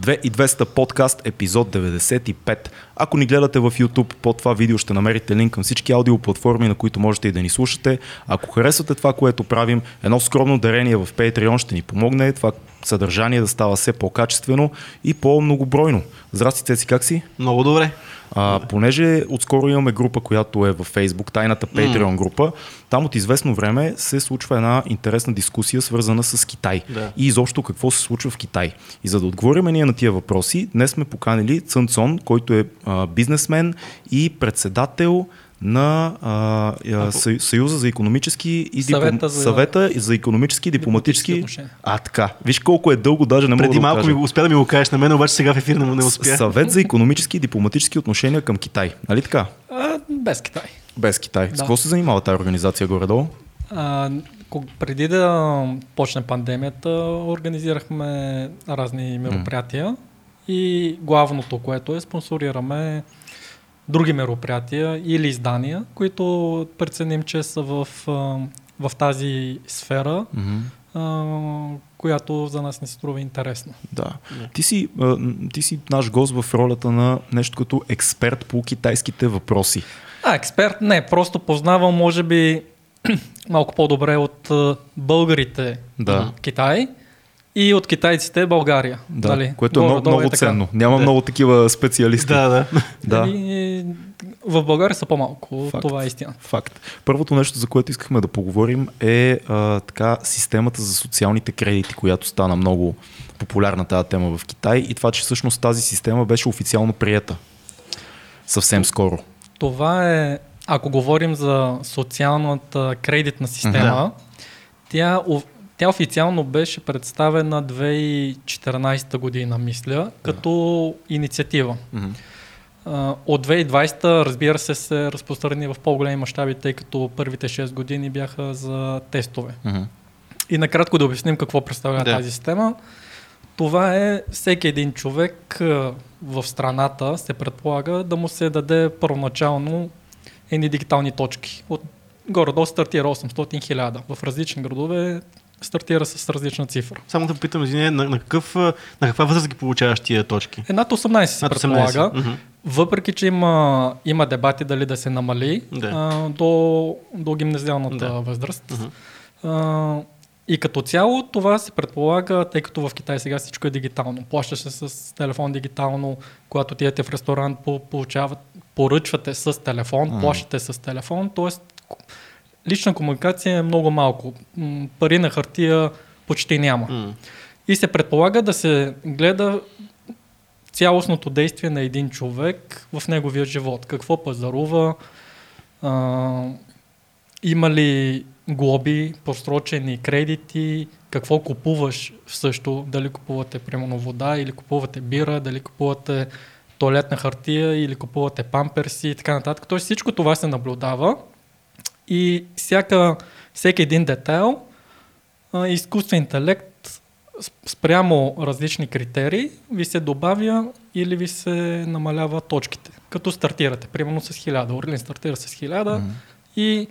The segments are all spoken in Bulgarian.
2 и 200 подкаст, епизод 95. Ако ни гледате в YouTube, под това видео ще намерите линк към всички аудиоплатформи, на които можете и да ни слушате. Ако харесвате това, което правим, едно скромно дарение в Patreon ще ни помогне това съдържание да става все по-качествено и по-многобройно. Здрасти, Цеци, как си? Много добре. А, понеже отскоро имаме група, която е във Facebook, тайната Patreon група, там от известно време се случва една интересна дискусия, свързана с Китай. Да. И изобщо какво се случва в Китай. И за да отговорим ние на тия въпроси, днес сме поканили Цън Цон, който е а, бизнесмен и председател на а, а, Съ- Съюза за економически и Съвета за- Съвета за економически и дипломатически. Дипломатически. А, така. Виж колко е дълго, даже не мога Преди да го малко кажа. ми го успя да ми го кажеш на мен, обаче сега в ефир не, не успя. Съвет за економически и дипломатически отношения към Китай. Нали така? А, без Китай. Без Китай. С Да. какво се занимава тази организация горе-долу? А, преди да почне пандемията, организирахме разни мероприятия и главното, което е, спонсорираме други мероприятия или издания, които преценим, че са в, в тази сфера, а, която за нас не се струва интересна. Да. Ти си, а, ти си наш гост в ролята на нещо като експерт по китайските въпроси. А, експерт не, просто познавам, може би, малко по-добре от българите Да. Китай и от китайците България. Да, Дали? което е много, Горе-долу много ценно. Няма Да. много такива специалисти. Да, да. да. Дали, в България са по-малко, Факт. това е истина. Факт. Първото нещо, за което искахме да поговорим е а, така системата за социалните кредити, която стана много популярна тази тема в Китай и това, че всъщност тази система беше официално приета съвсем скоро. Това е, ако говорим за социалната кредитна система, тя, о- тя официално беше представена 2014 година, мисля, като инициатива. А, От 2020, разбира се, се разпространи в по-големи мащаби, тъй като първите 6 години бяха за тестове. Мгм. И накратко да обясним какво представлява Да. тази система. Това е всеки един човек в страната се предполага да му се даде първоначално едни дигитални точки. От горе-долу стартира 800 хиляда. В различни градове стартира с различна цифра. Само да попитам, извиня, на, на, какъв, на каква възраст ги получаваш тия точки? Е, над 18 се Над 18. предполага. Мгм. Въпреки, че има, има дебати дали да се намали Да. а, до, до гимназиалната Да. възраст. Мгм. А, и като цяло това се предполага, тъй като в Китай сега всичко е дигитално. Плащаш се с телефон дигитално, когато отидете в ресторант, по- получават, поръчвате с телефон, Мгм. плащате с телефон, т.е. лична комуникация е много малко. Пари на хартия почти няма. М. И се предполага да се гледа цялостното действие на един човек в неговия живот. Какво пазарува, а, има ли глоби, просрочени кредити, какво купуваш също, дали купувате примерно вода или купувате бира, дали купувате туалетна хартия или купувате памперси и така нататък. Тоест всичко това се наблюдава и всяка, всеки един детайл а, изкуствен интелект спрямо различни критерии ви се добавя или ви се намалява точките. Като стартирате, примерно с 1000. Орлин стартира с 1000 Мгм. и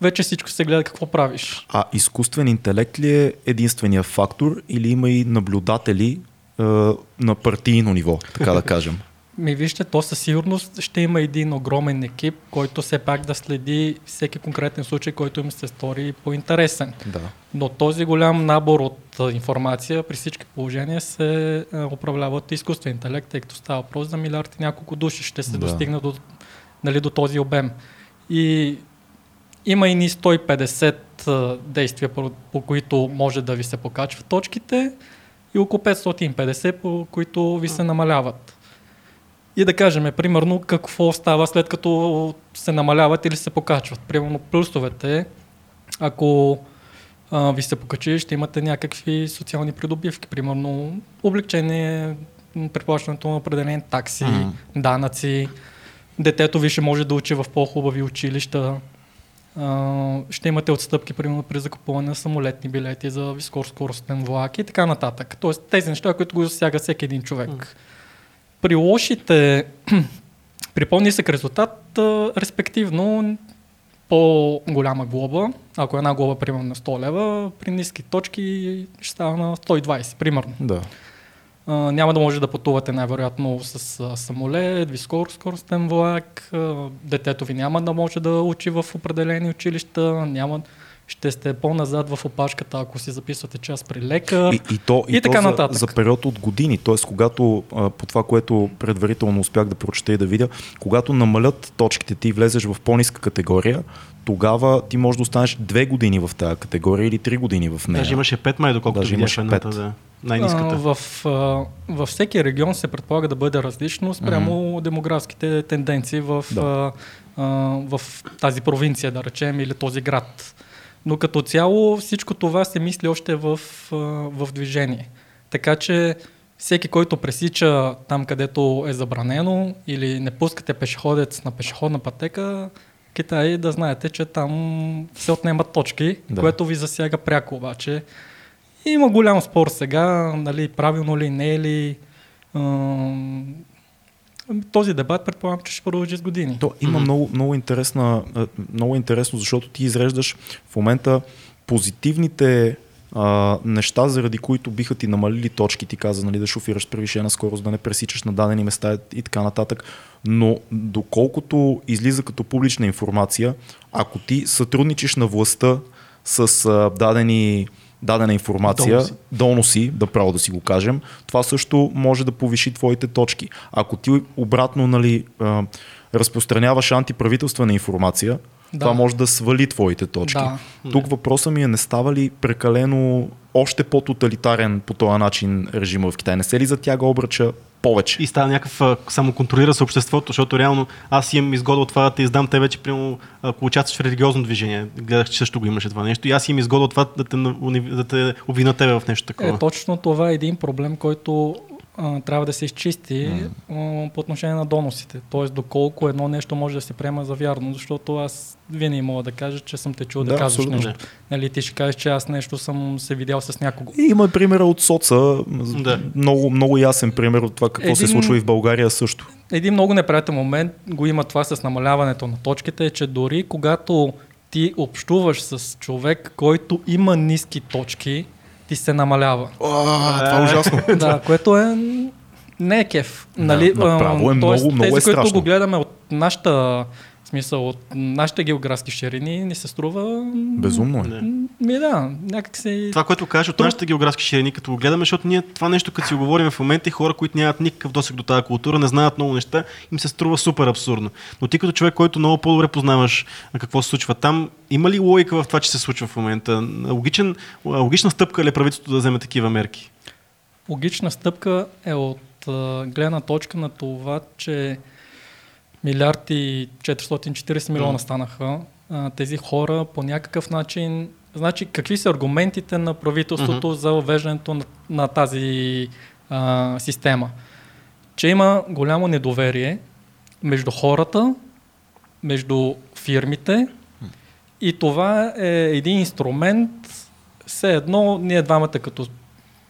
вече всичко се гледа какво правиш. А изкуствен интелект ли е единствения фактор или има и наблюдатели е, на партийно ниво, така да кажем? Ми вижте, то със сигурност ще има един огромен екип, който все пак да следи всеки конкретен случай, който им се стори по-интересен. Да. Но този голям набор от информация при всички положения се управлява от изкуствен интелект, тъй като става въпрос за милиард и няколко души. Ще се Да. достигне до, нали, до този обем. И има и ни 150 а, действия, по, по които може да ви се покачват точките и около 550, по които ви се намаляват. И да кажем, примерно, какво става след като се намаляват или се покачват. Примерно, плюсовете, ако а, ви се покачи, ще имате някакви социални придобивки. Примерно, облегчение м, при плащането на определени такси, Мгм. данъци. Детето ви ще може да учи в по-хубави училища. А, ще имате отстъпки, примерно, при закупуване на самолетни билети за високоскоростен влак и така нататък. Тоест, тези неща, които го засяга всеки един човек. При лошите, при по-нисък резултат, а, респективно, по-голяма глоба, ако една глоба примерно на 100 лева, при ниски точки ще става на 120, примерно. Да. а, няма да може да пътувате най-вероятно с а, самолет, високо скоростен влак, а, детето ви няма да може да учи в определени училища, няма, ще сте по-назад в опашката, ако си записвате час при лекар. И, и то, и И така то за, нататък. за период от години, т.е. когато по това, което предварително успях да прочета и да видя, когато намалят точките ти и влезеш в по-ниска категория, тогава ти можеш да останеш две години в тази категория или три години в нея. Даже имаше 5 май, доколкото Даже имаше едната, пет. да. Най-ниската. А, в, а, във всеки регион се предполага да бъде различно спрямо демографските тенденции в, Да. а, а, в тази провинция, да речем, или този град. Но като цяло всичко това се мисли още в, в движение. Така че всеки, който пресича там, където е забранено или не пускате пешеходец на пешеходна пътека, Китай да знаете, че там се отнемат точки, Да. което ви засяга пряко обаче. Има голям спор сега, нали, правилно ли, не е ли. Този дебат предполагам, че ще продължи с години. То има Мгм. много, много, интересна, много интересно, защото ти изреждаш в момента позитивните а, неща, заради които биха ти намалили точки, ти каза, нали, да шофираш превишена скорост, да не пресичаш на дадени места и така нататък. Но доколкото излиза като публична информация, ако ти сътрудничиш на властта с а, дадени дадена информация, Доноси. доноси, да право да си го кажем, това също може да повиши твоите точки. Ако ти обратно нали, разпространяваш антиправителствена информация, Да. това може да свали твоите точки. Да. Тук въпросът ми е не става ли прекалено още по-тоталитарен по този начин режима в Китай? Не се ли затяга обръча повече? И става някакъв, само контролира се обществото, защото реално аз имам изгода от това да те издам те вече, примерно, ако участваш в религиозно движение, гледах, че също го имаше това нещо, и аз имам изгода от това да те, да те обвина тебе в нещо такова. Е, точно това е един проблем, който а, трябва да се изчисти а, по отношение на доносите. Тоест, доколко едно нещо може да се приема за вярно, защото аз винаги мога да кажа, че съм те чул да, Да, казваш абсолютно. нещо. Нали, ти ще кажеш, че аз нещо съм се видял с някого. И има примера от соца, Да. много, много ясен пример от това какво се Един- случва и в България също. Един много неприятен момент го има това с намаляването на точките, е, че дори когато ти общуваш с човек, който има ниски точки, ти се намалява. А, това е ужасно. да, което е не е кеф. Нали? направо е много, тоест, много тези, е които го гледаме от нашата в смисъл, от нашите географски ширини ни се струва... Безумно е. Да. Ми да, някак се... Това, което кажеш от нашите географски ширини, като го гледаме, защото ние това нещо, като си го говорим в момента и хора, които нямат никакъв досег до тази култура, не знаят много неща, им се струва супер абсурдно. Но ти като човек, който много по-добре познаваш а, какво се случва там, има ли логика в това, че се случва в момента? Логичен, логична стъпка ли е правителството да вземе такива мерки? Логична стъпка е от гледна точка на това, че милиард и 440 милиона станаха. А, тези хора по някакъв начин... Значи, какви са аргументите на правителството за въвеждането на, на тази а, система? Че има голямо недоверие между хората, между фирмите и това е един инструмент, все едно ние двамата като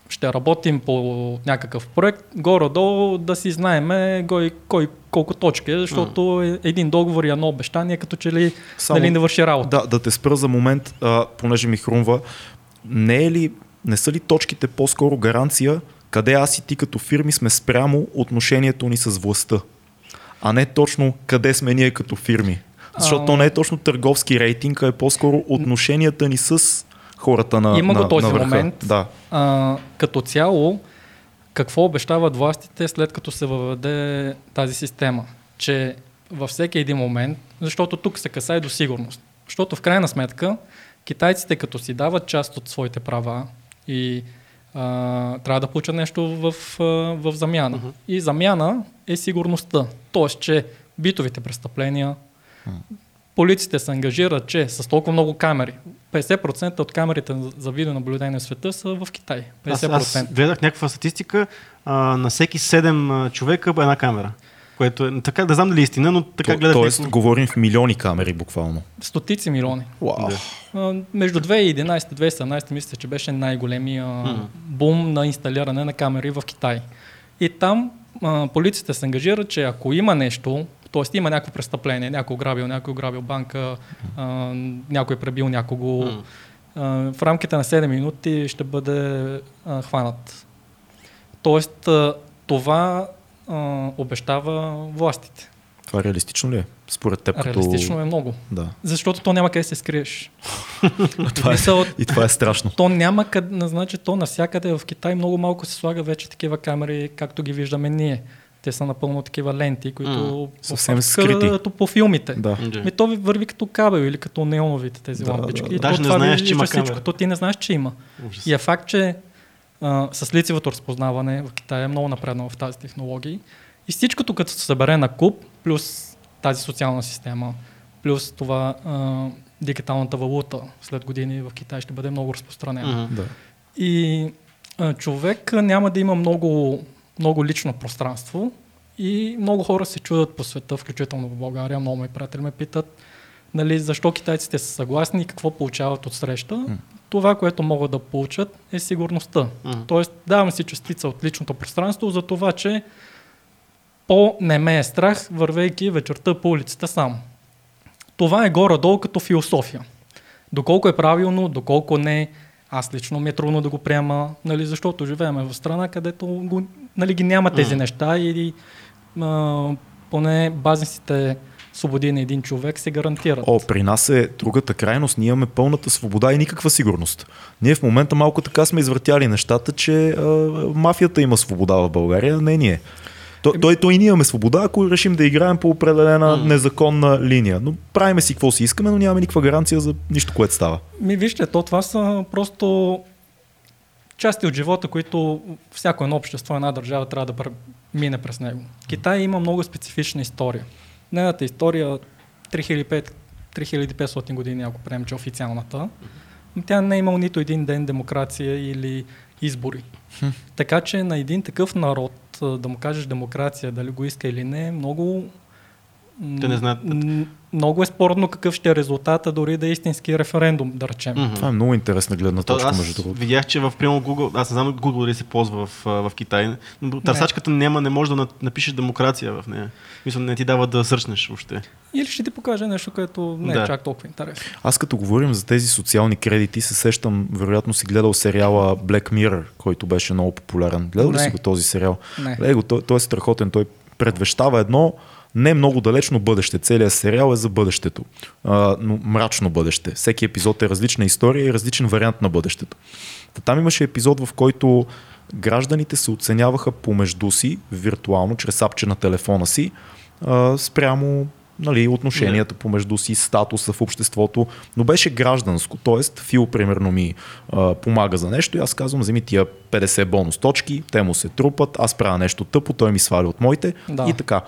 ще работим по някакъв проект, горе-долу да си знаеме кой, кой колко точки е, защото е един договор и едно обещание, като че ли Само- нали, не върши работа. Да, да те спра за момент, а, понеже ми хрумва. Не, е ли, не са ли точките по-скоро гаранция, къде аз и ти като фирми сме спрямо отношението ни с властта? А не точно къде сме ние като фирми. Защото А. не е точно търговски рейтинг, а е по-скоро отношенията ни с хората на Има го на, този на върха. момент. Да. А, като цяло, какво обещават властите след като се въведе тази система? Че във всеки един момент, защото тук се касае до сигурност. Защото в крайна сметка, китайците като си дават част от своите права и а, трябва да получат нещо в, в замяна. Мгм. И замяна е сигурността. Тоест, че битовите престъпления, полиците се ангажират, че с толкова много камери, 50% от камерите за видеонаблюдение в света са в Китай. 50%. Аз, аз гледах някаква статистика, а, на всеки 7 а, човека една камера. Което е, така, да знам дали е истина, но така То, гледах. тоест, някакво- говорим в милиони камери буквално. Стотици милиони. Вау. Да. А, Между 2011 и 2017 мисля, че беше най-големия Мгм. бум на инсталиране на камери в Китай. И там а, полицията се ангажира, че ако има нещо, т.е. има някакво престъпление, някой ограбил, някой ограбил банка, а, някой пребил някого, а, в рамките на 7 минути ще бъде а, хванат. Тоест, а, това а, обещава властите. Това реалистично ли е? Според теб като... Реалистично е много. Да. Защото то няма къде да се скриеш. това е, и това е страшно. то няма къде, значи то навсякъде в Китай много малко се слага вече такива камери, както ги виждаме ние. Те са напълно такива ленти, които Съвсем по- скрити. като по филмите. Да. Ми то ви- върви като кабел или като неоновите тези Да, лампички. да, И да. то Даже не това знаеш, че има всичко. То ти не знаеш, че има. Ужас. И е факт, че а, с лицевото разпознаване в Китай е много напреднало в тази технология. И всичкото като се събере на куп, плюс тази социална система, плюс това а, дигиталната валута след години в Китай ще бъде много разпространена. Мгм. Да. И а, човек няма да има много, много лично пространство и много хора се чудят по света, включително в България. Много мои приятели ме питат нали, защо китайците са съгласни и какво получават от среща. Това, което могат да получат е сигурността. Мгм. Тоест давам си частица от личното пространство за това, че по-не ме е страх, вървейки вечерта по улицата сам. Това е горе-долу като философия. Доколко е правилно, доколко не, аз лично ми е трудно да го приема, нали, защото живеем в страна, където го, нали, ги няма тези Мгм. неща и а, поне базисните свободи на един човек се гарантират. О, при нас е другата крайност. Ние имаме пълната свобода и никаква сигурност. Ние в момента малко така сме извъртяли нещата, че а, мафията има свобода в България, не ние. То, той, той и ние имаме свобода, ако решим да играем по определена М. незаконна линия. Но правиме си какво си искаме, но нямаме никаква гаранция за нищо, което става. Ми вижте, то това са просто части от живота, които всяко едно общество, една държава трябва да мине през него. Китай има много специфична история. Нейната история 3500 3500 години, ако приемем, че е официалната, тя не е имал нито един ден демокрация или избори. Така че на един такъв народ да му кажеш демокрация, дали го иска или не, много... Те не знаят. Много е спорно какъв ще е резултата, дори да е истински референдум, да речем. Мгм. Това е много интересна гледна То, точка, аз между другото. видях, че в примерно Google, аз не знам Google дали се ползва в, в Китай, но търсачката няма, не може да на- напишеш демокрация в нея. Мисля, не ти дава да сърчнеш въобще. Или ще ти покаже нещо, което не е Да. чак толкова интересно. Аз като говорим за тези социални кредити, се сещам, вероятно си гледал сериала Black Mirror, който беше много популярен. Гледал ли Не. си го този сериал? Не. Гледай го, той, той е страхотен. Той предвещава едно не много далечно бъдеще. Целият сериал е за бъдещето. А, но мрачно бъдеще. Всеки епизод е различна история и различен вариант на бъдещето. Та Там имаше епизод, в който гражданите се оценяваха помежду си, виртуално, чрез апче на телефона си, а, спрямо нали, отношенията помежду си, статуса в обществото, но беше гражданско. Тоест, Фил, примерно, ми а, помага за нещо и аз казвам, вземи тия 50 бонус точки, те му се трупат, аз правя нещо тъпо, той ми сваля от моите Да. и така.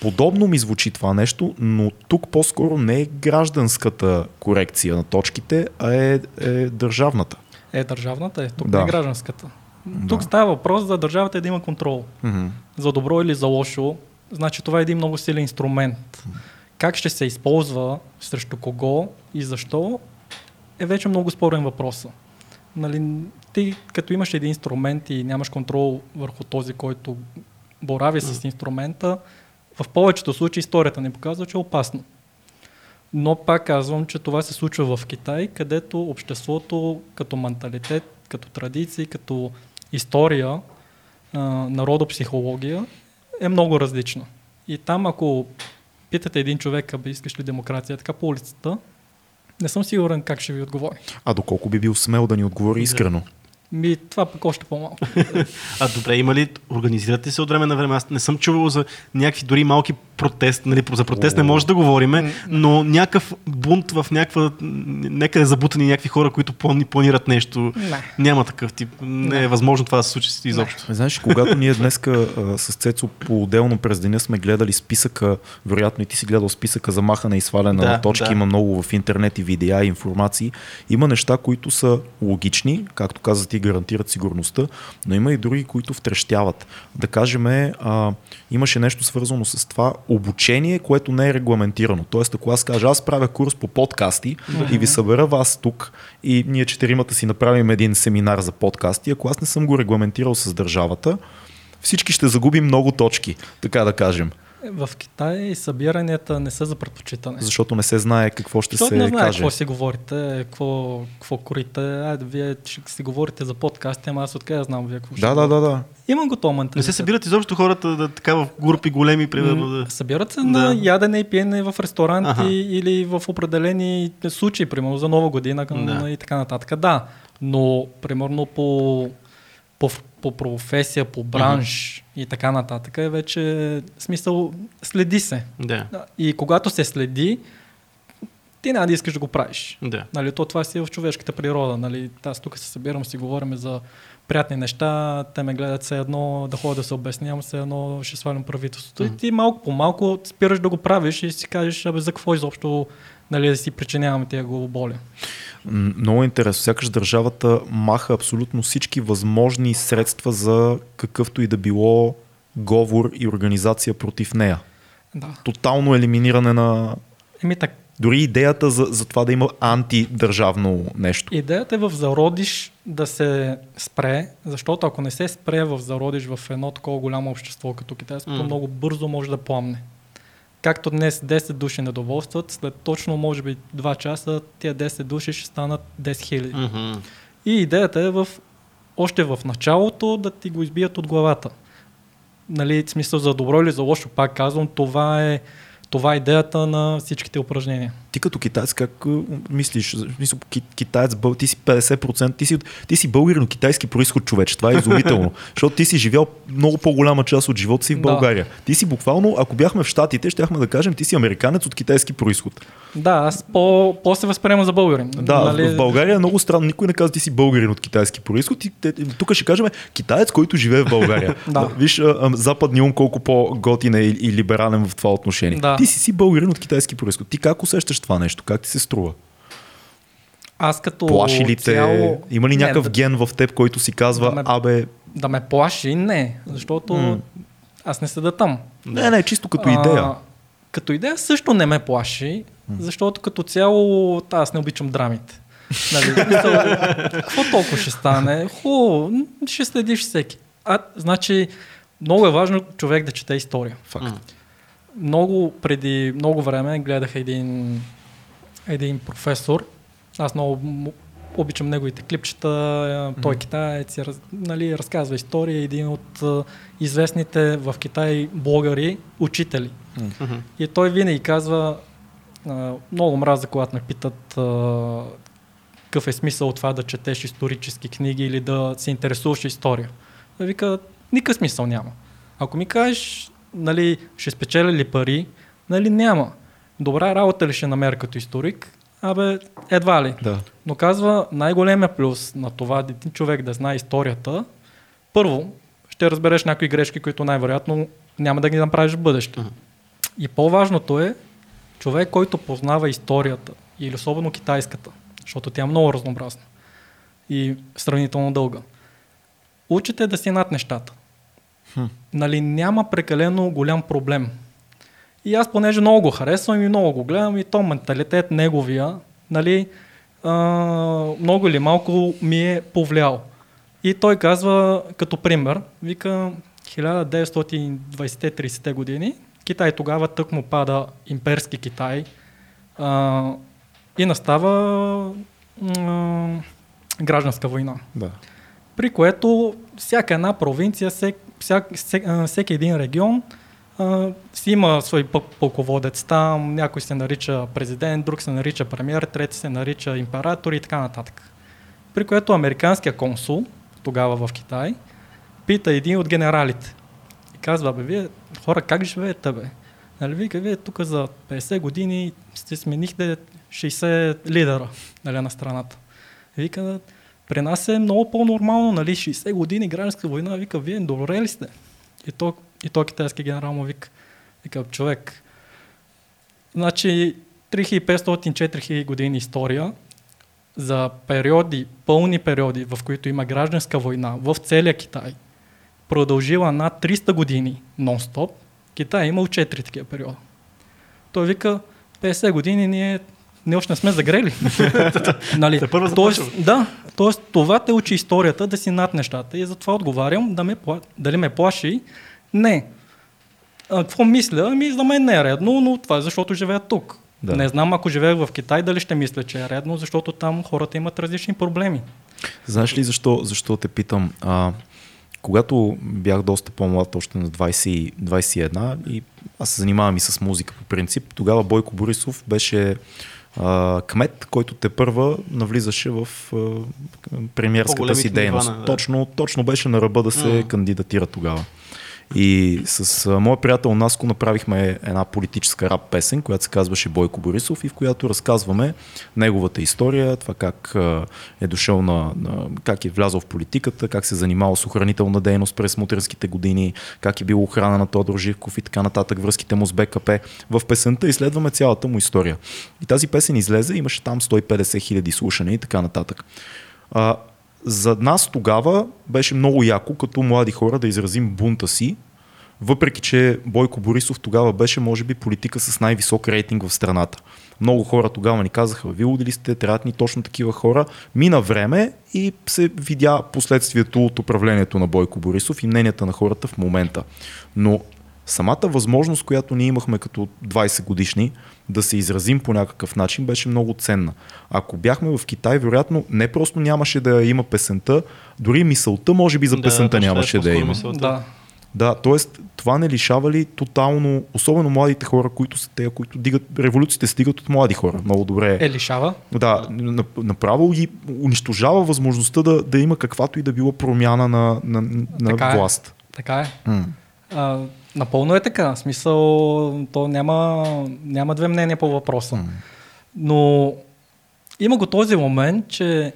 Подобно ми звучи това нещо, но тук по-скоро не е гражданската корекция на точките, а е, е държавната. Е, държавната е, тук Да. не е гражданската. Да. Тук става въпрос за държавата е да има контрол. Мгм. За добро или за лошо, значи това е един много силен инструмент. Как ще се използва, срещу кого и защо, е вече много спорен въпрос. Нали, ти като имаш един инструмент и нямаш контрол върху този, който борави с инструмента, в повечето случаи историята ни показва, че е опасно. Но пак казвам, че това се случва в Китай, където обществото като менталитет, като традиции, като история, народопсихология е много различна. И там, ако питате един човек, абе искаш ли демокрация така по улицата, не съм сигурен как ще ви отговори. А доколко би бил смел да ни отговори искрено? Ми, това пък още по-малко. А добре, има ли, организирате се от време на време? Аз не съм чувал за някакви дори малки протест, нали, за протест не може да говориме, но някакъв бунт в някаква, някъде забутани някакви хора, които плани- планират нещо. Не. Няма такъв тип. Не е възможно това да се случи изобщо. Знаеш, когато ние днеска а, с Цецо по-отделно през деня сме гледали списъка, вероятно и ти си гледал списъка за махане и сваляне Да, на точки, да. има много в интернет и видеа и информации. Има неща, които са логични, както каза ти, гарантират сигурността, но има и други, които втрещяват. Да кажем, а, имаше нещо свързано с това обучение, което не е регламентирано. Тоест, ако аз кажа, аз правя курс по подкасти и ви събера вас тук и ние четиримата си направим един семинар за подкасти, ако аз не съм го регламентирал с държавата, всички ще загубим много точки, така да кажем. В Китай събиранията не са за предпочитане. Защото не се знае какво ще Защото се не знае каже. какво си говорите, какво, какво корите. Айде, вие ще си говорите за подкасти, ама аз откъде знам вие какво ще Да, да, да, да. Имам го този Не се събират изобщо хората да, така в групи големи, примерно. Да. Събират се Да. на ядене и пиене в ресторанти Аха. или в определени случаи, примерно за нова година Да. и така нататък. Да, но примерно по, по, по професия, по бранш и така нататък е вече смисъл следи се. Да. И когато се следи, ти няма да искаш да го правиш. Да. Нали, то това си е в човешката природа. Нали. Аз тук се събирам, си говорим за приятни неща, те ме гледат все едно да ходя да се обяснявам, все едно ще свалям правителството. И ти малко по малко спираш да го правиш и си кажеш, абе за какво изобщо нали, да си причиняваме тия главоболи. М, Много интересно. Сякаш държавата маха абсолютно всички възможни средства за какъвто и да било говор и организация против нея. Да. Тотално елиминиране на Еми так, дори идеята за, за това да има антидържавно нещо. идеята е в зародиш да се спре, защото ако не се спре в зародиш в едно такова голямо общество като китайското, М. много бързо може да пламне. Както днес 10 души недоволстват, след точно може би 2 часа тия 10 души ще станат 10 хиляди. Мгм. И идеята е в, още в началото да ти го избият от главата. Нали, смисъл за добро или за лошо, пак казвам, това е, това е идеята на всичките упражнения. Ти като китаец как мислиш? Ки- китаец, ти си 50%, ти си, ти си българин от китайски происход човече. Това е изумително. защото ти си живял много по-голяма част от живота си в Да. България. Ти си буквално, ако бяхме в Штатите, щяхме да кажем, ти си американец от китайски происход. Да, аз по, по се възприемам за българин. Да, нали, в България е много странно. Никой не казва, ти си българин от китайски происход. И, те, тук ще кажем китаец, който живее в България. Да. Виж, западния ум колко по-готин е и, и либерален в това отношение. Да. Ти си си българин от китайски происход. Ти как усещаш това нещо? Как ти се струва? Аз като Плаши ли те? цяло... Има ли Не, някакъв да, ген в теб, който си казва, Да ме- абе, да ме плаши? Не, защото М. аз не седа там. не, не, чисто като идея. А, като идея също не ме плаши, защото като цяло та, аз не обичам драмите. Нали, какво толкова ще стане? Хубаво, ще следиш всеки. А, значи, много е важно човек да чете история. Факт. Много, преди много време гледах един, един професор. Аз много обичам неговите клипчета. а, Той китаец, раз, нали, разказва история. Един от а, известните в Китай блогъри, учители. Мгм. И той винаги казва, а, много мраза, когато ме питат а, какъв е смисъл от това да четеш исторически книги или да се интересуваш история. Да вика, никакъв смисъл няма. Ако ми кажеш, нали, ще спечеля ли пари, нали, няма. Добра работа ли ще намеря като историк? Абе, едва ли. Да. Но казва, най-големия плюс на това един човек да знае историята, първо, ще разбереш някои грешки, които най-вероятно няма да ги направиш в бъдеще. Мгм. И по-важното е, човек, който познава историята, или особено китайската, защото тя е много разнообразна и сравнително дълга, учите да си над нещата. Хм. Нали, няма прекалено голям проблем. И аз, понеже много го харесвам и много го гледам, и то менталитет неговия, нали, а, много или малко ми е повлиял. И той казва, като пример, вика 1920-30 години, Китай тогава тък му пада имперски Китай а, и настава а, гражданска война да. при което всяка една провинция, всек, всеки един регион си има свой пълководец там, някой се нарича президент, друг се нарича премьер, трети се нарича император и така нататък. При което американския консул, тогава в Китай, пита един от генералите и казва, бе, вие хора как живеете, бе? Нали, вика, вие тук за 50 години сте сменихте 60 лидера нали, на страната. Вика, при нас е много по-нормално, нали, 60 години гражданска война, вика, вие добре ли сте? И то, и то китайски генерал му вика, вика, човек, значи 3500-4000 години история, за периоди, пълни периоди, в които има гражданска война в целия Китай, продължила над 300 години нон-стоп, Китай е имал 4 такива периода. Той вика, 50 години ние не още не сме загрели. нали? Тоест, да, тоест това те учи историята да си над нещата и затова отговарям да ме, дали ме плаши. Не. А, какво мисля? Ами за мен не е редно, но това е защото живея тук. Да. Не знам, ако живеех в Китай, дали ще мисля, че е редно, защото там хората имат различни проблеми. Знаеш ли защо, защо те питам? А, когато бях доста по-млад, още на 20, 21, и аз се занимавам и с музика по принцип, тогава Бойко Борисов беше а, кмет, който те първа навлизаше в а, премиерската си дейност. нива на- да. точно, точно беше на ръба да се М. кандидатира тогава. И с а, моят приятел Наско направихме една политическа рап песен, която се казваше Бойко Борисов и в която разказваме неговата история, това как е дошъл на, на как е влязъл в политиката, как се е занимавал с охранителна дейност през мутренските години, как е бил охрана на Тодор Живков и така нататък, връзките му с БКП. В песента изследваме цялата му история. И тази песен излезе, имаше там 150 хиляди слушания и така нататък. За нас тогава беше много яко, като млади хора, да изразим бунта си, въпреки че Бойко Борисов тогава беше, може би, политика с най-висок рейтинг в страната. Много хора тогава ни казаха, вие ли сте, трябват ни точно такива хора. Мина време и се видя последствието от управлението на Бойко Борисов и мненията на хората в момента. Но самата възможност, която ние имахме като 20 годишни да се изразим по някакъв начин, беше много ценна. Ако бяхме в Китай, вероятно не просто нямаше да има песента, дори мисълта може би за Да, песента точно нямаше е да има. мисълта. Да. Да, т.е. това не лишава ли тотално, особено младите хора, които са те, които дигат, революциите стигат от млади хора. Много добре. Е, лишава. Да, на- направо ги унищожава възможността да, да има каквато и да било промяна на, на, на Така е. власт. Така е. М. А, напълно е така. В смисъл, то няма, няма две мнения по въпроса. Но има го този момент, че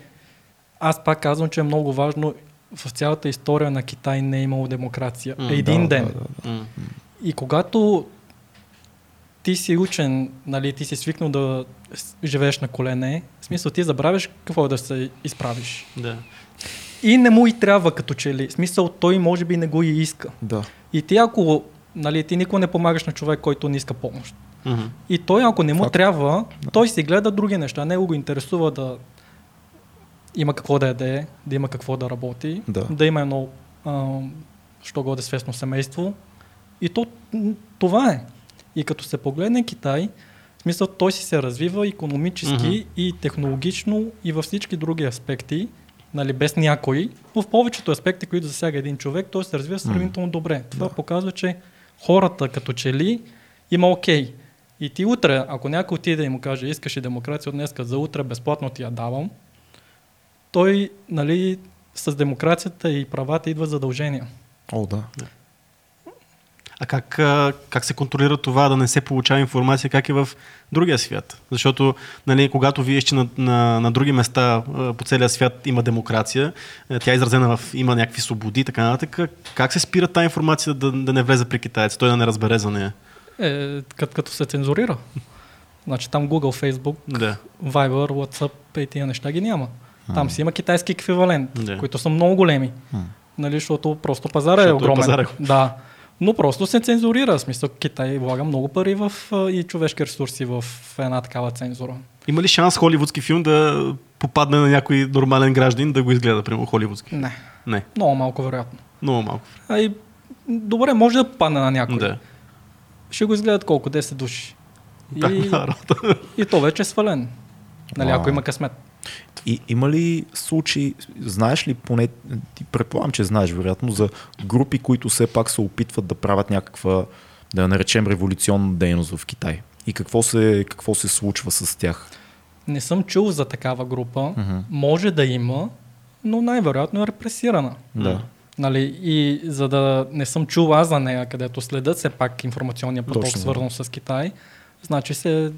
аз пак казвам, че е много важно в цялата история на Китай не е имало демокрация. М, Един да, ден. да, да. М. И когато ти си учен, нали, ти си свикнал да живееш на колене, в смисъл ти забравяш какво е да се изправиш. Да. И не му и трябва като че ли. Смисъл той може би не го и иска. Да. И ти ако, нали, ти никога не помагаш на човек, който не иска помощ. Мгм. И той ако не му Факт. трябва, той си гледа други неща. Него го интересува да има какво да яде, да има какво да работи, Да. да има едно, а, що годе свестно семейство. И то, това е. И като се погледне Китай, в смисъл той си се развива економически Мгм. и технологично и във всички други аспекти, нали, без някой, в повечето аспекти, които засяга един човек, той се развива сравнително добре. Това Да. показва, че хората като че ли има окей. И ти утре, ако някой отиде и му каже, искаш ли демокрация от днеска за утре, безплатно ти я давам, той, нали, с демокрацията и правата идва задължения. О, да. А как, как се контролира това да не се получава информация, как е в другия свят? Защото, нали, когато вие че на, на, на други места по целия свят има демокрация, а, тя е изразена в има някакви свободи, и така нататък, как се спира тази информация да, да не влезе при китаец, той да не разбере за нея? Е, като, като се цензурира. Значи там Google, Facebook, Да. Viber, WhatsApp и тия неща ги няма. Там си има китайски еквивалент, Да. които са много големи. Нали, защото просто пазара е Защото е огромен. пазара. Да. Но просто се цензурира. В смисъл Китай влага много пари в, и човешки ресурси в една такава цензура. Има ли шанс холивудски филм да попадне на някой нормален гражданин да го изгледа, примерно холивудски? Не. Не, Много малко вероятно. много малко. А и, добре, може да попадне на някой. Да. Ще го изгледат колко? 10 души. И, и то вече е свален. Нали, ако има късмет. И има ли случаи, знаеш ли поне, ти предполагам, че знаеш вероятно, за групи, които все пак се опитват да правят някаква, да я наречем, революционна дейност в Китай? И какво се, какво се случва с тях? Не съм чул за такава група. Мгм. Може да има, но най-вероятно е репресирана. Да. Нали, и за да не съм чул аз за нея, където следят все пак информационния поток, Точно, свързан с Китай, значи се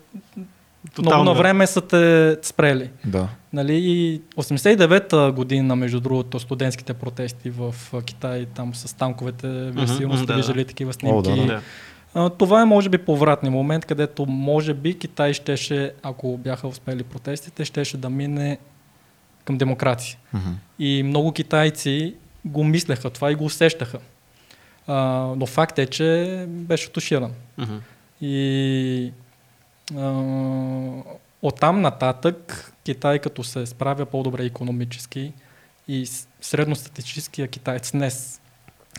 много Тотално, на да. време са те спрели. Да. Нали, и 89-та година, между другото, студентските протести в Китай, там с танковете, вие Мгм, сигурно сте да, виждали да. такива снимки. О, да, да. А, Това е може би повратния момент, където може би Китай щеше, ако бяха успели протестите, щеше да мине към демокрация. Мгм. И много китайци го мислеха това и го усещаха. А, но факт е, че беше туширан. Мгм. И оттам нататък Китай като се справя по-добре економически и с- средностатистическия китаец днес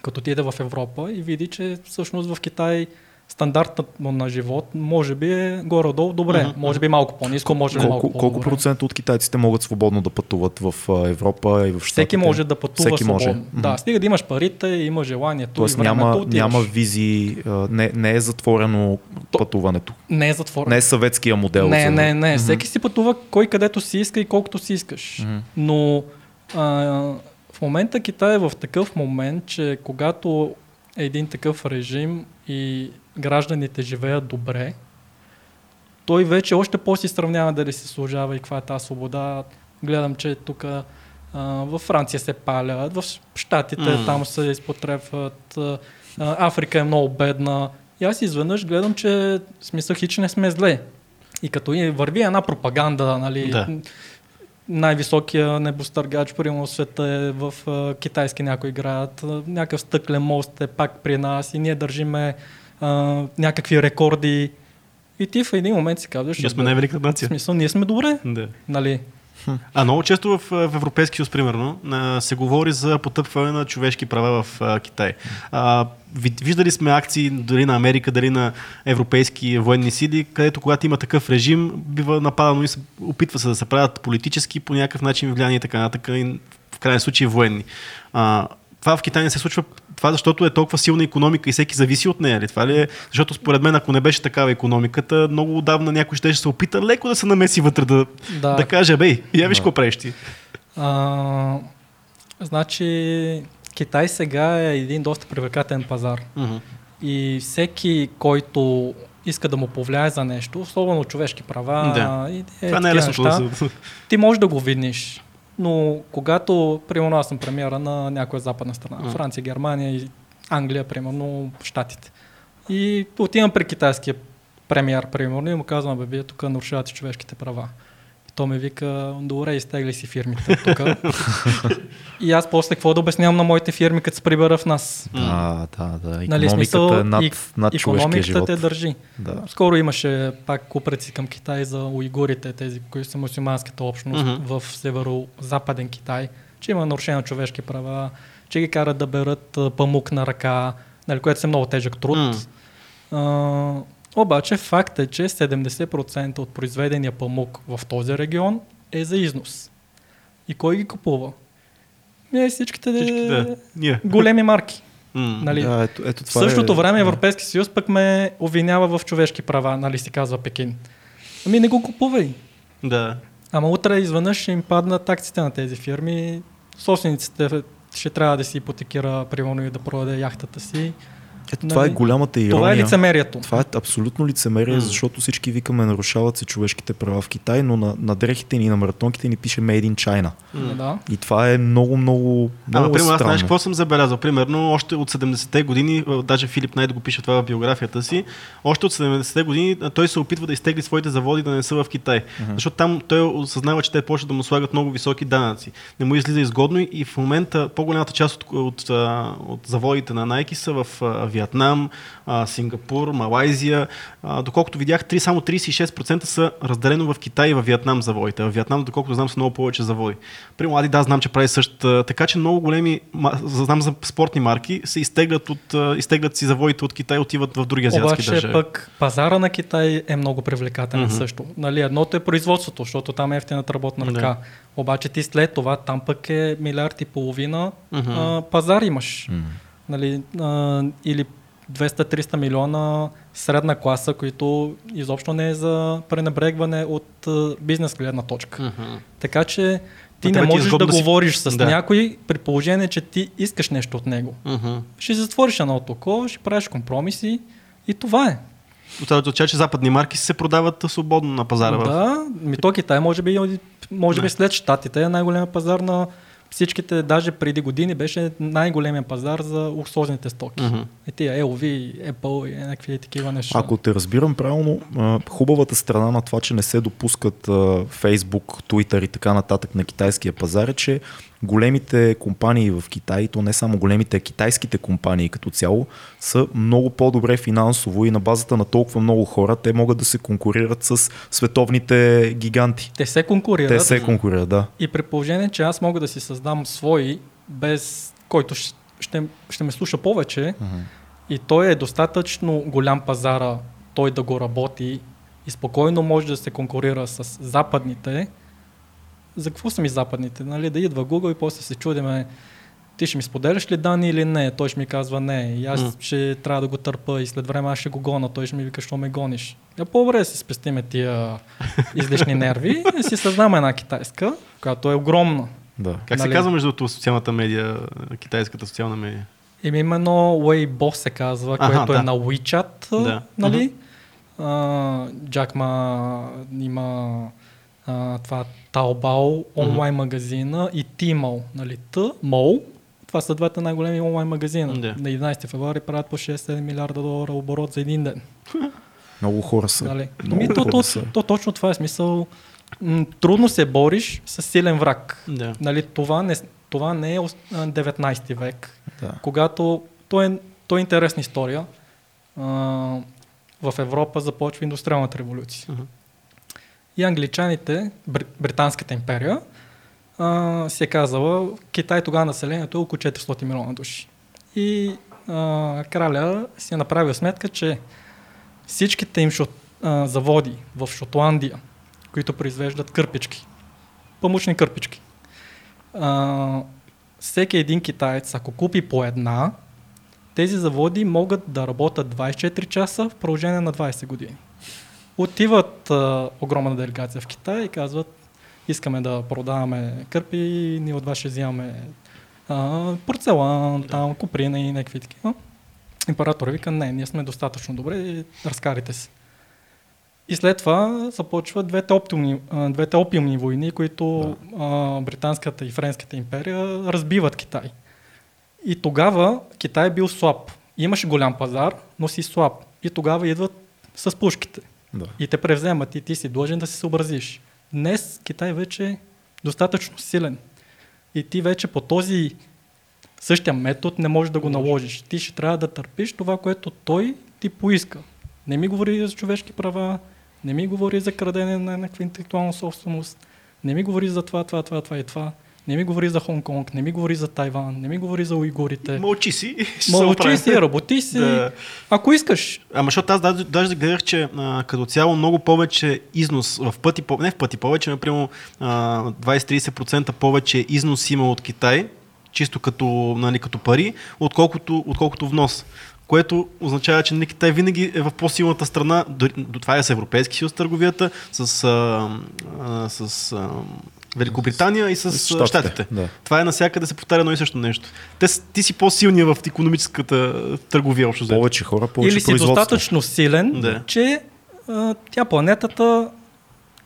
като отиде в Европа и види, че всъщност в Китай стандартът му на живот може би е горе-долу добре. Мгм. Може би малко по-низко, може би малко Колко, колко процента от китайците могат свободно да пътуват в Европа и в Штатите? Всеки може да пътува Всеки може. свободно. Мгм. Да, стига да имаш парите, има желанието Тоест и времето, няма, отиваш. няма визи, не, не е затворено То- пътуването. Не е затворено. Не е съветския модел. Не, за- не, не. Мгм. Всеки си пътува кой където си иска и колкото си искаш. Мгм. Но а, в момента Китай е в такъв момент, че когато е един такъв режим и гражданите живеят добре, той вече още по-си сравнява дали се служава и каква е тази свобода. Гледам, че тук във Франция се палят, в Штатите М. там се изпотребват, а, Африка е много бедна. И аз изведнъж гледам, че в смисъл хич не сме зле. И като и върви една пропаганда, нали, Да. най-високия небостъргач, примерно в света е в а, китайски някои играят, а, някакъв стъклен мост е пак при нас и ние държиме а, някакви рекорди. И ти в един момент си казваш, Ние сме «Абе, най-великата в нация. смисъл, ние сме добре, Да. нали? А много често в, в Европейски съюз, примерно, се говори за потъпване на човешки права в Китай. А, ви- виждали сме акции дали на Америка, дали на европейски военни сили, където когато има такъв режим, бива нападано и се опитва се да се правят политически по някакъв начин влияние и така нататък, и в крайен случай военни. А, това в Китай не се случва, това защото е толкова силна економика и всеки зависи от нея. Ли? Това ли е? Защото според мен, ако не беше такава економиката, много отдавна някой ще се опита леко да се намеси вътре, да, Да. да каже, бей, я виж Да. какво правиш ти. А, значи, Китай сега е един доста привлекателен пазар. И всеки, който иска да му повлияе за нещо, особено човешки права, Да. и, е, Това не е лесно неща, ти можеш да го видиш. Но когато, примерно аз съм премиера на някоя западна страна, М. Франция, Германия и Англия, примерно, Штатите. И отивам при китайския премиер, примерно, и му казвам, бе, вие тук нарушавате човешките права. То ми вика, добре, изтегли си фирмите тук. и аз после какво да обяснявам на моите фирми, като се прибера в нас? Да, да, да. Нали, Економиката смисъл, е над, и- над човешкия Икономиката живот. те държи. Да. Скоро имаше пак купреци към Китай за уйгурите, тези, които са мусулманската общност в северо-западен Китай, че има нарушение на човешки права, че ги карат да берат а, памук на ръка, нали, което е много тежък труд. А, обаче факт е, че 70% от произведения памук в този регион е за износ. И кой ги купува? Е, всичките, Всички, да. Ние. големи марки. М. Нали? Да, ето, ето В това същото е, време. Европейски съюз пък ме обвинява в човешки права, нали си казва Пекин. Ами не го купувай. Да. Ама утре изведнъж ще им паднат акциите на тези фирми. Собствениците ще трябва да си ипотекира, примерно и да продаде яхтата си. Ето това е Нали? голямата ирония. Това е лицемерието. Това е абсолютно лицемерие, М. защото всички викаме нарушават се човешките права в Китай, но на, на дрехите ни, на маратонките ни пише Made in China. Да. И това е много, много, много Ама, примерно, аз странно. знаеш какво съм забелязал? Примерно, още от 70-те години, а, даже Филип Найт го пише това в биографията си, още от 70-те години а, той се опитва да изтегли своите заводи да не са в Китай. Защото там той осъзнава, че те почват да му слагат много високи данъци. Не му излиза изгодно и- в момента по-голямата част от, от, а, от заводите на Nike са в а, Виетнам, Сингапур, Малайзия. Доколкото видях, 3, само 36% са разделено в Китай и в Виетнам заводите. В Виетнам, доколкото знам, са много повече заводи. При Млади, да, знам, че прави също. Така че много големи, знам за спортни марки, се изтеглят, от, изтеглят си заводите от Китай, отиват в други азиатски Обаче държави. пък пазара на Китай е много привлекателен Мгм. също. Нали, едното е производството, защото там е ефтината работна ръка. Обаче ти след това там пък е милиард и половина Мгм. а, пазар имаш. М. нали, а, или 200-300 милиона средна класа, които изобщо не е за пренебрегване от а, бизнес гледна точка. Мгм. Така че ти не е можеш да да си- говориш с Да. някой при положение, че ти искаш нещо от него. Мгм. Ще затвориш едното око, ще правиш компромиси и това е. От това че западни марки се продават свободно на пазара. Да, ми то Китай може би, може би Не. след Штатите е най-големия пазар на всичките, даже преди години беше най-големия пазар за луксозните стоки. Мгм. И тия LV, Apple и някакви такива неща. Ако те разбирам правилно, хубавата страна на това, че не се допускат Facebook, Twitter и така нататък на китайския пазар е, че големите компании в Китай, то не само големите, а китайските компании като цяло, са много по-добре финансово и на базата на толкова много хора, те могат да се конкурират с световните гиганти. Те се конкурират Те се конкурират, да. и при положение, че аз мога да си създам свои, без който ще, ще ме слуша повече и той е достатъчно голям пазара, той да го работи и спокойно може да се конкурира с западните. За какво са ми западните? Нали? Да идва Google и после се чудиме ти ще ми споделяш ли данни или не? Той ще ми казва не. И аз М. ще трябва да го търпа и след време аз ще го гона. Той ще ми вика, що ме гониш. Я по-добре да си спестиме тия излишни нерви и си създам една китайска, която е огромна. Да. Как се Нали? казва между другото социалната медия, китайската социална медия? Еми именно Weibo се казва, Аха, което да. е на WeChat, Да. нали? А, Джакма има а, това Taobao, онлайн магазина и Tmall, нали? Tmall, това са двата най-големи онлайн магазина. Да. На 11 февруари правят по 6-7 милиарда долара оборот за един ден. Много хора са. Нали? Много Ми, то, хора то, са. то, точно това е смисъл. М, трудно се бориш с силен враг. Да. Нали, това, не, това не е ос- а, 19 век, Да. когато то е, то е интересна история. А, в Европа започва индустриалната революция. Мгм. И англичаните, Бр- Британската империя, а, си е казала, Китай тогава населението е около 400 милиона души. И а, краля си е направил сметка, че всичките им шот, а, заводи в Шотландия, които произвеждат кърпички, памучни кърпички, а, всеки един китаец, ако купи по една, тези заводи могат да работят 24 часа в продължение на 20 години. Отиват а, огромна делегация в Китай и казват, искаме да продаваме кърпи, ние от вас ще взимаме а, порцелан, там, куприна и някакви такива. Император вика, не, ние сме достатъчно добре, разкарите се. И след това започват двете, оптимни, двете опиумни войни, които а, британската и френската империя разбиват Китай. И тогава Китай е бил слаб. Имаше голям пазар, но си слаб. И тогава идват с пушките. Да. И те превземат и ти си длъжен да се съобразиш. Днес Китай вече е достатъчно силен. И ти вече по този същия метод не можеш да го наложиш. Ти ще трябва да търпиш това, което той ти поиска. Не ми говори за човешки права, не ми говори за крадене на някаква интелектуална собственост, не ми говори за това, това, това, това и това, не ми говори за Хонг-Конг, не ми говори за Тайван, не ми говори за уйгурите. Мълчи си. Мълчи си, работи си. Да. Ако искаш, Ама защото аз даже, даже гледах, че а, като цяло много повече износ, в пъти, не в пъти повече, например а, 20-30% повече износ има от Китай, чисто като, нали, като пари, отколкото, отколкото внос. Което означава, че нали, Китай винаги е в по-силната страна, дори- до това е с Европейски съюз търговията, с, а, а, с а, Великобритания и с, Щатите, щатите. да. Това е навсякъде се повтаря едно и също нещо. Те, ти си по-силния в економическата търговия, общо взето. Повече хора, повече или си достатъчно силен, Да. че а, тя планетата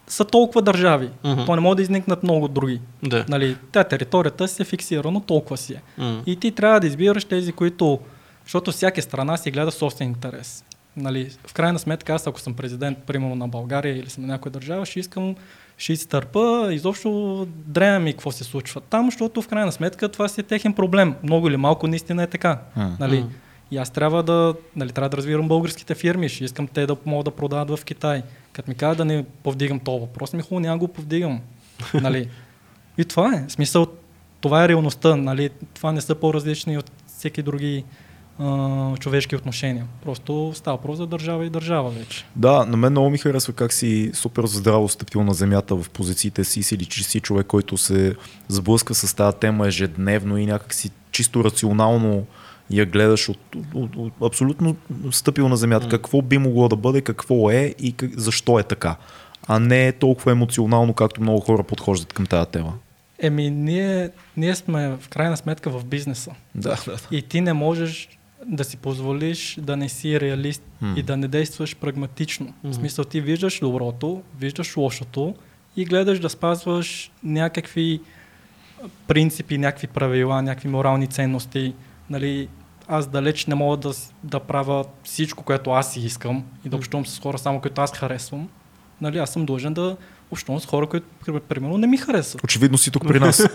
са толкова държави. Мгм. То не може да изникнат много други. Да. Нали, тя територията си е фиксирана, толкова си е. М. И ти трябва да избираш тези, които... Защото всяка страна си гледа собствен интерес. Нали, в крайна сметка, аз ако съм президент, примерно на България или съм на някоя държава, ще искам, ще изтърпа, изобщо дреме ми какво се случва там, защото в крайна сметка това си е техен проблем. Много или малко наистина е така. М. Нали? М. И аз трябва да, нали, трябва да развивам българските фирми, ще искам те да могат да продават в Китай. Като ми кажа да не повдигам този въпрос, ми хубаво, няма го повдигам. нали? И това е. Смисъл, това е реалността. Нали? Това не са по-различни от всеки други а, човешки отношения. Просто става въпрос за държава и държава вече. Да, на мен много ми харесва как си супер здраво стъпил на земята в позициите си, си личи си човек, който се сблъска с тази тема ежедневно и някак си чисто рационално я гледаш от, от, от, от абсолютно стъпил на земята. Какво би могло да бъде, какво е и как, защо е така. А не толкова емоционално, както много хора подхождат към тази тема. Еми, ние, ние сме в крайна сметка в бизнеса. Да, да. И ти не можеш да си позволиш да не си реалист М. и да не действаш прагматично. Мгм. В смисъл ти виждаш доброто, виждаш лошото и гледаш да спазваш някакви принципи, някакви правила, някакви морални ценности. Нали, аз далеч не мога да, да правя всичко, което аз си искам и да общувам с хора само, които аз харесвам. Нали, аз съм длъжен да общувам с хора, които при- примерно не ми харесват. Очевидно си тук при нас.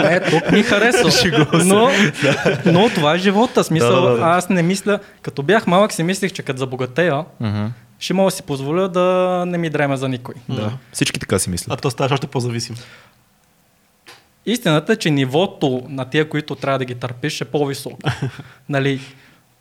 Не, тук ми харесва. но, но това е живота. Смисъл, Да, да, да. аз не мисля, като бях малък си мислех, че като забогатея, ще мога да си позволя да не ми дреме за никой. да. Всички така си мислят. А то ставаш още по-зависим. истината е, че нивото на тия, които трябва да ги търпиш е по-високо. нали?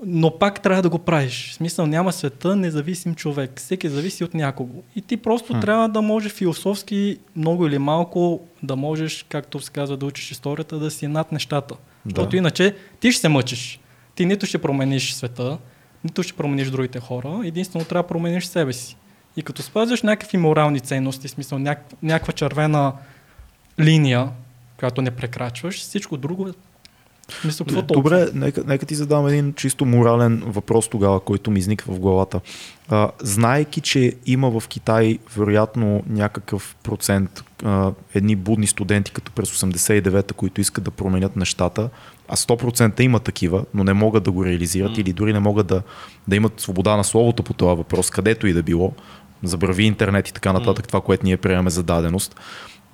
Но пак трябва да го правиш. В смисъл няма света независим човек. Всеки зависи от някого. И ти просто Хм. трябва да може философски, много или малко, да можеш, както се казва, да учиш историята, да си над нещата. Да. Защото иначе ти ще се мъчиш. Ти нито ще промениш света, нито ще промениш другите хора, единствено трябва да промениш себе си. И като спазваш някакви морални ценности, в смисъл няк- някаква червена линия, която не прекрачваш, всичко друго Смисъл, какво? Добре, нека, нека ти задам един чисто морален въпрос тогава, който ми изниква в главата. А, знаеки, че има в Китай вероятно някакъв процент а, едни будни студенти, като през 89-та, които искат да променят нещата, а 100% има такива, но не могат да го реализират М. или дори не могат да, да имат свобода на словото по този въпрос, където и да било, забрави интернет и така нататък, това, което ние приемаме за даденост,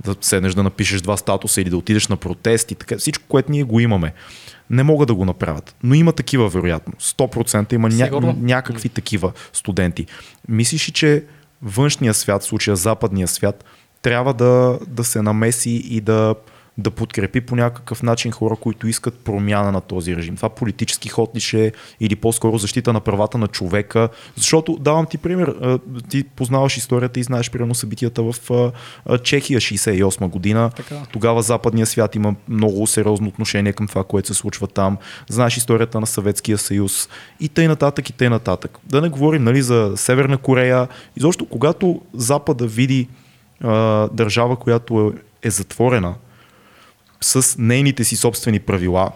да седнеш да напишеш два статуса или да отидеш на протест и така, всичко, което ние го имаме. Не могат да го направят, но има такива вероятно. 100% има ня- някакви такива студенти. Мислиш ли, че външния свят, в случая западния свят, трябва да, да се намеси и да, да подкрепи по някакъв начин хора, които искат промяна на този режим. Това политически ход ли ще е или по-скоро защита на правата на човека. Защото, давам ти пример, ти познаваш историята и знаеш примерно събитията в Чехия 68 година. Така. Тогава западния свят има много сериозно отношение към това, което се случва там. Знаеш историята на Съветския съюз и тъй нататък и тъй нататък. Да не говорим нали, за Северна Корея. Изобщо, когато Запада види а, държава, която е, е затворена с нейните си собствени правила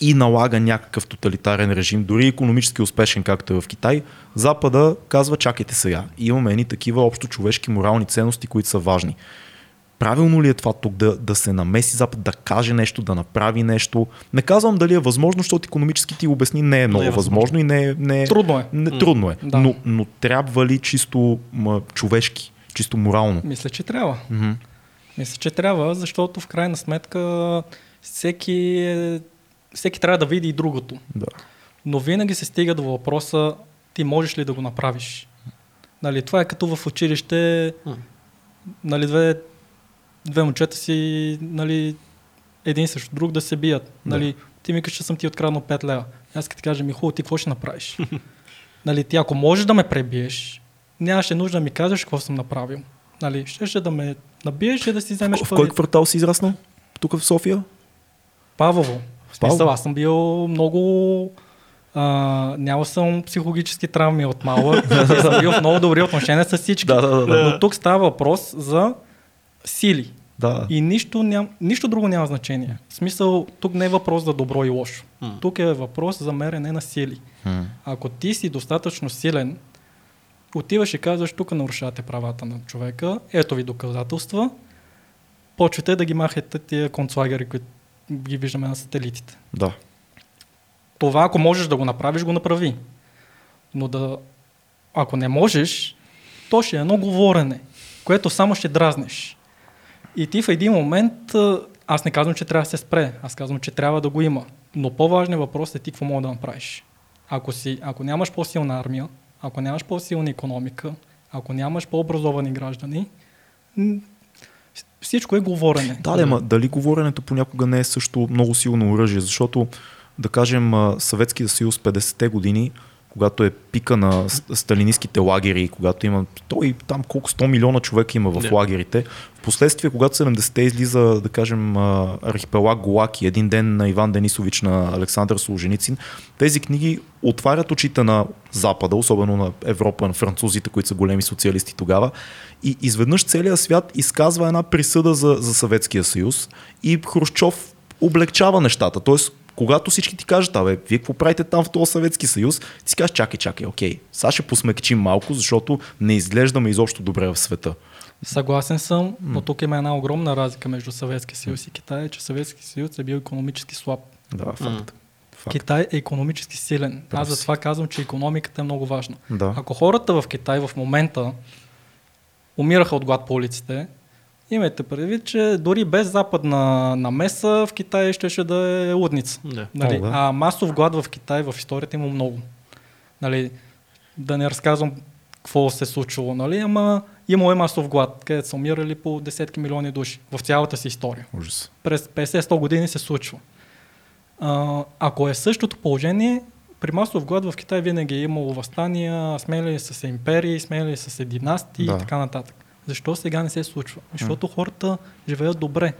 и налага някакъв тоталитарен режим, дори економически успешен, както е в Китай, Запада казва, чакайте сега, имаме едни такива общо човешки морални ценности, които са важни. Правилно ли е това тук да, да се намеси Запад, да каже нещо, да направи нещо? Не казвам дали е възможно, защото економически ти обясни не е много е възможно. възможно. и не е, не е, Трудно е. Не, трудно е. Да. Но, но трябва ли чисто м, човешки, чисто морално? Мисля, че трябва. Мгм. Мисля, че трябва, защото в крайна сметка всеки, е, всеки трябва да види и другото. Да. Но винаги се стига до въпроса, ти можеш ли да го направиш? Нали, това е като в училище, нали, две, две момчета си, нали, един срещу друг да се бият. Да. Нали, ти ми кажеш, че съм ти откраднал 5 лева. Аз като ти кажа, ми хубаво, ти какво ще направиш? нали, ти ако можеш да ме пребиеш, нямаше нужда да ми кажеш какво съм направил. Нали, ще, ще да ме набиеш и да си вземеш В кой пари. квартал си израснал? Тук в София? Павово. В смисъл, Павлово? аз съм бил много... А, нямал съм психологически травми от малък. съм бил в много добри отношения с всички. Да, да, да. Но тук става въпрос за сили. Да. И нищо, ням, нищо друго няма значение. В смисъл, тук не е въпрос за добро и лошо. Тук е въпрос за мерене на сили. Ако ти си достатъчно силен, отиваш и казваш, тук нарушавате правата на човека, ето ви доказателства, почвате да ги махате тия концлагери, които ги виждаме на сателитите. Да. Това, ако можеш да го направиш, го направи. Но да, ако не можеш, то ще е едно говорене, което само ще дразнеш. И ти в един момент, аз не казвам, че трябва да се спре, аз казвам, че трябва да го има. Но по-важният въпрос е ти какво мога да направиш. Ако, си, ако нямаш по-силна армия, ако нямаш по-силна економика, ако нямаш по-образовани граждани, всичко е говорене. Да, да, ма дали говоренето понякога не е също много силно оръжие, защото да кажем Съветския съюз 50-те години, когато е пика на сталинистските лагери, когато има той там колко 100 милиона човека има в Да. лагерите. В последствие, когато 70-те излиза, да кажем, архипелаг Голак и един ден на Иван Денисович на Александър Солженицин, тези книги отварят очите на Запада, особено на Европа, на французите, които са големи социалисти тогава. И изведнъж целият свят изказва една присъда за, за Съветския съюз и Хрущов облегчава нещата. Тоест, когато всички ти кажат, абе, вие какво правите там в този Съветски съюз, ти си кажеш, чакай, чакай, окей, сега ще посмекчим малко, защото не изглеждаме изобщо добре в света. Съгласен съм, но тук има една огромна разлика между Съветския съюз и Китай, че Съветския съюз е бил економически слаб. Да, факт. Факт. Китай е економически силен. Прав Аз затова казвам, че економиката е много важна. Да. Ако хората в Китай в момента умираха от глад по улиците, имайте предвид, че дори без западна намеса в Китай ще, да е лудница. Да. Нали? О, да. А масов глад в Китай в историята има много. Нали, да не разказвам какво се е случило, нали? Ама имало е масов глад, където са умирали по десетки милиони души в цялата си история. Ужас. През 50-100 години се случва. А, ако е същото положение, при масов глад в Китай винаги е имало възстания, смели са се империи, смели са се династии Да. и така нататък. Защо сега не се случва? Защото хората живеят добре.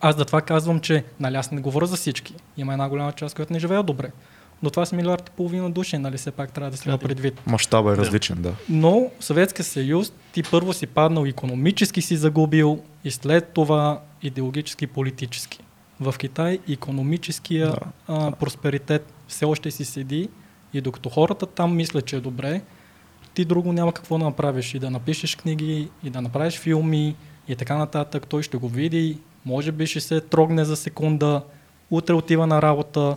Аз затова казвам, че нали аз не говоря за всички. Има една голяма част, която не живеят добре. Но това са милиард и половина души, нали все пак трябва да се има Да. предвид. Мащаба е Да. различен, да. Но Съветския съюз ти първо си паднал економически си загубил и след това идеологически и политически. В Китай економическия Да, а, просперитет все още си седи и докато хората там мислят, че е добре, ти друго няма какво да направиш. И да напишеш книги, и да направиш филми и така нататък. Той ще го види, може би ще се трогне за секунда, утре отива на работа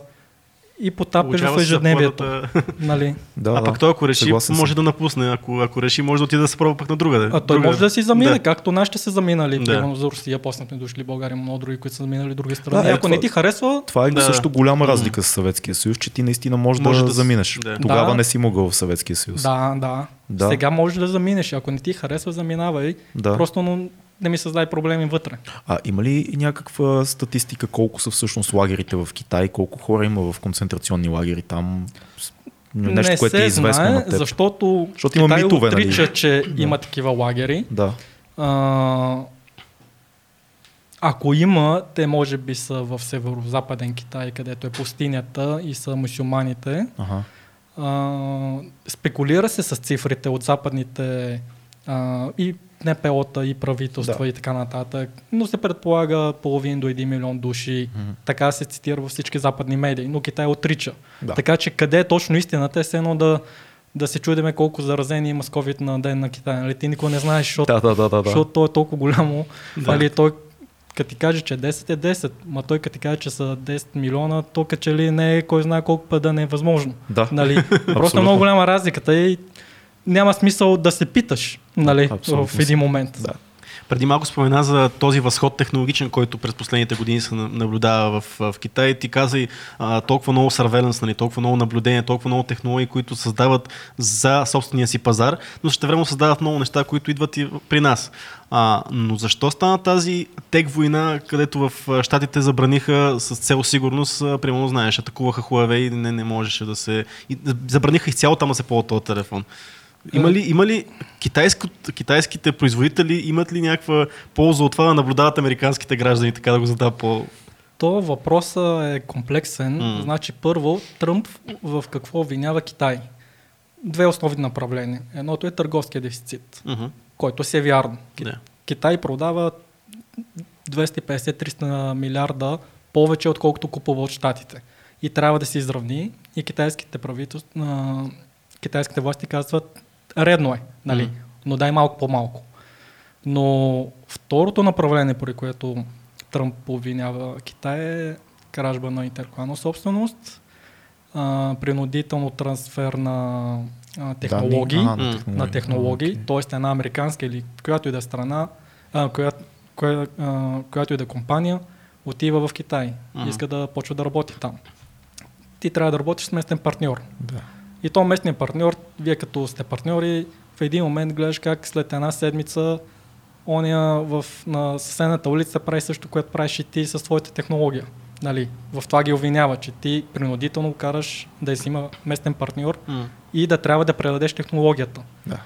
и потапеш в ежедневието. заплатата. Нали? да а да. пък той ако реши, Съгласен съм. може да напусне. Ако, ако реши, може да отиде да се пробва пък на друга. А той може да си замине, Да. както нашите са заминали, Да. примерно за Русия, после сме дошли България, много други, които са заминали други страни. Да, е, Ако това- не ти харесва, Това е Да. също голяма разлика с Съветския съюз, че ти наистина можеш Може да, да заминеш. да. Тогава Да. не си могъл в Съветския съюз. да, да, Да. Сега можеш да заминеш. Ако не ти харесва, заминавай. Да. Просто не ми създай проблеми вътре. А има ли някаква статистика колко са всъщност лагерите в Китай, колко хора има в концентрационни лагери там? Нещо, не което е известно знае, на теб. защото, Защото има Китай митове, нали? отрича, че има такива лагери. Да. А, ако има, те може би са в северо-западен Китай, където е пустинята и са мусюлманите. Ага. А, спекулира се с цифрите от западните а, и НПО-та, и правителства Да. и така нататък, но се предполага половин до 1 милион души. Мгм. Така се цитира във всички западни медии, но Китай отрича. Да. Така че къде е точно истината е все едно да, да се чудиме колко заразени има с COVID на ден на Китай. Нали? Ти никой не знаеш, защото, Да, да, да, да. защото то е толкова голямо. Да. Нали? Той като ти каже, че 10 е 10, ма той като ти каже, че са 10 милиона, то че ли не е кой знае колко път да не е възможно. Да. Нали? Просто е много голяма разликата и няма смисъл да се питаш нали, Абсолютно в един момент. Да. Преди малко спомена за този възход технологичен, който през последните години се на- наблюдава в, в Китай. Ти каза и а, толкова много surveillance, нали, толкова много наблюдение, толкова много технологии, които създават за собствения си пазар, но ще време създават много неща, които идват и при нас. А, но защо стана тази тек война, където в а, Штатите забраниха с цел сигурност, примерно знаеш, атакуваха Huawei и не, не можеше да се... И, забраниха изцяло там да се ползва този телефон. Има ли, има ли китайско, китайските производители имат ли някаква полза от това да наблюдават американските граждани, така да го задава по... То въпросът е комплексен. М. Значи първо, Тръмп в какво обвинява Китай? Две основни направления. Едното е търговския дефицит, Мгм. който си е вярно. Да. Китай продава 250-300 милиарда повече, отколкото купува от щатите. И трябва да се изравни. И китайските правителства, китайските власти казват, редно е, нали? Но дай малко по-малко. Но второто направление, поради което Тръмп обвинява Китай е кражба на интелектуална собственост, а, принудително трансфер на а, технологии, Данни? Ага, на технологии. Окей. т.е. една американска или която и да страна, а, която, коя, а, която и да е компания, отива в Китай и иска да почва да работи там. Ти трябва да работиш с местен партньор. Да. И то местният партньор, вие като сте партньори, в един момент гледаш как след една седмица оня в, на съседната улица прави също, което правиш и ти със своята технология. Нали? В това ги обвинява, че ти принудително караш да си има местен партньор М. и да трябва да предадеш технологията. Да.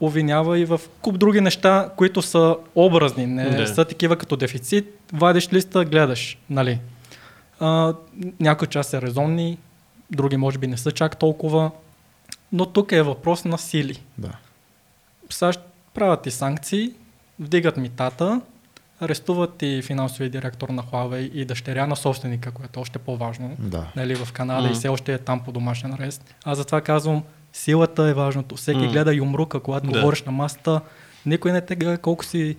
Обвинява и в куп други неща, които са образни, не Да. са такива като дефицит. Вадиш листа, гледаш. Нали? А, някои част са резонни, други може би не са чак толкова. Но тук е въпрос на сили. Да. САЩ правят и санкции, вдигат митата, арестуват и финансовия директор на Huawei и дъщеря на собственика, което е още по-важно. Да. Нали, в Канада Мгм. и все още е там по домашен арест. Аз затова казвам, силата е важното. Всеки Мгм. гледа юмрука, когато Да. говориш на масата. Никой не те гледа колко си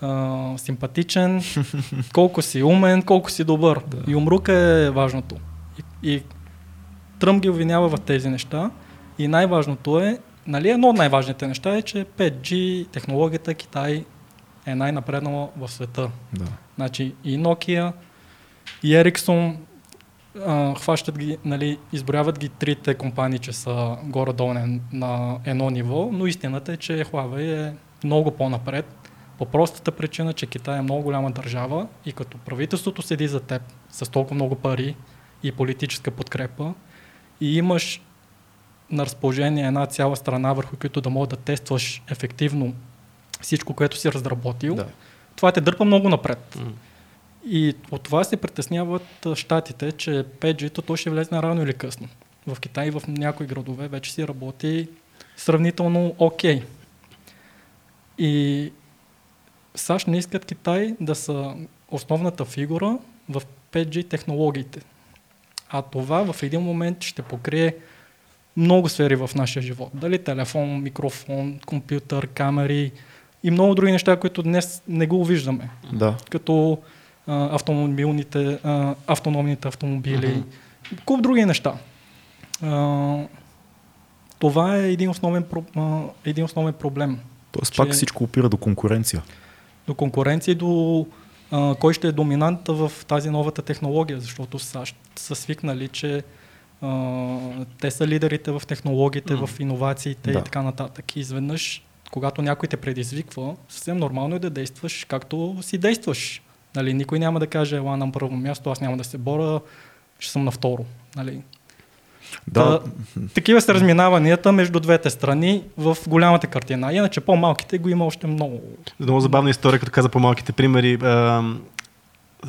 а, симпатичен, колко си умен, колко си добър. Да. Юмрука е важното. И, и Тръмп ги обвинява в тези неща. И най-важното е, нали, едно от най-важните неща е, че 5G технологията Китай е най-напреднала в света. Да. Значи и Nokia, и Ericsson а, хващат ги, нали, изброяват ги трите компании, че са горе-долу на- на едно ниво, но истината е, че Huawei е много по-напред. По простата причина, че Китай е много голяма държава и като правителството седи за теб с толкова много пари и политическа подкрепа и имаш на разположение една цяла страна, върху които да можеш да тестваш ефективно всичко, което си разработил, Да. това те дърпа много напред. М. И от това се притесняват щатите, че 5G-то то ще влезне рано или късно. В Китай и в някои градове вече си работи сравнително окей. И САЩ не искат Китай да са основната фигура в 5G технологиите. А това в един момент ще покрие много сфери в нашия живот. Дали телефон, микрофон, компютър, камери и много други неща, които днес не го виждаме Да. като а, автомобилните, а, автономните автомобили, куп други неща. А, това е един основен, а, един основен проблем. Тоест Че- пак всичко опира до конкуренция. До конкуренция и до а, кой ще е доминант в тази новата технология, защото САЩ са свикнали, че а, те са лидерите в технологиите, М. в иновациите Да. и така нататък. И изведнъж, когато някой те предизвиква, съвсем нормално е да действаш както си действаш. Нали, никой няма да каже, ела на първо място, аз няма да се боря, ще съм на второ. Нали. Да, Та, такива са разминаванията между двете страни в голямата картина. Иначе по-малките го има още много. Много забавна история, като каза по-малките примери. А,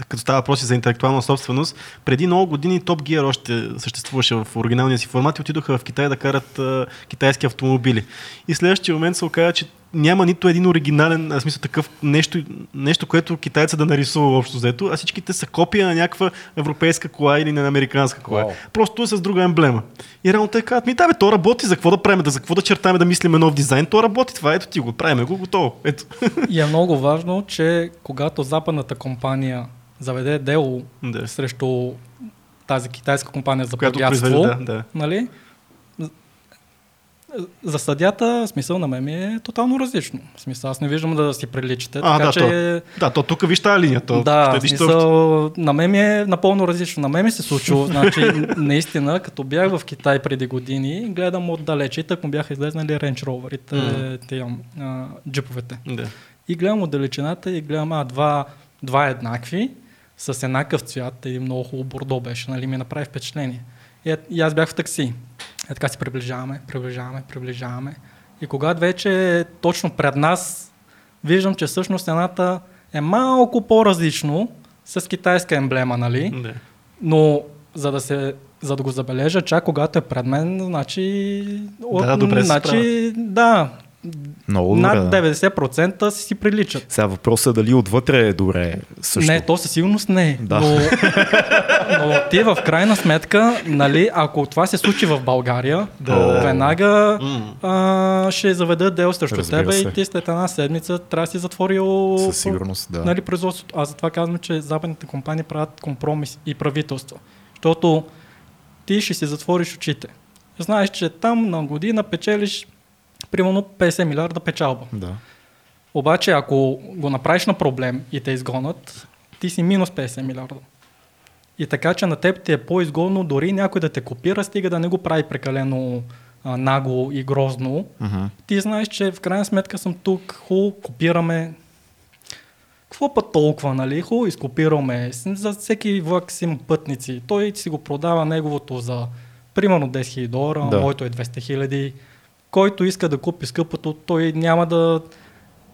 като става въпроси за интелектуална собственост, преди много години Top Gear още съществуваше в оригиналния си формат и отидоха в Китай да карат а, китайски автомобили. И следващия момент се оказа, че няма нито един оригинален, а, в смисъл такъв нещо, нещо, което китайца да нарисува общо взето, а всичките са копия на някаква европейска кола или на американска кола. Вау. Просто е с друга емблема. И реално те казват, ми да бе, то работи, за какво да правим, да за какво да чертаме, да мислиме нов дизайн, то работи, това ето ти го, правиме го, готово. Ето. И е много важно, че когато западната компания заведе дело Да. срещу тази китайска компания за Която плагиатство, да, да. нали? За съдята, смисъл на мен ми е тотално различно. В смисъл, аз не виждам да си приличате. А, така да, че... Да, то тук виж тази линия. То, да, смисъл, на мен ми е напълно различно. На мен ми се случило, значи, наистина, като бях в Китай преди години, гледам отдалече и так му бяха излезнали Мгм. тия, а, джиповете. Да. И гледам отдалечината и гледам, а, два, два еднакви, с еднакъв цвят, един много хубаво бордо беше, нали, ми направи впечатление. И, и аз бях в такси. Е, така си приближаваме, приближаваме, приближаваме. И когато вече е точно пред нас, виждам, че всъщност едната е малко по-различно, с китайска емблема, нали? Да. Но за да се за да го забележа, чак когато е пред мен, значи... Да, добре се значи, да, много добре. над да. 90% си си приличат. Сега въпросът е дали отвътре е добре също. Не, то със сигурност не е. Да. Но, но ти в крайна сметка, нали, ако това се случи в България, Да. веднага а, ще заведат дел срещу Разбира тебе се. и ти след една седмица трябва да си затворил Със сигурност, да. нали, производството. Аз затова казвам, че западните компании правят компромис и правителства. Защото ти ще си затвориш очите. Знаеш, че там на година печелиш примерно 50 милиарда печалба. Да. Обаче, ако го направиш на проблем и те изгонят, ти си минус 50 милиарда. И така, че на теб ти е по-изгодно дори някой да те копира, стига да не го прави прекалено а, нагло и грозно. Мгм. Ти знаеш, че в крайна сметка съм тук, хубаво, копираме. Какво път толкова, нали? Хубаво, изкопираме. За всеки влак си има пътници. Той си го продава неговото за примерно 10 000 долара, Да. моето е 200 хиляди. Който иска да купи скъпото, той няма да...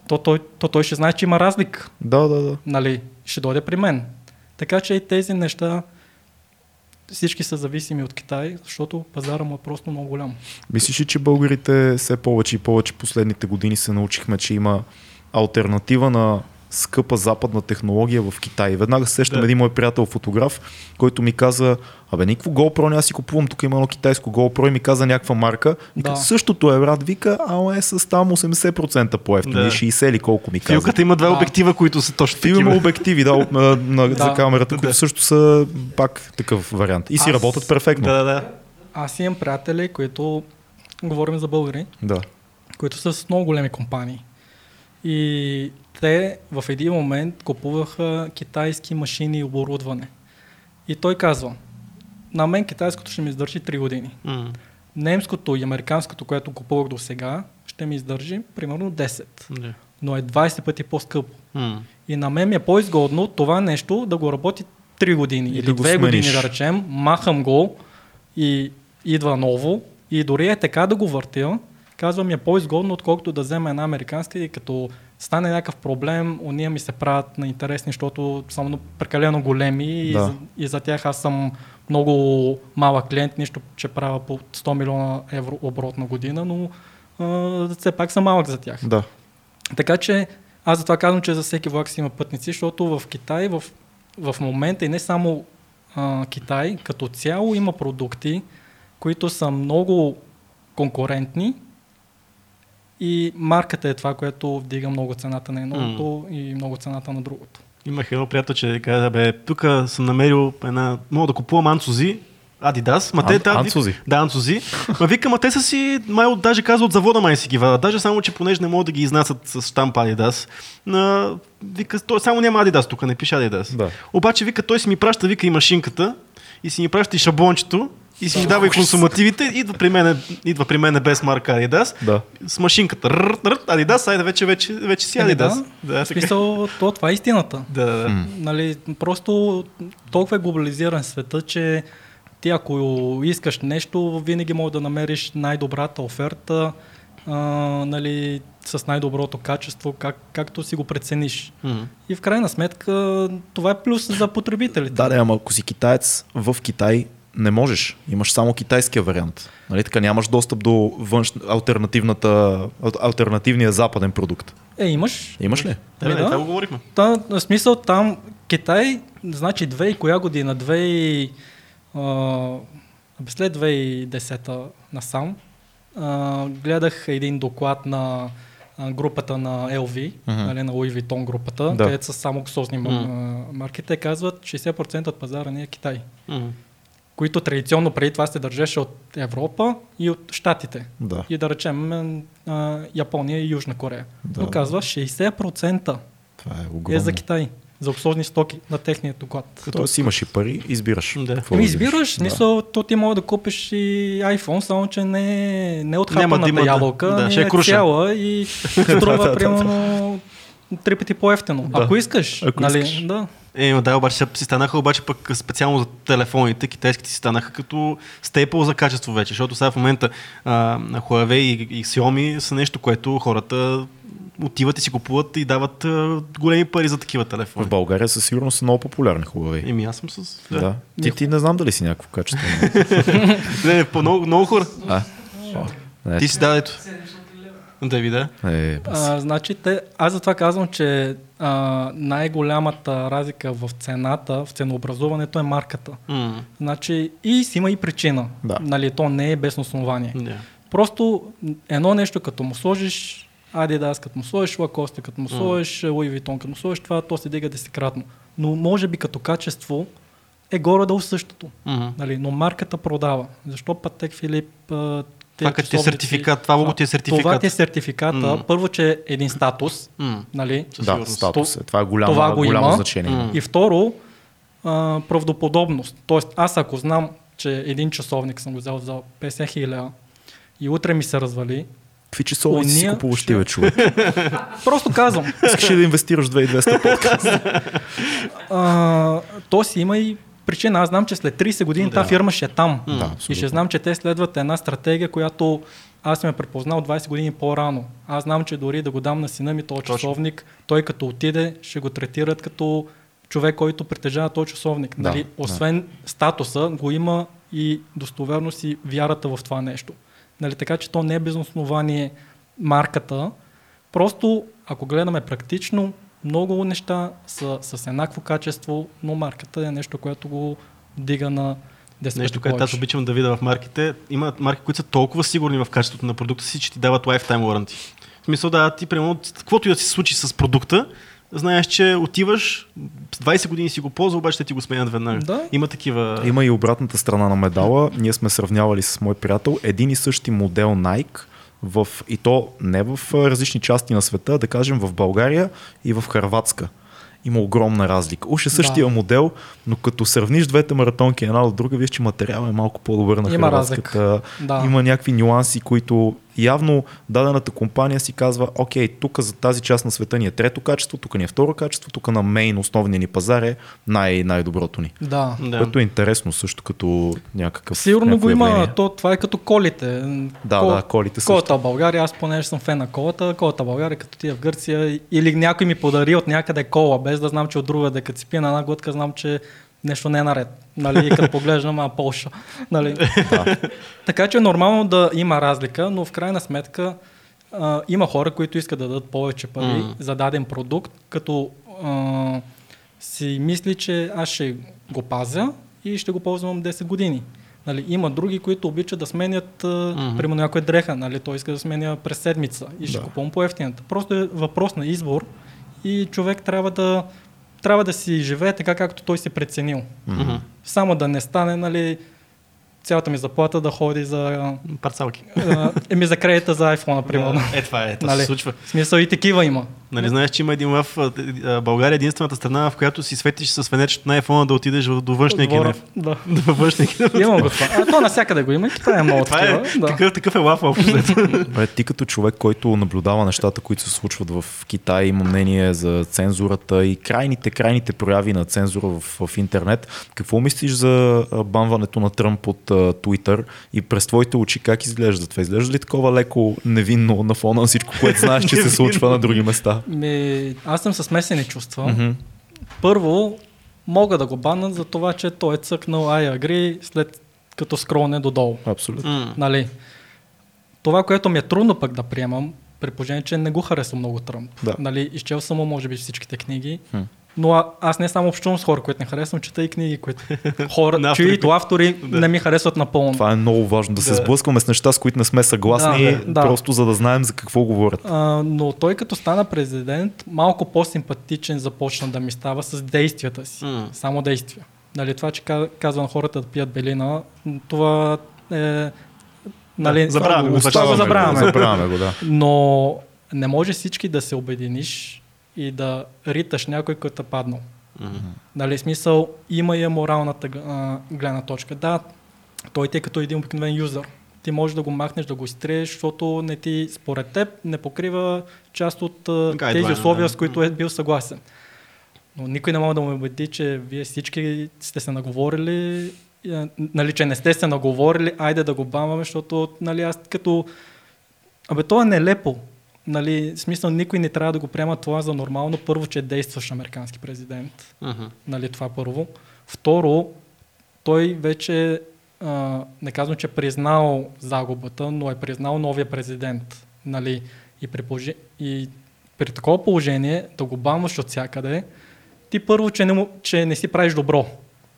То, той, то, той ще знае, че има разлика. Да, да, да. Нали? Ще дойде при мен. Така че и тези неща всички са зависими от Китай, защото пазара му е просто много голям. Мислиш ли, че българите все повече и повече последните години се научихме, че има альтернатива на скъпа западна технология в Китай. Веднага се сещам Да. един мой приятел фотограф, който ми каза, абе никакво GoPro, не аз си купувам, тук има едно китайско GoPro и ми каза някаква марка. И Да. същото е, брат, вика, ама е с там 80% по-ефтини, Да. 60 или колко ми каза. Филката има два Да. обектива, които са точно Филм има такива. обективи, да, от- на, на, за Да. камерата, които Да. също са пак такъв вариант. И си Аз- работят перфектно. Да, да, да. Аз имам приятели, които, говорим за българи, да. които са с много големи компании. И те в един момент купуваха китайски машини и оборудване. И той казва, на мен китайското ще ми издържи 3 години. М. Немското и американското, което купувах до сега, ще ми издържи примерно 10. Да. Но е 20 пъти по-скъпо. М. И на мен ми е по-изгодно това нещо да го работи 3 години И или да го 2 години да речем, махам го и идва ново и дори е така да го въртя, казвам ми е по-изгодно, отколкото да взема една американска и като стане някакъв проблем, уния ми се правят на интересни, защото са прекалено големи и, Да. за, и за тях аз съм много малък клиент, нищо, че правя по 100 милиона евро оборот на година, но а, все пак съм малък за тях. Да. Така че аз затова казвам, че за всеки влак си има пътници, защото в Китай в, в момента и не само а, Китай, като цяло има продукти, които са много конкурентни и марката е това, което вдига много цената на едното и много цената на другото. Имах едно приятел, че каза, бе, тук съм намерил една, мога да купувам анцузи, Адидас, ма те та- анцузи? Да, анцузи. Ма вика, ма те са си, май от, даже казва от завода май си ги вадат. Даже само, че понеже не могат да ги изнасят с штамп Адидас. На, вика, той само няма Адидас, тук не пише Адидас. Да. Обаче, вика, той си ми праща, вика и машинката и си ми праща и шаблончето и си дава и консумативите, идва при мен, идва при мен без марка Адидас, Да. с машинката. Адидас, айде вече, вече, вече си Адидас. Да, Да, така. смисъл, то, това е истината. Да, да, да. Нали, просто толкова е глобализиран света, че ти ако искаш нещо, винаги можеш да намериш най-добрата оферта, а, нали, с най-доброто качество, как, както си го прецениш. М. И в крайна сметка това е плюс за потребителите. Да, да, ама ако си китаец в Китай, не можеш. Имаш само китайския вариант. Нали така нямаш достъп до външ... альтернативната, ал- альтернативния западен продукт. Е, имаш. Имаш ли? Да, да, Ами да. това го говорихме. Та, в смисъл там Китай, значи 2 и коя година? 2 и, а, след 2010 насам, а, гледах един доклад на групата на LV, Мгм. нали, на Louis Vuitton групата, Да. където са само ксозни Мгм. mm. марки. Те казват, 60% от пазара ни е Китай, М. които традиционно преди това се държеше от Европа и от Штатите. Да. И да речем а, Япония и Южна Корея. Да. Но казва 60% Това е е за Китай. За обслужни стоки на техния доклад. Тоест имаш и пари, избираш. Да. вземеш. избираш, Да. смисъл, то ти може да купиш и iPhone, само че не, не от хапаната да- ябълка, да, ами ще е е крушен. цяла и струва примерно три пъти по-ефтино. Да. Ако искаш, Ако нали? искаш. Да. Е, да, обаче си станаха обаче пък специално за телефоните, китайските си станаха като стейпъл за качество вече, защото сега в момента а, Huawei и, и Xiaomi са нещо, което хората отиват и си купуват и дават а, големи пари за такива телефони. В България със сигурност са много популярни Huawei. Еми аз съм с... Да. Да. Ти, ти не знам дали си някакво качество. Не, по много, много хора. а? О, не, Ти си. Да ви да. е, бас. А, значи, те, аз затова казвам, че а, най-голямата разлика в цената, в ценообразуването е марката. М. Значи, и си има и причина. Да. Нали, то не е без основание. Да. Просто едно нещо, като му сложиш Adidas, като му сложиш Lacoste, като му сложиш Louis Vuitton, като му сложиш това, то се дига десетикратно. Но може би като качество е горе-долу същото. М. Нали? Но марката продава. Защо Патек Филип Това като ти е сертификат, това много ти е сертификат. Това ти е сертификата. М. Първо, че е един статус. М. Нали? Да, статус е. Това е голямо, Това го голямо има. значение. М. И второ, а, правдоподобност. Тоест, аз ако знам, че един часовник съм го взел за 50 хиляди и утре ми се развали, Какви часовници си купуваш ти, бе, човек? просто казвам. Искаш ли да инвестираш 2200 подкаст? а, то си има и причина. Аз знам, че след 30 години Да. тази фирма ще е там. Да, и ще знам, че те следват една стратегия, която аз съм я препознал 20 години по-рано. Аз знам, че дори да го дам на сина ми този часовник, той като отиде, ще го третират като човек, който притежава този часовник. Да, нали? да. Освен статуса, го има и достоверност и вярата в това нещо. Нали? Така че то не е без основание марката. Просто, ако гледаме практично, много неща са с еднакво качество, но марката е нещо, което го дига на 10 Нещо, което аз обичам да видя в марките. Има марки, които са толкова сигурни в качеството на продукта си, че ти дават lifetime warranty. В смисъл да, ти примерно, каквото и да се случи с продукта, знаеш, че отиваш, с 20 години си го ползва, обаче ще ти го сменят веднага. Да. Има такива... Има и обратната страна на медала. Ние сме сравнявали с мой приятел един и същи модел Nike в, и то не в различни части на света, да кажем в България и в Харватска. има огромна разлика. Уж е същия Да. модел, но като сравниш двете маратонки една от друга, виж, че материалът е малко по-добър на Има хрватската. Да. Има някакви нюанси, които явно дадената компания си казва, окей, тук за тази част на света ни е трето качество, тук ни е второ качество, тук на мейн основния ни пазар е най- най-доброто ни. Да. Да. Което е интересно също като някакъв Сигурно го има, то, това е като колите. Да, да, колите също. Колата в България, аз понеже съм фен на колата, колата в България, като тия в Гърция, или някой ми подари от някъде кола, без да знам, че от друга, да като си пия на една глътка, знам, че нещо не е наред. Нали, и като поглеждам, а Полша. Нали. така че е нормално да има разлика, но в крайна сметка а, има хора, които искат да дадат повече пари М. за даден продукт, като а, си мисли, че аз ще го пазя и ще го ползвам 10 години. Нали, има други, които обичат да сменят, mm-hmm. примерно някой дреха, нали, той иска да сменя през седмица и ще Да. купувам по ефтината. Просто е въпрос на избор и човек трябва да, трябва да си живее така, както той си преценил. Мгм. Само да не стане, нали, цялата ми заплата да ходи за, Парцалки. еми за кредита за iPhone, примерно. Е, това е, това Нали? се случва. В смисъл и такива има. Нали, знаеш, че има един лав. а, а, България е единствената страна, в която си светиш с фенечето на айфона да отидеш в- до външния генев. Да. До външния генев. Имам го това. А то навсякъде го има. и Китай е много Това е, такива. Да. такъв, такъв е лаф общо. ти като човек, който наблюдава нещата, които се случват в Китай, има мнение за цензурата и крайните, крайните прояви на цензура в, в интернет. Какво мислиш за банването на Тръмп от Twitter и през твоите очи как изглежда това? Изглежда ли такова леко невинно на фона на всичко, което знаеш, че се случва на други места? Ми, аз съм със смесени чувства. Мгм. Първо, мога да го баннат за това, че той е цъкнал I agree след като скролне додолу. Абсолютно. М. Нали? Това, което ми е трудно пък да приемам, при положение, че не го харесвам много Тръмп. Да. Нали, изчел съм му, може би, всичките книги. Хм. Но а, аз не само общувам с хора, които не харесвам, чета и книги, които хора, На автори, чието автори Да. не ми харесват напълно. Това е много важно, да се Да. сблъскваме с неща, с които не сме съгласни, Да, да. просто за да знаем за какво говорят. А, но той като стана президент, малко по-симпатичен започна да ми става с действията си. М. Само действия. Нали, това, че ка- казва на хората да пият белина, това е... Нали, Да, забравяме го, това го забравяме. Забравяме го, да. Но не може всички да се обединиш и да риташ някой, който е паднал. Нали, смисъл, има и моралната а, гледна точка. Да, той ти е като един обикновен юзър. Ти можеш да го махнеш, да го изтриеш, защото не ти, според теб, не покрива част от Guideline, тези условия, да. с които е бил съгласен. Но никой не може да му убеди, че вие всички сте се наговорили, нали, че не сте се наговорили, айде да го бамваме, защото нали, аз като... Абе, то е нелепо. Нали, смисъл, никой не трябва да го приема това за нормално. Първо, че е действащ американски президент. Мгм. Нали, това първо. Второ, той вече, а, не казвам, че е признал загубата, но е признал новия президент. Нали, и, при положи... и при такова положение да го бамваш от всякъде, ти първо, че не, му, че не си правиш добро.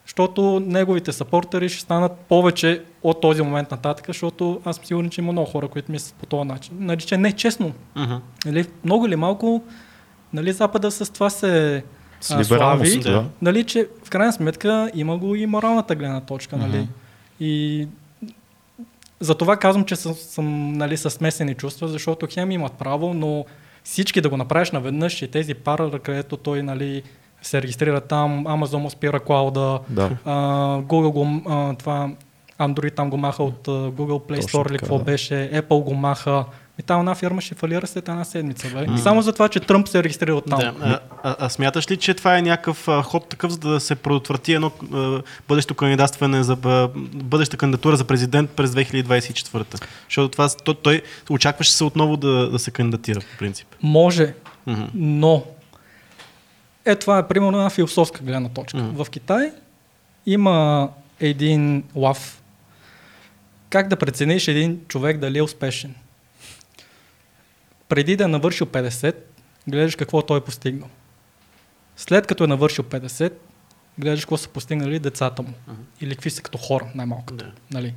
Защото неговите сапортери ще станат повече от този момент нататък, защото аз съм сигурен, че има много хора, които мислят по този начин. Нали, че не е честно. Мгм. Нали, много или малко, нали, Запада с това се С а, слави, да. нали, че в крайна сметка има го и моралната гледна точка. Нали? Мгм. И за това казвам, че съм, съм нали, с смесени чувства, защото хем имат право, но всички да го направиш наведнъж и тези пара, където той нали, се регистрира там, Amazon спира клауда, Да. Google го, това, Android там го маха от Google Play Точно Store или какво да. беше, Apple го маха. И там една фирма ще фалира след една седмица. Бе. М. Само за това, че Тръмп се е регистрирал там. Да. А, а, а смяташ ли, че това е някакъв а, ход такъв, за да се предотврати едно а, бъдещо кандидатстване за а, бъдеща кандидатура за президент през 2024? Защото това, то, той очакваше се отново да, да се кандидатира, по принцип. Може, Мгм. но е това е примерно една философска гледна точка. Мгм. В Китай има един лав. Как да прецениш един човек дали е успешен? Преди да е навършил 50, гледаш какво той е постигнал. След като е навършил 50, гледаш какво са постигнали децата му. Мгм. Или какви са като хора, най-малкото. Да. Нали?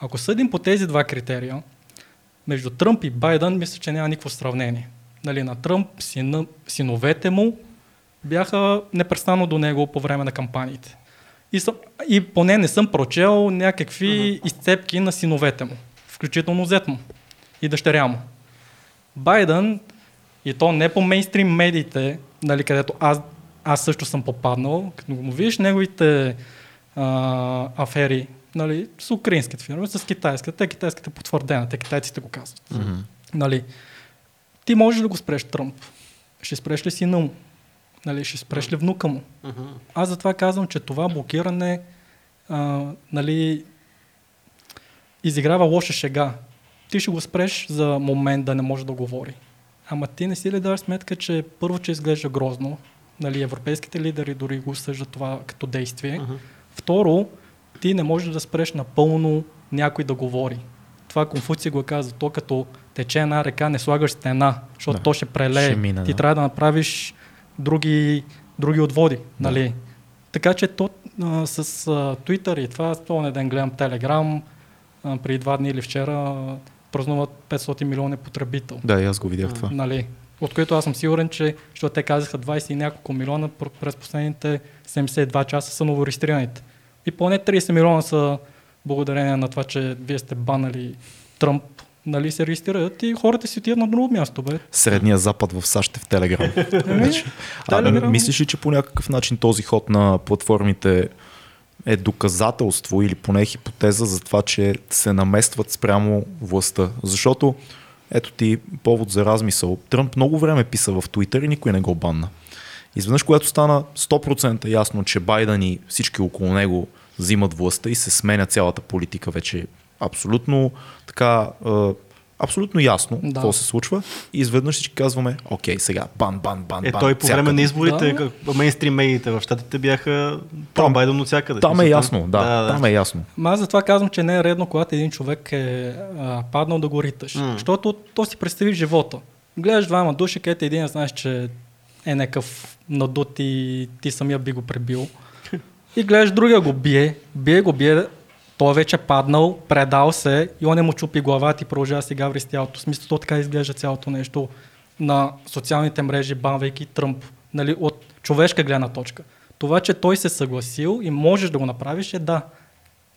Ако съдим по тези два критерия, между Тръмп и Байден, мисля, че няма никакво сравнение. Нали, на Тръмп сина, синовете му бяха непрестанно до него по време на кампаниите. И, съм, и поне не съм прочел някакви uh-huh. изцепки на синовете му, включително зет му и дъщеря му. Байден, и то не по мейнстрим медиите, нали, където аз аз също съм попаднал, като му видиш неговите а, афери, нали, с украинските фирми, с китайската, те китайската е потвърдена, те китайците го казват. Мгм. Нали, ти можеш да го спреш Тръмп. Ще спреш ли сина му? Нали, ще спреш ли внука му? Мгм. Аз затова казвам, че това блокиране а, нали, изиграва лоша шега. Ти ще го спреш за момент да не може да говори. Ама ти не си ли даваш сметка, че първо, че изглежда грозно, нали, европейските лидери дори го съждат това като действие. Мгм. Второ, ти не можеш да спреш напълно някой да говори. Това Конфуций го е каза, то като тече една река, не слагаш стена, защото Да. то ще прелее. Ще мине, ти да. трябва да направиш други, други отводи. Нали? Така че то а, с а, Twitter и това, този ден гледам Telegram, а, преди два дни или вчера празнуват 500 милиона потребител. Да, и аз го видях това. Нали? От които аз съм сигурен, че, защото те казаха 20 и няколко милиона пр- през последните 72 часа са новорегистрираните. И поне 30 милиона са благодарение на това, че вие сте банали Тръмп, нали, се регистрират и хората си отиват на друго място, бе. Средния запад в САЩ е в Телеграм. Значи, а, мислиш ли, че по някакъв начин този ход на платформите е доказателство или поне хипотеза за това, че се наместват спрямо властта? Защото, ето ти повод за размисъл. Тръмп много време писа в Твитър и никой не го банна. Изведнъж, когато стана 100% ясно, че Байден и всички около него взимат властта и се сменя цялата политика вече абсолютно така, абсолютно ясно Да. какво се случва и изведнъж всички казваме, окей, сега бан, бан, бан, Е, бан. той по време всякъде. на изборите, Да. да. мейнстрим медиите в щатите бяха Там- Байден от всякъде. Там е ясно, да, там е ясно. Ма аз затова казвам, че не е редно, когато един човек е а, паднал да го риташ. М. Защото то си представи живота. Гледаш двама души, където един знаеш, че е някакъв надут и ти самия би го пребил. И гледаш другия го бие, бие го бие, той е вече паднал, предал се и он не му чупи главата и продължава да си гаври с тялото. В смисъл, то така изглежда цялото нещо на социалните мрежи, банвайки Тръмп, нали, от човешка гледна точка. Това, че той се съгласил и можеш да го направиш е да,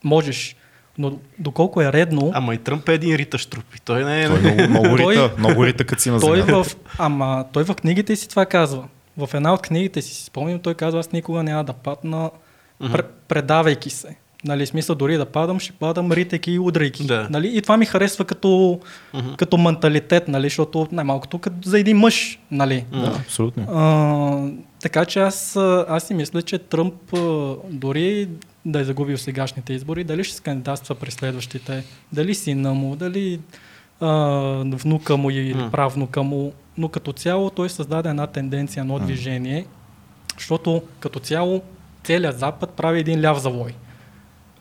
можеш. Но доколко е редно, Ама и Тръмп е един ритащ труп. И той не е... Той много, много Той- рита, много рита като си на той в, ама, той в книгите си това казва. В една от книгите си, си спомням, той казва, аз никога няма да падна, пр- предавайки се. Нали, смисъл дори да падам, ще падам ритайки и удрайки. Да. Нали? И това ми харесва като, като менталитет, нали? защото най-малкото като за един мъж. Нали? Да, абсолютно. А, така че аз, аз си мисля, че Тръмп дори да е загубил сегашните избори, дали ще се кандидатства през следващите, дали сина му, дали а, внука му или М. правнука му, но като цяло той създаде една тенденция, едно движение, защото като цяло целият Запад прави един ляв завой.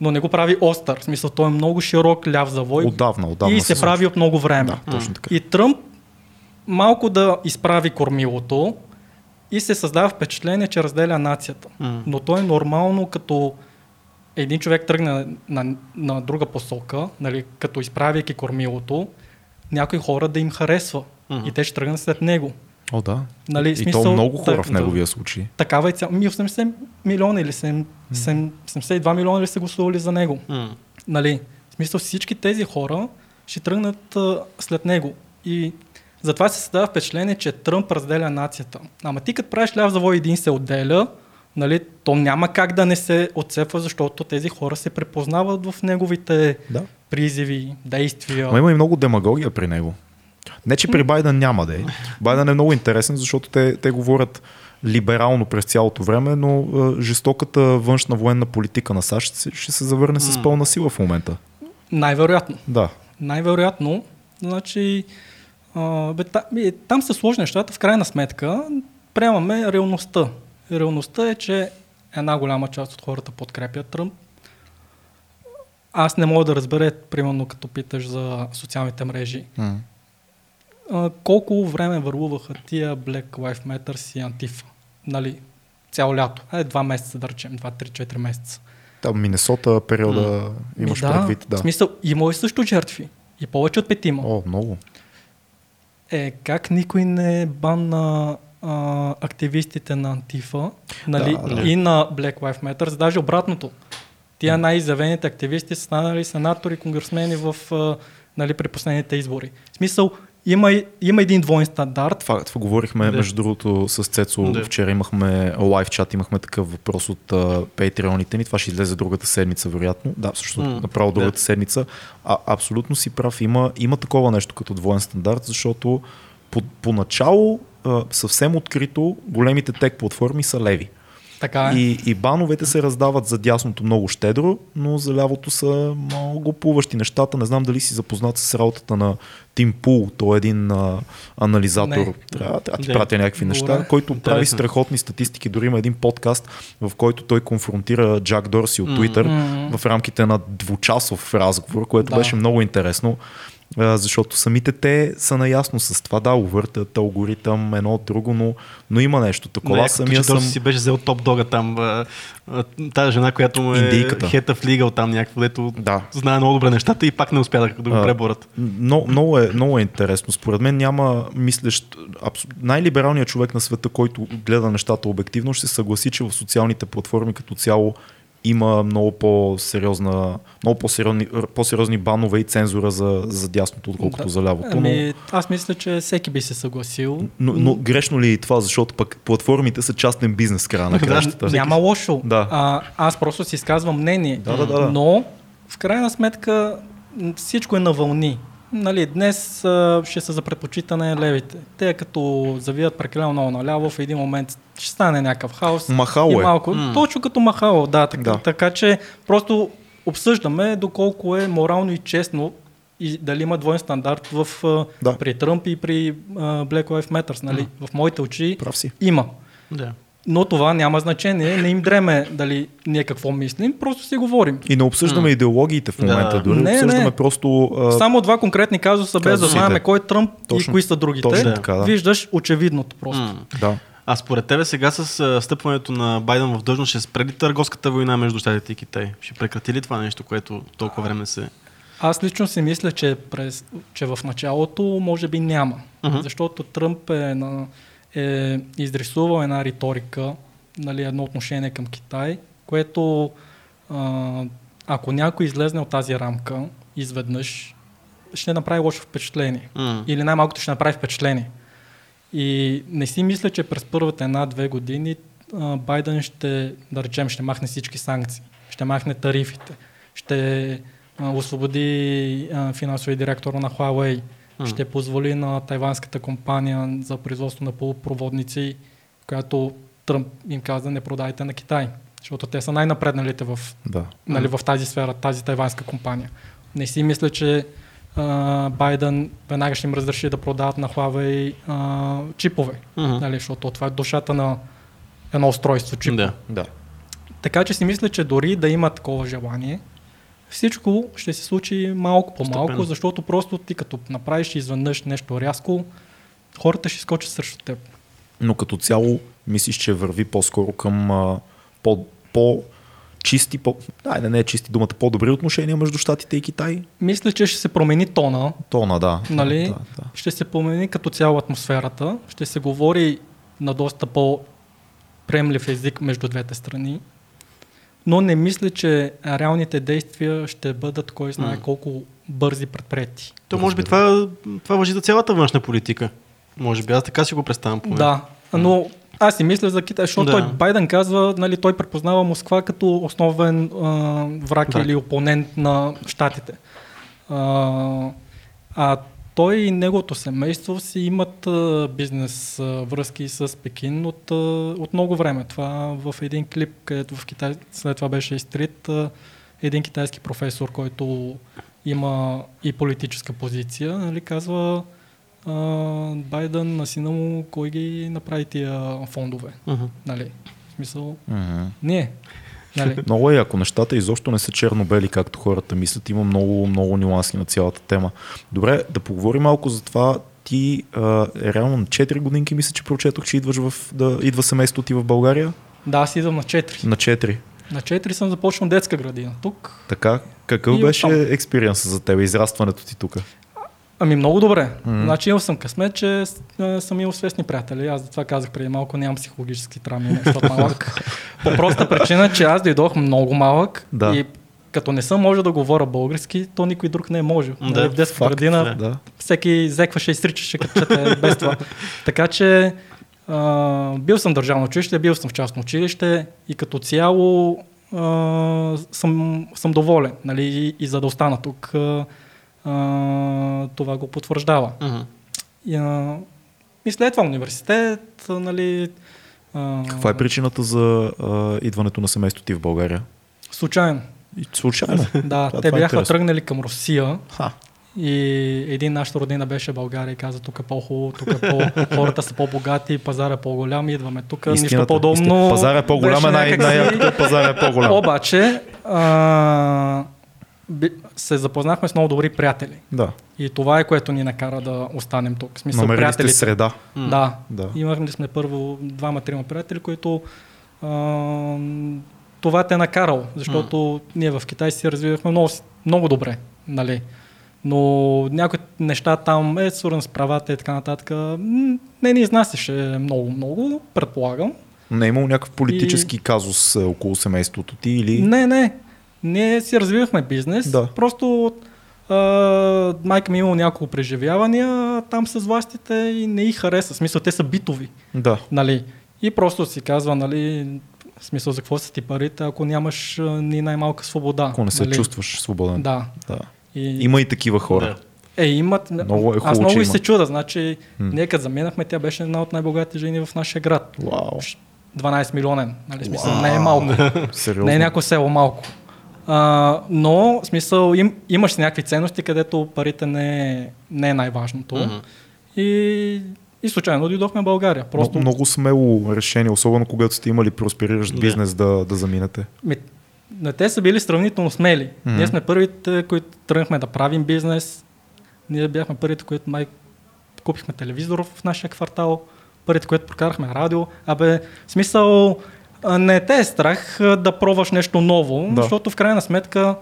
Но не го прави остър, в смисъл той е много широк ляв завой Отдавна, отдавна и се, се прави от много време. Да, точно така. И Тръмп малко да изправи кормилото и се създава впечатление, че разделя нацията. М. Но то е нормално, като един човек тръгне на, на друга посока, нали, като изправяйки кормилото, някои хора да им харесва. Мгм. И те ще тръгнат след него. О, да. Нали, и смисъл, то много хора да, в да. неговия случай. Такава е цял. Ми 80 милиона или 7, 7, 72 милиона ли са гласували за него. М. Нали, в смисъл всички тези хора ще тръгнат а, след него. И затова се създава впечатление, че Тръмп разделя нацията. Ама ти като правиш ляв завой един се отделя, нали, то няма как да не се отцепва, защото тези хора се препознават в неговите Да. призиви, действия. Но има и много демагогия при него. Не, че при Байден няма да е. Байден е много интересен, защото те, те говорят либерално през цялото време, но е, жестоката външна военна политика на САЩ ще се завърне с пълна сила в момента. Най-вероятно. Да. Най-вероятно, значи, а, бе, та, бе, там са сложни нещата, в крайна сметка приемаме реалността. Реалността е, че една голяма част от хората подкрепят Тръмп. Аз не мога да разбера, примерно като питаш за социалните мрежи, М. а, колко време върлуваха тия Black Lives Matter и Антифа. Нали, цяло лято. Е, два месеца, да речем, два, три, четири месеца. Там Минесота периода имаш Ми, да, предвид. Да. В смисъл, има и също жертви. И повече от петима. О, много. Е, как никой не банна а, активистите на Антифа нали, Да, да. и на Black Lives Matter, даже обратното. Тия най-изявените активисти са станали сенатори, конгресмени в, а, нали, при последните избори. В смисъл, има, има един двоен стандарт. Това, това говорихме, Да. между другото, с Цецо. Да. Вчера имахме лайв чат, имахме такъв въпрос от uh, патреоните ни. Това ще излезе другата седмица, вероятно. Да, всъщност М, направо да. другата седмица. А, абсолютно си прав. Има, има такова нещо като двоен стандарт, защото по, поначало а, съвсем открито големите тек платформи са леви. Така е. И, и бановете се раздават за дясното много щедро, но за лявото са много плуващи нещата. Не знам дали си запознат с работата на Тим Пул. Той е един а, анализатор. Не. Трябва, трябва да ти пратя някакви Добре. неща, който прави Интересно. страхотни статистики. Дори има един подкаст, в който той конфронтира Джак Дорси от. Twitter М. в рамките на двучасов разговор, което Да. беше много интересно. А, Защото самите те са наясно с това, да, увъртат алгоритъм, едно от друго, но, но има нещо такова. Не, като самия съм... си беше взел топ дога там. А, а, тази жена, която му е Индийката. хета в лигал там някакво, дето Да. знае много добре нещата и пак не успя да, го преборят. Много, много, е, много е интересно. Според мен няма мислещ. Абс... Най-либералният човек на света, който гледа нещата обективно, ще се съгласи, че в социалните платформи като цяло има много по-сериозна, много по-сериозни, по-сериозни банове и цензура за, за дясното, отколкото Да. за лявото. Но, Ами, аз мисля, че всеки би се съгласил. но, но, грешно ли е това, защото пък платформите са частен бизнес края на Да, кращата. Няма лошо. Да. А, аз просто си изказвам мнение. Да, да, да, да. Но, в крайна сметка, всичко е на вълни. Нали, днес а, ще са за предпочитане левите. Те като завият прекалено много наляво, в един момент ще стане някакъв хаос. Махало и е. малко, М. Точно като махало, да така, Да. така че просто обсъждаме доколко е морално и честно и дали има двоен стандарт в, Да. при Тръмп и при а, Black Lives Matter. Нали? В моите очи Прав си. има. Да. Но това няма значение, не им дреме дали ние какво мислим, просто си говорим. И не обсъждаме идеологиите в Да. момента, дори Не, обсъждаме не. просто... а, Само два конкретни казуса, без да знаем кой е Тръмп Точно- и кои са другите. точно така, да. Виждаш очевидното просто. М. Да. А според тебе сега с стъпването на Байден в длъжност ще спре ли търговската война между Щатите и Китай? Ще прекрати ли това нещо, което толкова време се... Аз лично си мисля, че, през, че в началото може би няма. Мгм. Защото Тръмп е, на, е изрисувал една риторика, нали, едно отношение към Китай, което а, ако някой излезне от тази рамка изведнъж, ще направи лошо впечатление. М. Или най-малкото ще направи впечатление. И не си мисля, че през първата една-две години а, Байден ще, да речем, ще махне всички санкции, ще махне тарифите, ще а, освободи а, финансови директор на Huawei, М. ще позволи на тайванската компания за производство на полупроводници, която Тръмп им каза не продайте на Китай, защото те са най-напредналите в Да. нали, в тази сфера, тази тайванска компания. Не си мисля, че а, Байден веднага ще им разреши да продават на Huawei а, чипове, Мгм. нали, защото това е душата на едно устройство чип. Да. Да. Така че си мисля, че дори да има такова желание, всичко ще се случи малко по малко, защото просто ти като направиш изведнъж нещо рязко, хората ще скочат срещу теб. но като цяло мислиш, че върви по-скоро към а, по, по чисти, по, да, не е чисти думата, по-добри отношения между Штатите и Китай? Мисля, че ще се промени тона, Тона, да. Нали? Да, да. ще се промени като цяло атмосферата, ще се говори на доста по-приемлив език между двете страни, но не мисля, че реалните действия ще бъдат кой знае колко бързи предприяти. То може би това, това въжи за цялата външна политика. Може би, аз така си го представям. поне. Да, но аз си мисля за Китай, защото Да. той Байден казва, нали, той препознава Москва като основен а, враг Враг. или опонент на щатите. А, а той и неговото семейство си имат бизнес връзки с Пекин от, от много време. Това в един клип, където в Китай след това беше изтрит, един китайски професор, който има и политическа позиция, нали, казва а, Байден на сина му кой ги направи тия фондове. Мгм. Нали? В смисъл, Мгм. ние. Нали? Много е, ако нещата изобщо не са черно-бели, както хората мислят, има много, много нюанси на цялата тема. Добре, да поговорим малко за това. Ти а, е реално на 4 годинки, мисля, че прочетох, че идваш в, да идва семейството ти в България. Да, аз идвам на 4. На 4. На 4 съм започнал детска градина. Тук. Така, какъв беше експириенс за теб, израстването ти тук? Ами много добре. М. Значи имал съм късмет, че съм имал свестни приятели. Аз затова казах преди малко, нямам психологически травми, защото малък. По проста причина, че аз дойдох много малък Да. и като не съм може да говоря български, то никой друг не е може. Да, нали, в детска Факт, градина да. всеки зекваше и сричаше, като чете без това. Така че а, бил съм в държавно училище, бил съм в частно училище и като цяло а, съм, съм доволен. Нали, и, и за да остана тук, а, а, това го потвърждава. Мгм. И, а, и след това университет, нали... А, Каква е причината за а, идването на семейството ти в България? Случайно. И случайно. Да, Това- те това е бяха интересно. тръгнали към Русия Ха. и един нашата родина беше България и каза тук е по-хубаво, тук е по- хората са по-богати, пазар е по-голям, идваме тук, нищо Истината, по-удобно. истина. Пазар е по-голям, е най- някакси- най-якото е пазар е по-голям. Обаче а, се запознахме с много добри приятели. Да. И това е което ни накара да останем тук. В смисъл, Намерили сте приятелите. среда. Да. Да. Имахме сме първо двама-трима приятели, които а, това те е накарало, защото ние в Китай си развивахме много, много добре, нали? Но някои неща там е свързано с правата и така нататък. Не ни изнасяше много-много, предполагам. Не е имало някакъв политически казус а, около семейството ти или... Не, не. Ние си развивахме бизнес. Да. Просто а, майка ми е имала няколко преживявания там с властите и не й хареса. В смисъл, те са битови. Да. Нали? И просто си казва, нали, в смисъл за какво са ти парите, ако нямаш ни най-малка свобода. Ако не се нали? чувстваш свободен. Да. да. И, Има и такива хора. Да. Е, имат. Много е Аз много и се чуда. Значи, М. ние като заминахме, тя беше една от най-богатите жени в нашия град. Вау. 12 милионен. Нали, смисъл, Вау. не е малко. Сериозно. Не е някое село малко. А, но, в смисъл, им, имаш си някакви ценности, където парите не е, не е най-важното. Мгм. И, и случайно дойдохме в България. Просто Много, много смело решение, особено когато сте имали проспериращ бизнес да, да заминете. Ми, не, те са били сравнително смели. Mm-hmm. Ние сме първите, които тръгнахме да правим бизнес. Ние бяхме първите, които май купихме телевизор в нашия квартал. Първите, които прокарахме радио. Абе, в смисъл, не те е страх да пробваш нещо ново, Да. защото в крайна сметка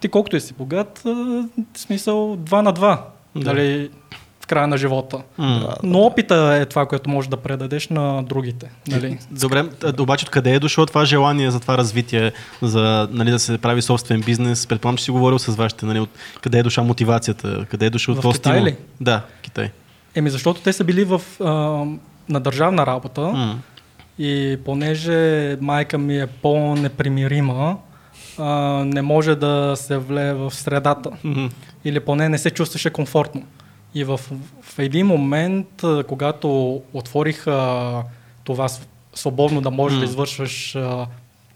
ти колкото и си богат, в смисъл два на два. Да. Дали, в края на живота. М. Но опита е това, което можеш да предадеш на другите. Нали? Добре, обаче откъде е дошло това желание за това развитие, за нали, да се прави собствен бизнес? Предполагам, че си говорил с вашите, нали, от къде е дошла мотивацията, къде е дошъл този Китай стимул? ли? Да, Китай. Еми, защото те са били в, а, на държавна работа. М. И понеже майка ми е по-непримирима, а, не може да се влее в средата. Мгм. Или поне не се чувстваше комфортно. И в, в един момент, когато отворих а, това свободно да можеш да М. извършваш а,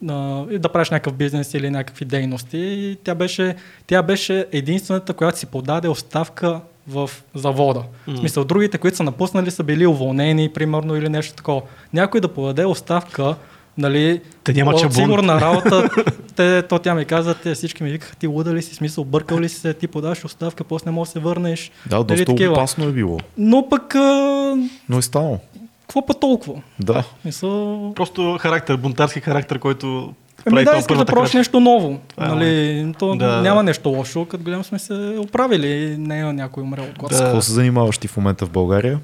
а, и да правиш някакъв бизнес или някакви дейности, и тя беше, тя беше единствената, която си подаде оставка в завода. М. В смисъл, другите, които са напуснали, са били уволнени, примерно, или нещо такова. Някой да подаде оставка, нали, Те няма от сигурна работа, те, то тя ми каза, те всички ми викаха, ти луда ли си, смисъл, бъркал ли си се, ти подаш оставка, после не можеш да се върнеш. Да, Нали, доста такива. опасно е било. Но пък, а, Но е станало. какво па толкова? Да. Мисъл, Просто характер, бунтарски характер, който Ами да, искаш да пробваш нещо ново. Е Нали, то Да. няма нещо лошо, като гледам сме се оправили, не е някой умрел от глад. С какво се занимаваш ти в момента в България?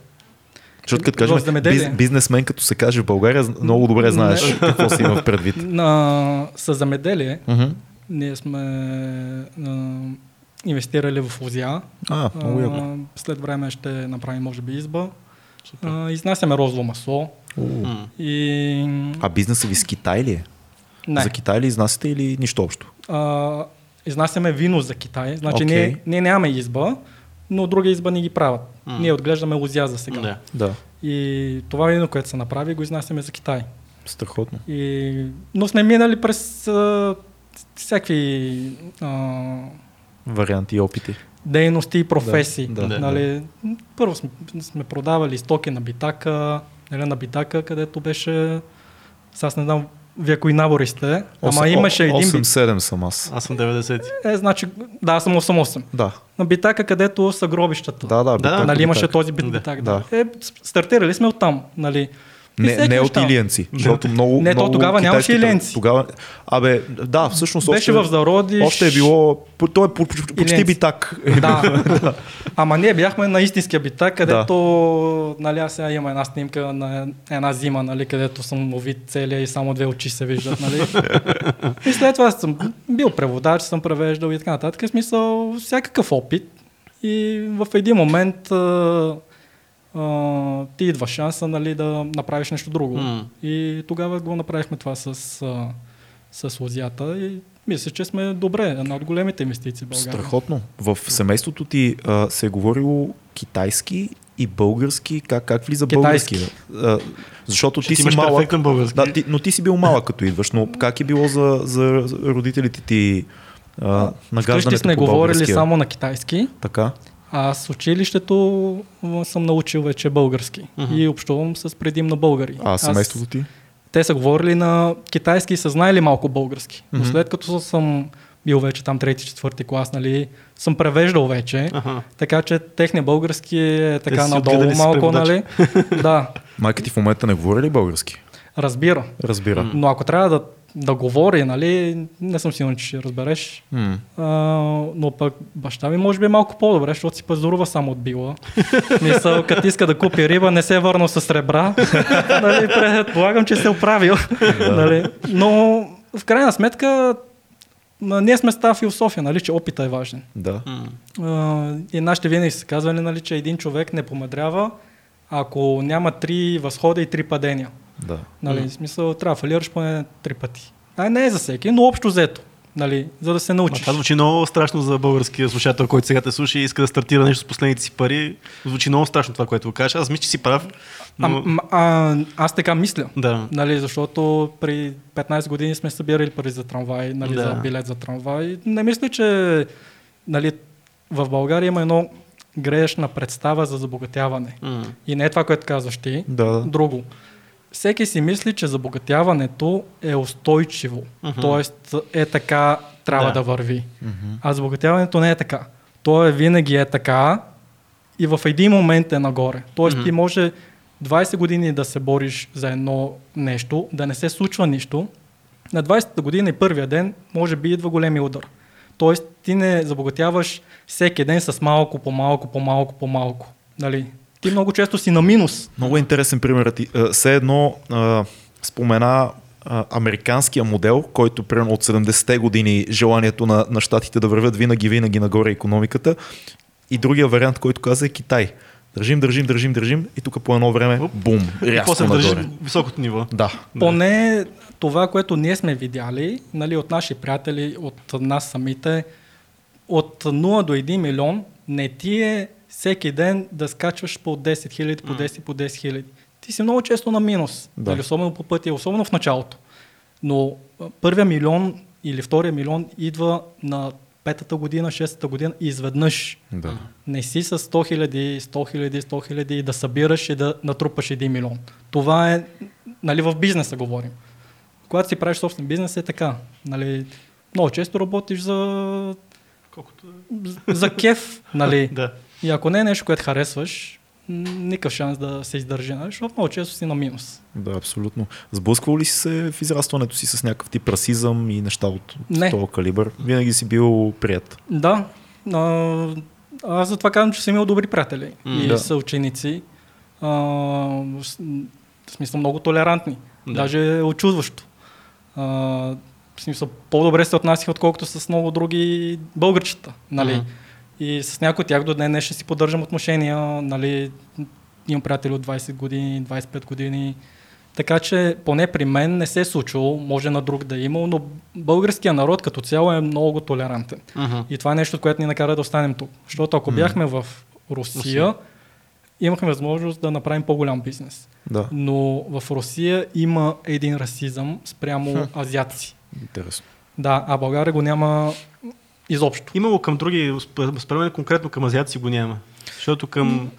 Защото като кажем биз, бизнесмен, като се каже в България, много добре знаеш Не. какво си има в предвид. На, с замеделие, ние сме а, инвестирали в Озя. А, много. А, след време ще направим, може би, изба. А, изнасяме розово масло. И... А бизнесът ви с Китай ли е? Не. За Китай ли изнасяте или нищо общо? А, изнасяме вино за Китай. Значи Окей. ние, ние нямаме изба, но други изба ни ги правят. М. Ние отглеждаме лозя за сега. Да. Да. И това вино, което се направи, го изнасяме за Китай. Страхотно. И... Но сме минали през а, всякакви а, Варианти и опити. дейности и професии. Да, да. нали, първо сме, сме продавали стоки на битака, нали, на битака, където беше, сега аз не знам вие кои набори сте, ама Осем- имаше един бит... 8-7 съм аз. Аз съм 90. Е, значи, да, аз съм 8-8. Да. На битака, където са гробищата. Да, да. Да, битак, нали, имаше битак. този бит, Да. битак. Да. Да. Е, стартирали сме оттам. Нали. Не, не от неща. иленци, защото много. Не, то много тогава нямаше иленци. Тогава, абе, да, всъщност Беше още, в зародиш. още е било. Той е по- по- почти Иленци. битак. Да. Ама ние бяхме на истинския битак, където, нали, аз сега имам една снимка на една зима, нали, където съм увид целия и само две очи се виждат, нали. и след това съм бил преводач, съм превеждал и така нататък. В смисъл, всякакъв опит. И в един момент а, ти идва шанса, нали, да направиш нещо друго. М. И тогава го направихме това с, а, с лозята и мисля, че сме добре, една от големите инвестиции в България. Страхотно. В семейството ти а, се е говорило китайски и български. Как, как влиза Китайски. български? А, защото ти Ти си малък. български. Да, ти, но ти си бил малък като идваш, но как е било за, за родителите ти а, Вкъщи нагаждането сме по говорили само на китайски, Така? А с училището съм научил вече български Мгм. и общувам с предимно българи. А семейството ти? Те са говорили на китайски и са знаели малко български. Но Мгм. след като съм бил вече там трети, четвърти клас, нали, съм превеждал вече, Аха. така че техния български е така си надолу малко, нали? да, Майка ти в момента не говори ли български? разбира. Разбира. Но ако трябва да, да говори, нали, не съм сигурен, че ще разбереш. М. А, но пък баща ми може би е малко по-добре, защото си пазарува само от била. Мисъл, като иска да купи риба, не се е върнал с ребра. нали, предполагам, че се е оправил. нали. Но в крайна сметка ние сме с тази философия, нали, че опита е важен. Да. А, и нашите винаги са казвали, нали, че един човек не помадрява, ако няма три възхода и три падения. Да. Нали, в смисъл, трябва да фалираш поне три пъти. А не е за всеки, но общо взето. Нали, за да се Ма научиш. Това звучи много страшно за българския слушател, който сега те слуша и иска да стартира нещо с последните си пари. Звучи много страшно това, което го кажеш. Аз мисля, че си прав. А, Но... м- а, аз така мисля. Да. Нали, защото при 15 години сме събирали пари за трамвай, нали, Да. за билет за трамвай. Не мисля, че нали, в България има едно грешна представа за забогатяване. М. И не е това, което казваш ти. Да. Друго. Всеки си мисли, че забогатяването е устойчиво. Мгм. Тоест е така, трябва Да. да, върви. Мгм. А забогатяването не е така. То е винаги е така и в един момент е нагоре. Тоест Мгм. ти може 20 години да се бориш за едно нещо, да не се случва нищо. На 20-та година и първия ден може би идва големи удар. Тоест ти не забогатяваш всеки ден с малко по малко, по малко, по малко. Нали? Ти много често си на минус. Много интересен пример. Все едно а, спомена а, американския модел, който примерно от 70-те години желанието на, на щатите да вървят винаги, винаги нагоре економиката. И другия вариант, който каза е Китай. Държим, държим, държим, държим и тук по едно време, бум, И рязко после държиш високото ниво. Да. Да. Поне това, което ние сме видяли, нали, от наши приятели, от нас самите, от 0 до 1 милион не ти е всеки ден да скачваш по 10 хиляди, по 10, по 10 хиляди. Ти си много често на минус, Да. нали, особено по пътя, особено в началото. Но първия милион или втория милион идва на петата година, шестата година и изведнъж. да. Не си с 100 хиляди, 100 хиляди, 100 хиляди и да събираш и да натрупаш 1 милион. Това е, нали, в бизнеса говорим. Когато си правиш собствен бизнес е така. Нали, много често работиш за, Колкото... за кеф, нали. Да. И ако не е нещо, което харесваш, никакъв шанс да се издържи, защото много често си на минус. Да, абсолютно. Сблъсквал ли си се в израстването си с някакъв тип расизъм и неща от, от Не. този калибър? Винаги си бил прият. Да, а, аз затова казвам, че съм имал добри приятели М, и да. съученици. А, с- в смисъл много толерантни. Да. Даже е очудващо. А, в смисъл по-добре се отнасяха, отколкото с много други българчета. Нали? Мгм. И с някои от тях до днес днес си поддържам отношения. Нали? Имам приятели от 20 години, 25 години. Така че поне при мен не се е случило, може на друг да е имал, но българския народ като цяло е много толерантен. Мгм. И това е нещо, което ни накара да останем тук. Защото ако бяхме в Русия, имахме възможност да направим по-голям бизнес. Да, Но в Русия има един расизъм спрямо Хм. азиатци. интересно. Да, а България го няма изобщо. Имало към други, спрямо конкретно към азиатци го няма. Защото към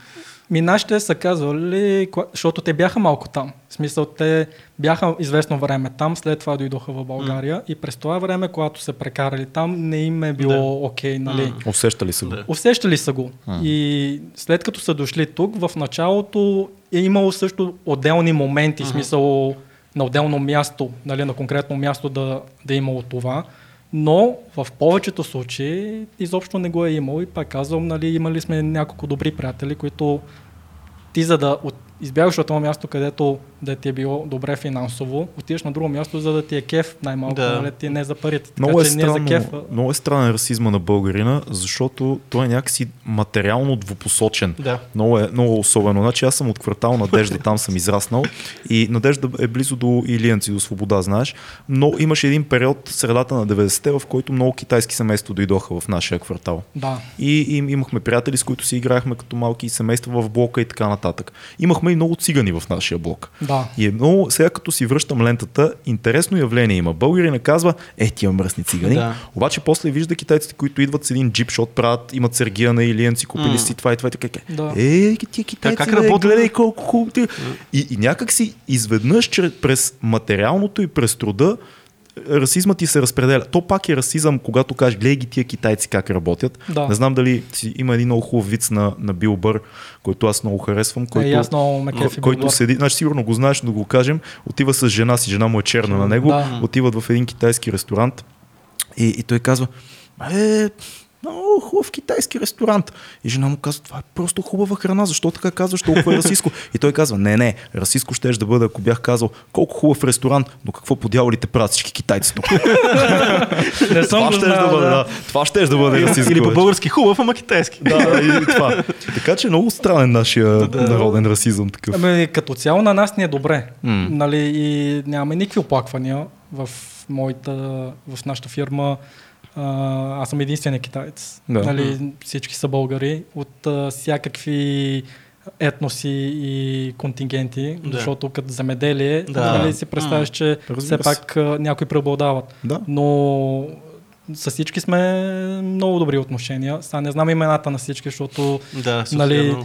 Ми нашите са казвали, защото те бяха малко там. В смисъл, те бяха известно време там, след това дойдоха в България и през това време, когато се прекарали там, не им е било окей, нали? М. Усещали се го. Да. Усещали са го. И след като са дошли тук, в началото е имало също отделни моменти, в смисъл на отделно място, нали, на конкретно място да, да е имало това. Но в повечето случаи изобщо не го е имало и пак казвам, нали, имали сме няколко добри приятели, които ти за да от, избягаш от това място, където да ти е било добре финансово, отиваш на друго място, за да ти е кеф най-малко, Да. нали, ти не за парите. Така Много е, че не за странно, кефа. много е странен расизма на българина, защото той е някакси материално двупосочен. Да. Много е много особено. Значи аз съм от квартал Надежда, там съм израснал и Надежда е близо до Илиянци, до Свобода, знаеш. Но имаше един период, средата на 90-те, в който много китайски семейства дойдоха в нашия квартал. Да. И, и имахме приятели, с които си играехме като малки семейства в блока и така нататък. Имахме и много цигани в нашия блок. Да. И е много, сега като си връщам лентата, интересно явление има. Българина казва, е, тия мръсни цигани. Да. Обаче после вижда китайците, които идват с един джип, защото правят, имат Сергия на Илиенци, купили М. си това и това. И така. Да. Е, тия китайци, как бе, работят? гледай колко хубаво. ти- И, и някак си изведнъж през материалното и през труда расизмът ти се разпределя. То пак е расизъм, когато кажеш, гледай ги тия китайци как работят. Да. Не знам дали си, има един много хубав виц на, на Бил Бър, който аз много харесвам. Който, Е, аз много кефи който седи, значи сигурно го знаеш, но го кажем, отива с жена си, жена му е черна на него, Да. отиват в един китайски ресторант и, и той казва, е, много хубав китайски ресторант. И жена му казва, това е просто хубава храна, защо така казваш толкова е расистко? И той казва, не, не, расистко ще да бъде, ако бях казал, колко хубав ресторант, но какво по дяволите правят всички китайци тук? Не съм това ще да бъде, да. Това ще да бъде расистко. Или по-български хубав, ама китайски. Да, и това. Така че е много странен нашия народен расизъм такъв. Ами, като цяло на нас ни е добре. М. Нали, и нямаме никакви оплаквания в моята, в нашата фирма. А, аз съм единствения китаец. Да. Нали, всички са българи от а, всякакви етноси и контингенти, Да. защото като земеделие, Да. нали, си представяш, че Разбира все се. пак а, някои преобладават. Да. Но с всички сме много добри отношения. Сега не знам имената на всички, защото Да, нали,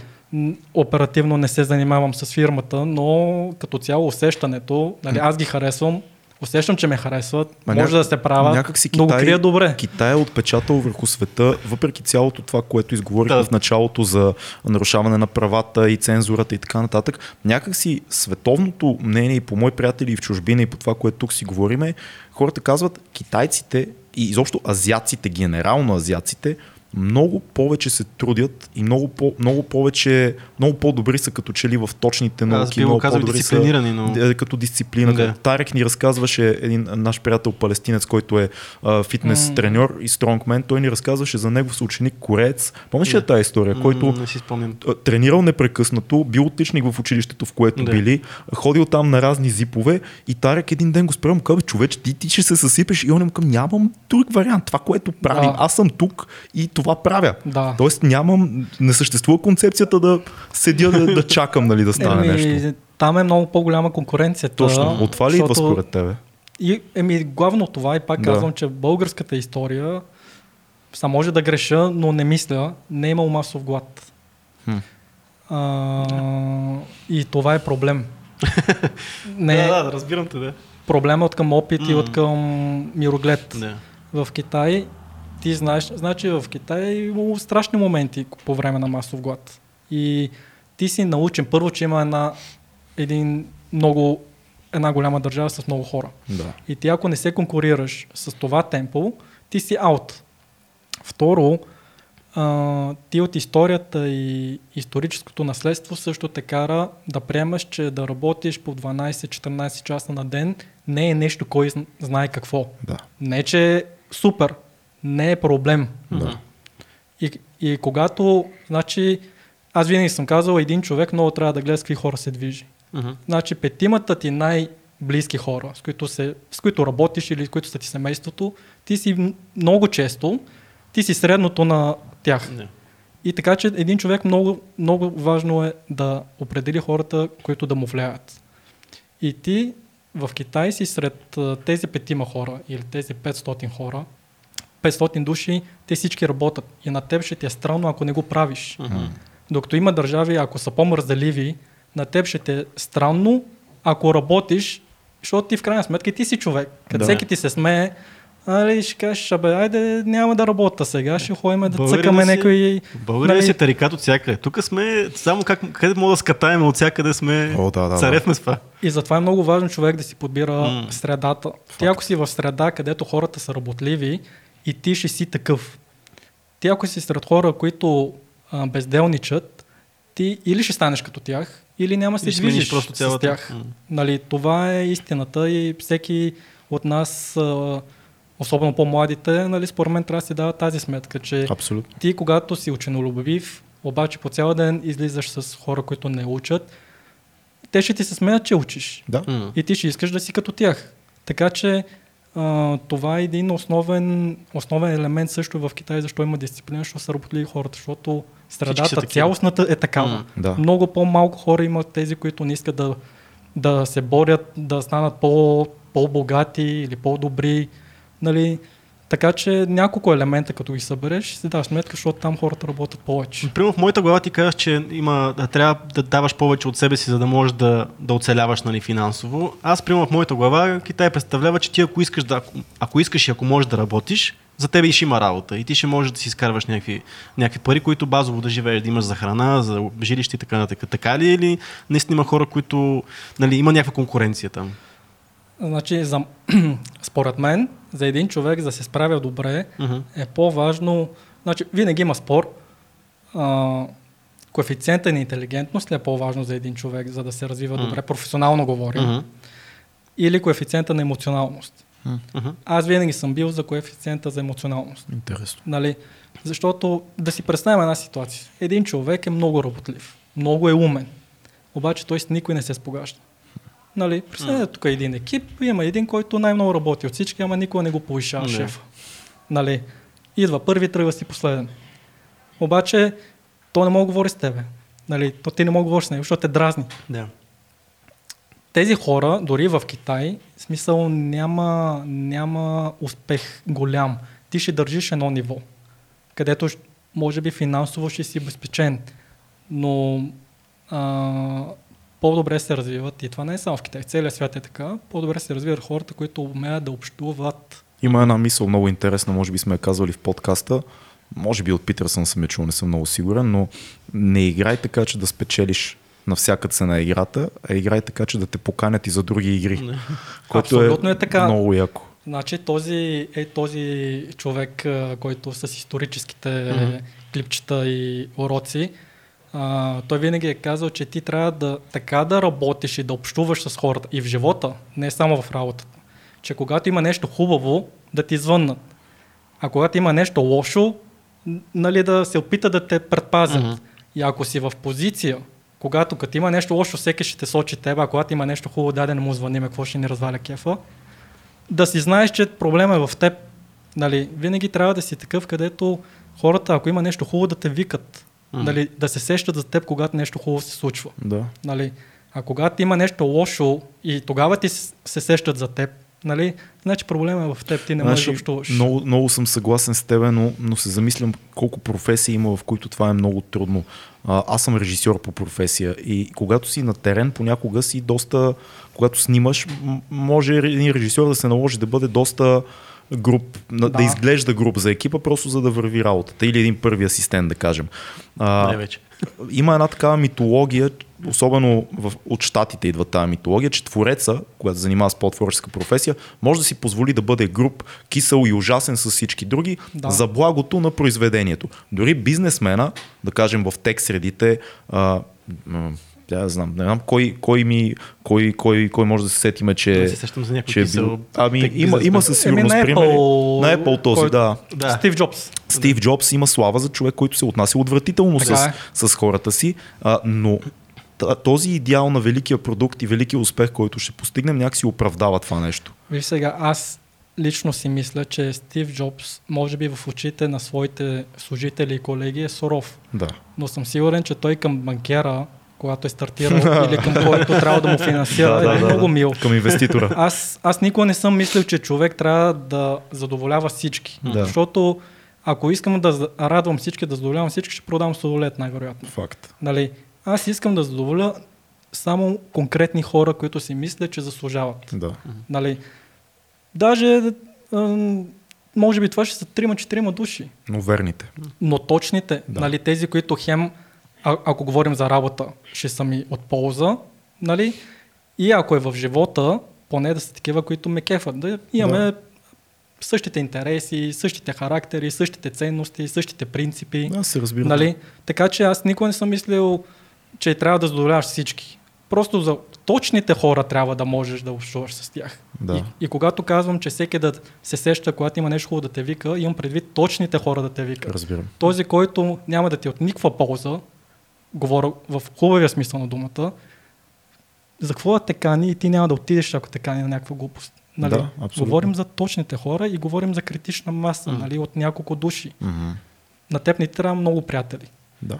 оперативно не се занимавам с фирмата, но като цяло усещането, нали, аз ги харесвам, усещам, че ме харесват, Ма може ня- да се правят, някак си го Китай- крия добре. Китай е отпечатал върху света, въпреки цялото това, което изговорих Да. в началото за нарушаване на правата и цензурата и така нататък. Някак си световното мнение и по мои приятели и в чужбина и по това, което тук си говориме, хората казват, китайците и изобщо азиаците, генерално азиаците, много повече се трудят и много, по, много повече, много по-добри са като че ли в точните Аз науки. го много по-добри дисциплинирани, но- Е, като дисциплина. Да. Тарек ни разказваше един наш приятел палестинец, който е а, фитнес М. треньор и стронгмен. Той ни разказваше за негов съученик кореец. Помниш ли Да. тази история, който Не си спомням. тренирал непрекъснато, бил отличник в училището, в което Да. били, ходил там на разни зипове и Тарек един ден го спря, му казва, човеч, ти, ти ще се съсипеш и он му казва, нямам друг вариант, това, което правим, Да. аз съм тук и това правя. Да. Тоест нямам, не съществува концепцията да седя да, да чакам нали, да стане нещо. там е много по-голяма конкуренцията. Точно, от това ли идва защото- според тебе? И, еми, главно това и пак Да. казвам, че българската история, са може да греша, но не мисля, не е имал масов глад. Хм. А, и това е проблем. не, Да, да, разбирам те, да. проблема от към опит и М. от към мироглед. да. В Китай, ти знаеш, значи в Китай е имало страшни моменти по време на масов глад. И ти си научен. Първо, че има една, един много, една голяма държава с много хора. Да. И ти ако не се конкурираш с това темпо, ти си аут. Второ, а, ти от историята и историческото наследство също те кара да приемаш, че да работиш по 12-14 часа на ден не е нещо, кой зн- знае какво. Да. Не, че е супер, не е проблем. Да. И, и когато, значи, аз винаги съм казал, един човек много трябва да гледа с какви хора се движи. Мгм. Значи петимата ти най-близки хора, с които, се, с които работиш или с които са ти семейството, ти си много често, ти си средното на тях. Да. И така, че един човек много, много важно е да определи хората, които да му влияят. И ти в Китай си сред тези петима хора или тези 500 хора, 500 души, те всички работят. И на теб ще ти е странно, ако не го правиш. Мгм. Докато има държави, ако са по-мързаливи, на теб ще те е странно, ако работиш, защото ти в крайна сметка ти си човек. Като Да. всеки ти се смее, Али, ще кажеш, абе, айде, няма да работя сега, ще ходим да Българина цъкаме си- някой... България нали, си тарикат от всякъде. Тук сме само как, къде мога да скатаем от всякъде сме О, да, да, да. царевме с това. И затова е много важно човек да си подбира М. средата. Ти ако си в среда, където хората са работливи и ти ще си такъв. Ти ако си сред хора, които а, безделничат, ти или ще станеш като тях, или няма да се движиш просто с тях. Нали, това е истината и всеки от нас, а, особено по-младите, нали, според мен трябва да си дава тази сметка, че Абсолютно. ти, когато си ученолюбив, обаче по цял ден излизаш с хора, които не учат, те ще ти се смеят, че учиш. Да. И ти ще искаш да си като тях. Така че а, това е един основен, основен елемент също в Китай, защо има дисциплина, защото са работливи хората, защото средата, цялостната е такава. М. Да. Много по-малко хора имат тези, които не искат да, да се борят, да станат по, по-богати или по-добри. Нали? Така че няколко елемента, като ги събереш, ще си даш сметка, защото там хората работят повече. Примерно в моята глава ти казваш, че има, да, трябва да даваш повече от себе си, за да можеш да, да оцеляваш нали, финансово. Аз, примерно в моята глава, Китай представлява, че ти ако искаш, да, ако, ако искаш и ако можеш да работиш, за тебе и ще има работа. И ти ще можеш да си изкарваш някакви, някакви пари, които базово да живееш, да имаш за храна, за жилище и така нататък. Така ли е или наистина има хора, които нали, има някаква конкуренция там? Значи, за, според мен, за един човек за да се справя добре, Мгм. е по-важно. Значи, винаги има спор. А, коефициента на интелигентност ли е по-важно за един човек, за да се развива Мгм. добре, професионално говорим, Мгм. или коефициента на емоционалност? Мгм. Аз винаги съм бил за коефициента за емоционалност. Интересно. Нали? Защото да си представим една ситуация. Един човек е много работлив, много е умен, обаче той с никой не се спогажда. Нали? Представете тук е един екип, има един, който най-много работи от всички, ама никога не го повишава Не. шефа. Нали? Идва първи, тръгва си последен. Обаче той не може да говори с тебе. Нали? То ти не може да говориш с него, защото те дразни. Да. Тези хора, дори в Китай, в смисъл няма, няма успех голям. Ти ще държиш едно ниво, където може би финансово ще си обезпечен, но а, по-добре се развиват и това не е само в Китай, в целия свят е така, по-добре се развиват хората, които умеят да общуват. Има една мисъл много интересна, може би сме я казвали в подкаста. Може би от Питърсън съм я чул, не съм много сигурен, но не играй така, че да спечелиш на всяка цена играта, а играй така, че да те поканят и за други игри. Не. Което Абсолютно е така. Много яко. Значи този е този човек, който с историческите Мгм. клипчета и уроци, а, той винаги е казал, че ти трябва да така да работиш и да общуваш с хората и в живота, не само в работата. Че когато има нещо хубаво, да ти звъннат. А когато има нещо лошо, нали, да се опита да те предпазят. Мгм. И ако си в позиция, когато като има нещо лошо, всеки ще те сочи тебе, а когато има нещо хубаво, даде не му звъним, какво ще ни разваля кефа, да си знаеш, че проблема е в теб. Нали, винаги трябва да си такъв, където хората, ако има нещо хубаво, да те викат. Мгм. Нали, да се сещат за теб, когато нещо хубаво се случва. Да. Нали, а когато има нещо лошо и тогава ти се сещат за теб, нали, значи проблема е в теб, ти не можеш да общуваш. много, много съм съгласен с тебе, но, но се замислям колко професии има, в които това е много трудно. А, аз съм режисьор по професия и когато си на терен, понякога си доста, когато снимаш, може един режисьор да се наложи да бъде доста груп, да. да Да. изглежда груп за екипа, просто за да върви работата. Или един първи асистент, да кажем. А, Най-вече. има една такава митология, особено в, от щатите идва тази митология, че твореца, когато занимава с по-творческа професия, може да си позволи да бъде груп, кисел и ужасен с всички други, Да. за благото на произведението. Дори бизнесмена, да кажем в тек средите, а, да знам, не знам кой, кой, ми, кой, кой, кой може да се сетиме, че, Да се сещам за някой че е кисел бил... Ами има, има със сигурност Еми, на примери. Apple, На Apple този, който- да. Да. Стив Джобс. Стив Джобс има слава за човек, който се отнася отвратително Така с, е. с хората си, а, но този идеал на великия продукт и великия успех, който ще постигнем, някакси оправдава това нещо. Виж сега, аз лично си мисля, че Стив Джобс, може би в очите на своите служители и колеги е суров. Да. Но съм сигурен, че той към банкера, когато е стартирал или към който трябва да му финансира, е много мил. Към инвеститора. Аз, аз никога не съм мислил, че човек трябва да задоволява всички. Да. Защото Ако искам да радвам всички, да задоволявам всички, ще продам сладолет най-вероятно. Факт. Нали, аз искам да задоволя само конкретни хора, които си мисля, че заслужават. Да. Нали, даже, може би това ще са 3-4 души. Но верните. Но точните, Да. да. нали, тези, които хем, а, ако говорим за работа, ще са ми от полза, нали? И ако е в живота, поне да са такива, които ме кефат. Да имаме Да. да. същите интереси, същите характери, същите ценности, същите принципи. Аз се разбирам. Нали? Така че аз никога не съм мислил, че трябва да задоволяваш всички. Просто за точните хора трябва да можеш да общуваш с тях. Да. И, и когато казвам, че всеки да се сеща, когато има нещо хубаво да те вика, имам предвид точните хора да те викат. Разбирам. Този, който няма да ти е от никаква полза, говоря в хубавия смисъл на думата, за какво да те кани и ти няма да отидеш, ако те кани на някаква глупост. Нали? Да, абсолютно. Говорим за точните хора и говорим за критична маса, М. нали, от няколко души. Мгм. На теб не ти трябва много приятели. Да.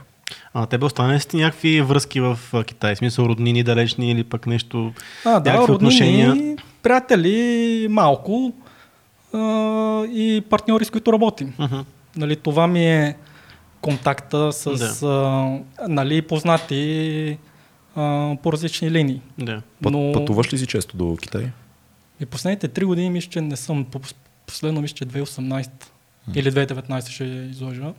А на тебе остане ли си някакви връзки в Китай? В смисъл роднини, далечни или пък нещо? А, да, роднини, отношения? приятели, малко а, и партньори, с които работим. Мгм. Нали, това ми е контакта с а, нали, познати а, по различни линии. Да. Но- Пътуваш ли си често до Китай? И последните три години мисля, че не съм. по- Последно мисля, че 2018 или 2019 ще изложа.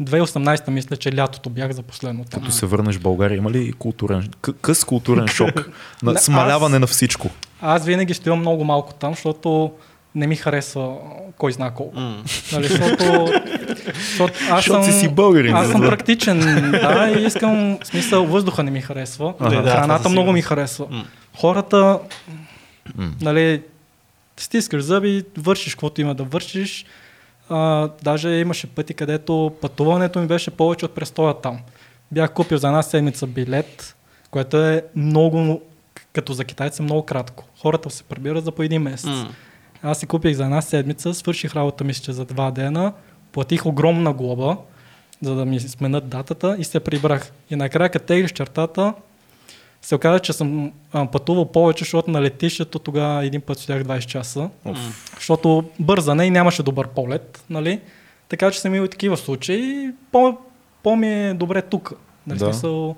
2018 мисля, че лятото бях за последно там. Като се върнеш в България, има ли културен, къ- къс културен шок? На Не, смаляване аз- на всичко. Аз винаги стоя много малко там, защото не ми харесва кой знае колко. М. Нали, защото, защото аз съм, си си българин, Аз съм да. практичен, да, и искам, в смисъл, въздуха не ми харесва, Ага. Да, да, това храната много ми харесва. М. Хората, М. нали, стискаш зъби, вършиш каквото има да вършиш. А, даже имаше пъти, където пътуването ми беше повече от престоя там. Бях купил за една седмица билет, което е много, като за китайци, много кратко. Хората се прибират за по един месец. М. Аз си купих за една седмица, свърших работа мисля, че за два дена, платих огромна глоба, за да ми сменят датата и се прибрах. И накрая, като теглиш чертата, се оказа, че съм пътувал повече, защото на летището тогава един път стоях 20 часа, М. защото бързане и нямаше добър полет, нали? Така че съм имал такива случаи. По, по-ми е добре тук. Нали? Да. Смисъл,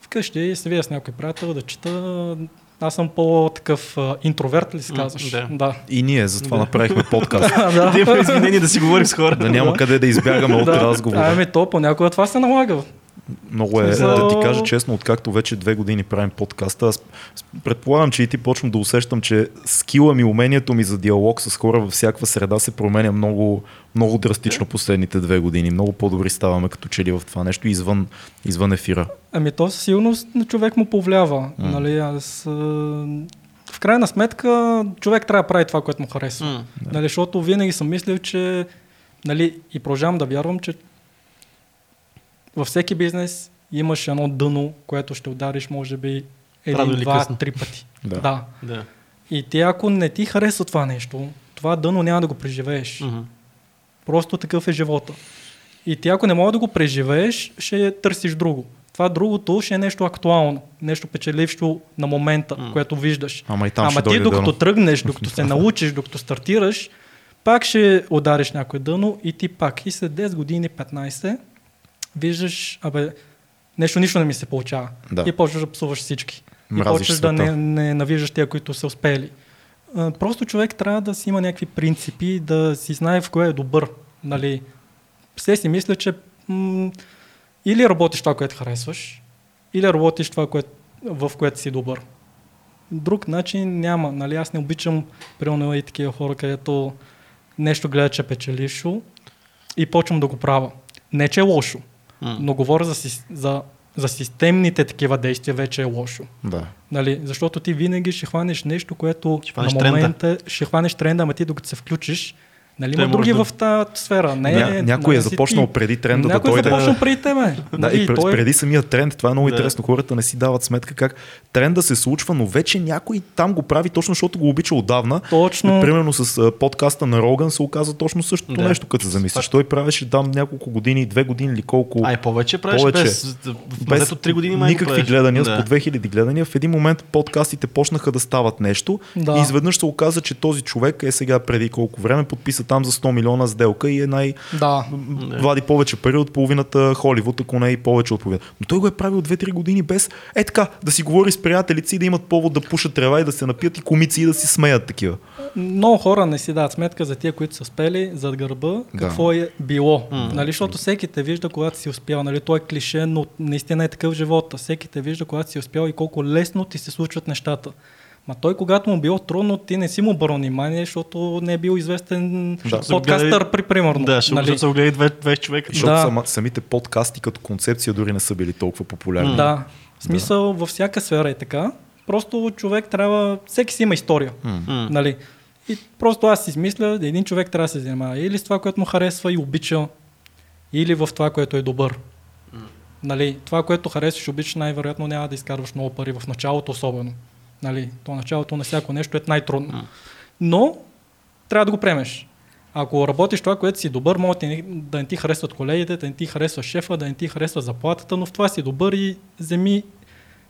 вкъщи се видя с някой приятел да чета. Аз съм по-такъв а, интроверт ли си казваш? да. да. И ние затова направихме подкаст. Да има извинение да си говорим с хората. да няма къде да избягаме от разговора. Ами то понякога това се налага. Много е, да ти кажа честно, откакто вече две години правим подкаста, аз предполагам, че и ти почвам да усещам, че скила ми, умението ми за диалог с хора във всякаква среда се променя много, много драстично последните две години. Много по-добри ставаме като че ли в това нещо извън, извън ефира. Ами то със сигурност на човек му повлява. Нали, аз, в крайна сметка човек трябва да прави това, което му харесва. М. Нали, защото винаги съм мислил, че нали, и продължавам да вярвам, че във всеки бизнес имаш едно дъно, което ще удариш може би един, или два, късно. три пъти. Да. да. Да. И ти ако не ти харесва това нещо, това дъно няма да го преживееш. Мгм. Просто такъв е живота. И ти ако не можеш да го преживееш, ще търсиш друго. Това другото ще е нещо актуално, нещо печеливщо на момента, М. което виждаш. Ама и там Ама ще ти дойде докато дъно. тръгнеш, докато се научиш, докато стартираш, пак ще удариш някой дъно и ти пак. И след 10 години, 15, виждаш, абе, нещо нищо не ми се получава. Да. И почваш да псуваш всички. И Мразиш почваш да света. не, не навиждаш тия, които са успели. А, Просто човек трябва да си има някакви принципи, да си знае в кое е добър. Нали? Все си мисля, че м- или работиш това, което харесваш, или работиш това, което, в което си добър. Друг начин няма. Нали? Аз не обичам, примерно, и такива хора, където нещо гледа, че печелившо и почвам да го правя. Не, че е лошо, Но говоря за, за, за системните такива действия, вече е лошо. Да. Нали, защото ти винаги ще хванеш нещо, което Ще на тренда. момента ще хванеш тренда, ама ти докато се включиш, нали, има други да- в тази сфера. Не, Ня, някой е нали започнал ти. преди тренда да някой е дойде. започнал преди тебе. Да, Нали, и пред, той- преди самия тренд, това е много Да. интересно. Хората не си дават сметка как тренда се случва, но вече някой там го прави точно защото го обича отдавна. Точно. Примерно с подкаста на Роган се оказа точно същото Да. нещо, като се замислиш. Той правеше там няколко години, две години или колко. Ай, повече правиш Повече. без... Мазето 3 години май никакви правиш. гледания, Да. с по 2000 гледания. В един момент подкастите почнаха да стават нещо Да. и изведнъж се оказа, че този човек е сега преди колко време подписа са там за 100 милиона сделка и е най... Да. Влади повече пари от половината Холивуд, ако не и повече от половината. Но той го е правил 2-3 години без е така, да си говори с приятелите си, да имат повод да пушат трева и да се напият и комици и да си смеят такива. Много хора не си дават сметка за тия, които са спели зад гърба, какво е било. Нали, защото всеки те вижда, когато си успял. Нали, той е клише, но наистина е такъв живота. Всеки те вижда, когато си успял и колко лесно ти се случват нещата. Ма той, когато му било трудно, ти не си му обърнал внимание, защото не е бил известен Да. подкастър, при примерно. Да, ще нали? са го гледали 20 човека. Защото Да. сама, самите подкасти като концепция дори не са били толкова популярни. Да. В смисъл, във всяка сфера е така. Просто човек трябва, всеки си има история. Нали? И просто аз си измисля, един човек трябва да се занимава или с това, което му харесва и обича, или в това, което е добър. Нали, това, което харесваш и обичаш, най-вероятно няма да изкарваш много пари в началото особено. Нали, то началото на всяко нещо е най-трудно. Но трябва да го премеш. Ако работиш това, което си добър, може да не- ти харесват колегите, да не ти харесва шефа, да не ти харесва заплатата, но в това си добър и вземи,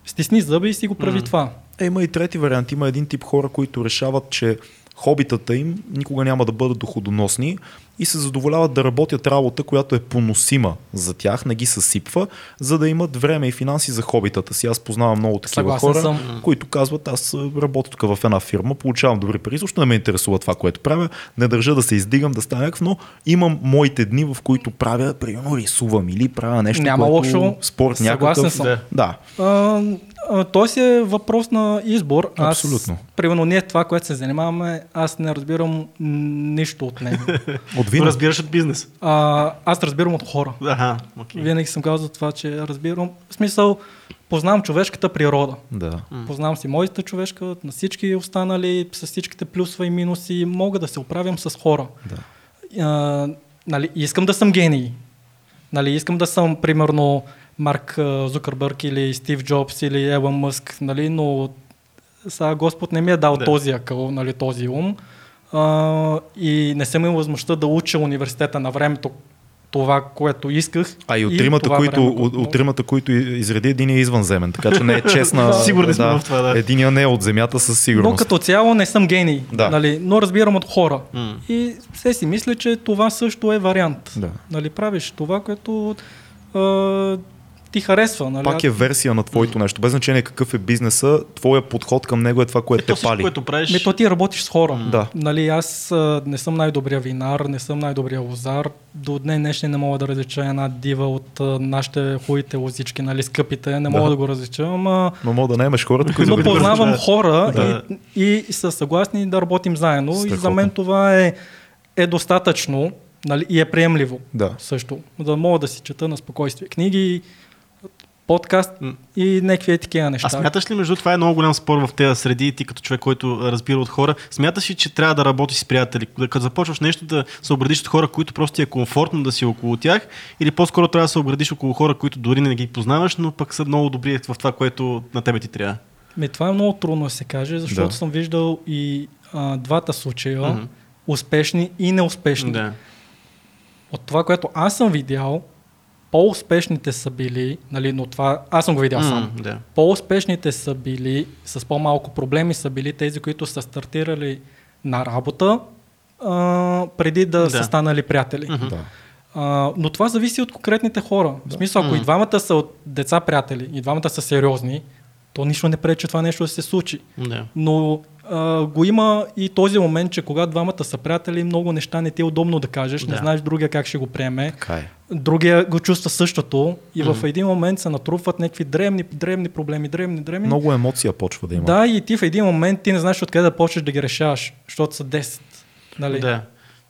стисни зъби и си го прави М. това. Е, има и трети вариант. Има един тип хора, които решават, че хобитата им никога няма да бъдат доходоносни и се задоволяват да работят работа, която е поносима за тях, не ги съсипва, за да имат време и финанси за хобитата си. Аз познавам много такива Съгласен хора, съм. които казват, аз работя тук в една фирма, получавам добри пари, също не ме интересува това, което правя, не държа да се издигам, да стана някакъв, но имам моите дни, в които правя, примерно рисувам или правя нещо, Няма което лошо. спорт Съгласен някакъв. съм. Да. а, той си е въпрос на избор. Аз, Абсолютно. Примерно ние това, което се занимаваме, аз не разбирам нищо от него. От Но вина. разбираш от бизнес. А, аз разбирам от хора. Аха, окей. Винаги съм казал това, че разбирам. В смисъл, познавам човешката природа. Да. Познавам си моята човешка, на всички останали, с всичките плюсове и минуси, мога да се оправям с хора. Да. А, нали, искам да съм гений. Нали, искам да съм, примерно, Марк Зукърбърг или Стив Джобс или Елън Мъск, нали, но сега Господ не ми е дал Да. този акъл, нали, този ум. А, и не съм имал възможността да уча университета на времето това, което исках. А и от тримата, които, време, от, което от тримата, които изреди, един е извънземен, така че не е честна. Да. Сигурни сме в това, да. Единия не е от земята със Но сигурност. като цяло не съм гений, Да. нали, но разбирам от хора. М. И все си мисля, че това също е вариант. Да. Нали, правиш това, което а, ти харесва. Нали? Пак е версия на твоето нещо. Без значение какъв е бизнеса, твоя подход към него е това, което Ето те всичко, пали. което правиш. Ми, то ти работиш с хора. Да. Нали, аз а, не съм най-добрия винар, не съм най-добрия лозар. До днес днешни не мога да различа една дива от а, нашите хубавите лозички, нали, скъпите. Не мога Да. да, го различа, ама Но мога да наемеш хората, които но да познавам Да. хора Да. и, и са съгласни да работим заедно. И за Страхотно. мен това е, е достатъчно нали, и е приемливо Да. също. Да мога да си чета на спокойствие книги, подкаст и някакви е такива неща. А смяташ ли, между това е много голям спор в тези среди, ти като човек, който разбира от хора, смяташ ли, че трябва да работиш с приятели? Като започваш нещо да се обградиш от хора, които просто ти е комфортно да си около тях, или по-скоро трябва да се обградиш около хора, които дори не ги познаваш, но пък са много добри в това, което на тебе ти трябва? Ми, това е много трудно да се каже, защото Да. съм виждал и а, двата случая, Мгм. успешни и неуспешни. Да. От това, което аз съм видял, по-успешните са били, нали, но това аз съм го видял сам. М, да. По-успешните са били, с по-малко проблеми са били тези, които са стартирали на работа, а, преди да, Да. са станали приятели. Мгм. Да. А, но това зависи от конкретните хора. В смисъл, ако и М. двамата са от деца приятели, и двамата са сериозни, то нищо не пречи това нещо да се случи. Да. Но а, го има и този момент, че когато двамата са приятели, много неща не ти е удобно да кажеш, не Да. знаеш другия как ще го приеме. Така е. Другия го чувства същото и в Мгм. един момент се натрупват някакви древни, древни проблеми, древни, древни. Много емоция почва да има. Да, и ти в един момент ти не знаеш откъде да почнеш да ги решаваш, защото са 10. Нали? да.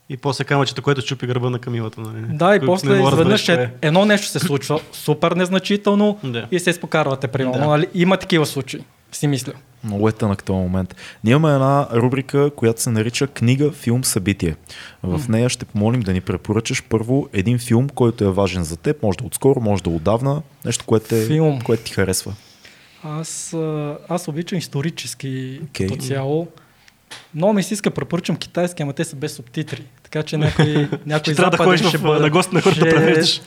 И после камъчето, което чупи гърба на камилата. Нали? Да, и после не изведнъж е, кое едно нещо се случва, супер незначително Да. и се изпокарвате, примерно. Да. Нали? Има такива случаи, си мисля. Много е тънък този момент. Ние имаме една рубрика, която се нарича Книга, филм, събитие. В нея ще помолим да ни препоръчаш първо един филм, който е важен за теб, може да отскоро, може да отдавна, нещо, което, е, Филм. което ти харесва. Аз, аз обичам исторически Окей. като цяло. Много ми се иска, препоръчам китайски, ама те са без субтитри. Така че някой, някой Ще трябва да ходиш ще бъде- на гост на хората ще- превеждаш.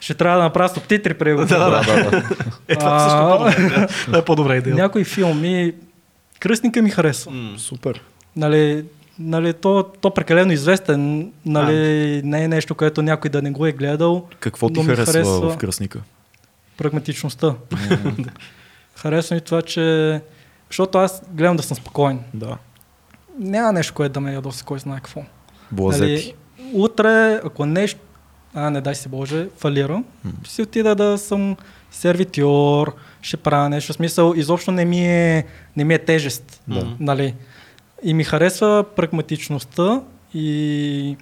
Ще трябва да направя субтитри при Да, да, да. Е, това също А, по-добре. да. Това е по-добра идея. Някои филми, кръстника ми харесва. Супер. Нали, Нали, то, то прекалено известен, нали, не е нещо, което някой да не го е гледал. Какво ти харесва, харесва- в Кръсника? Прагматичността. Харесва ми това, че... Защото аз гледам да съм спокоен. Да. Няма нещо, което да ме ядоса, кой знае какво. Блазети. утре, ако нещо, а не дай се Боже, фалира, ще отида да съм сервитьор, ще правя нещо. В смисъл, изобщо не ми е, не ми е тежест. Да. Нали? И ми харесва прагматичността и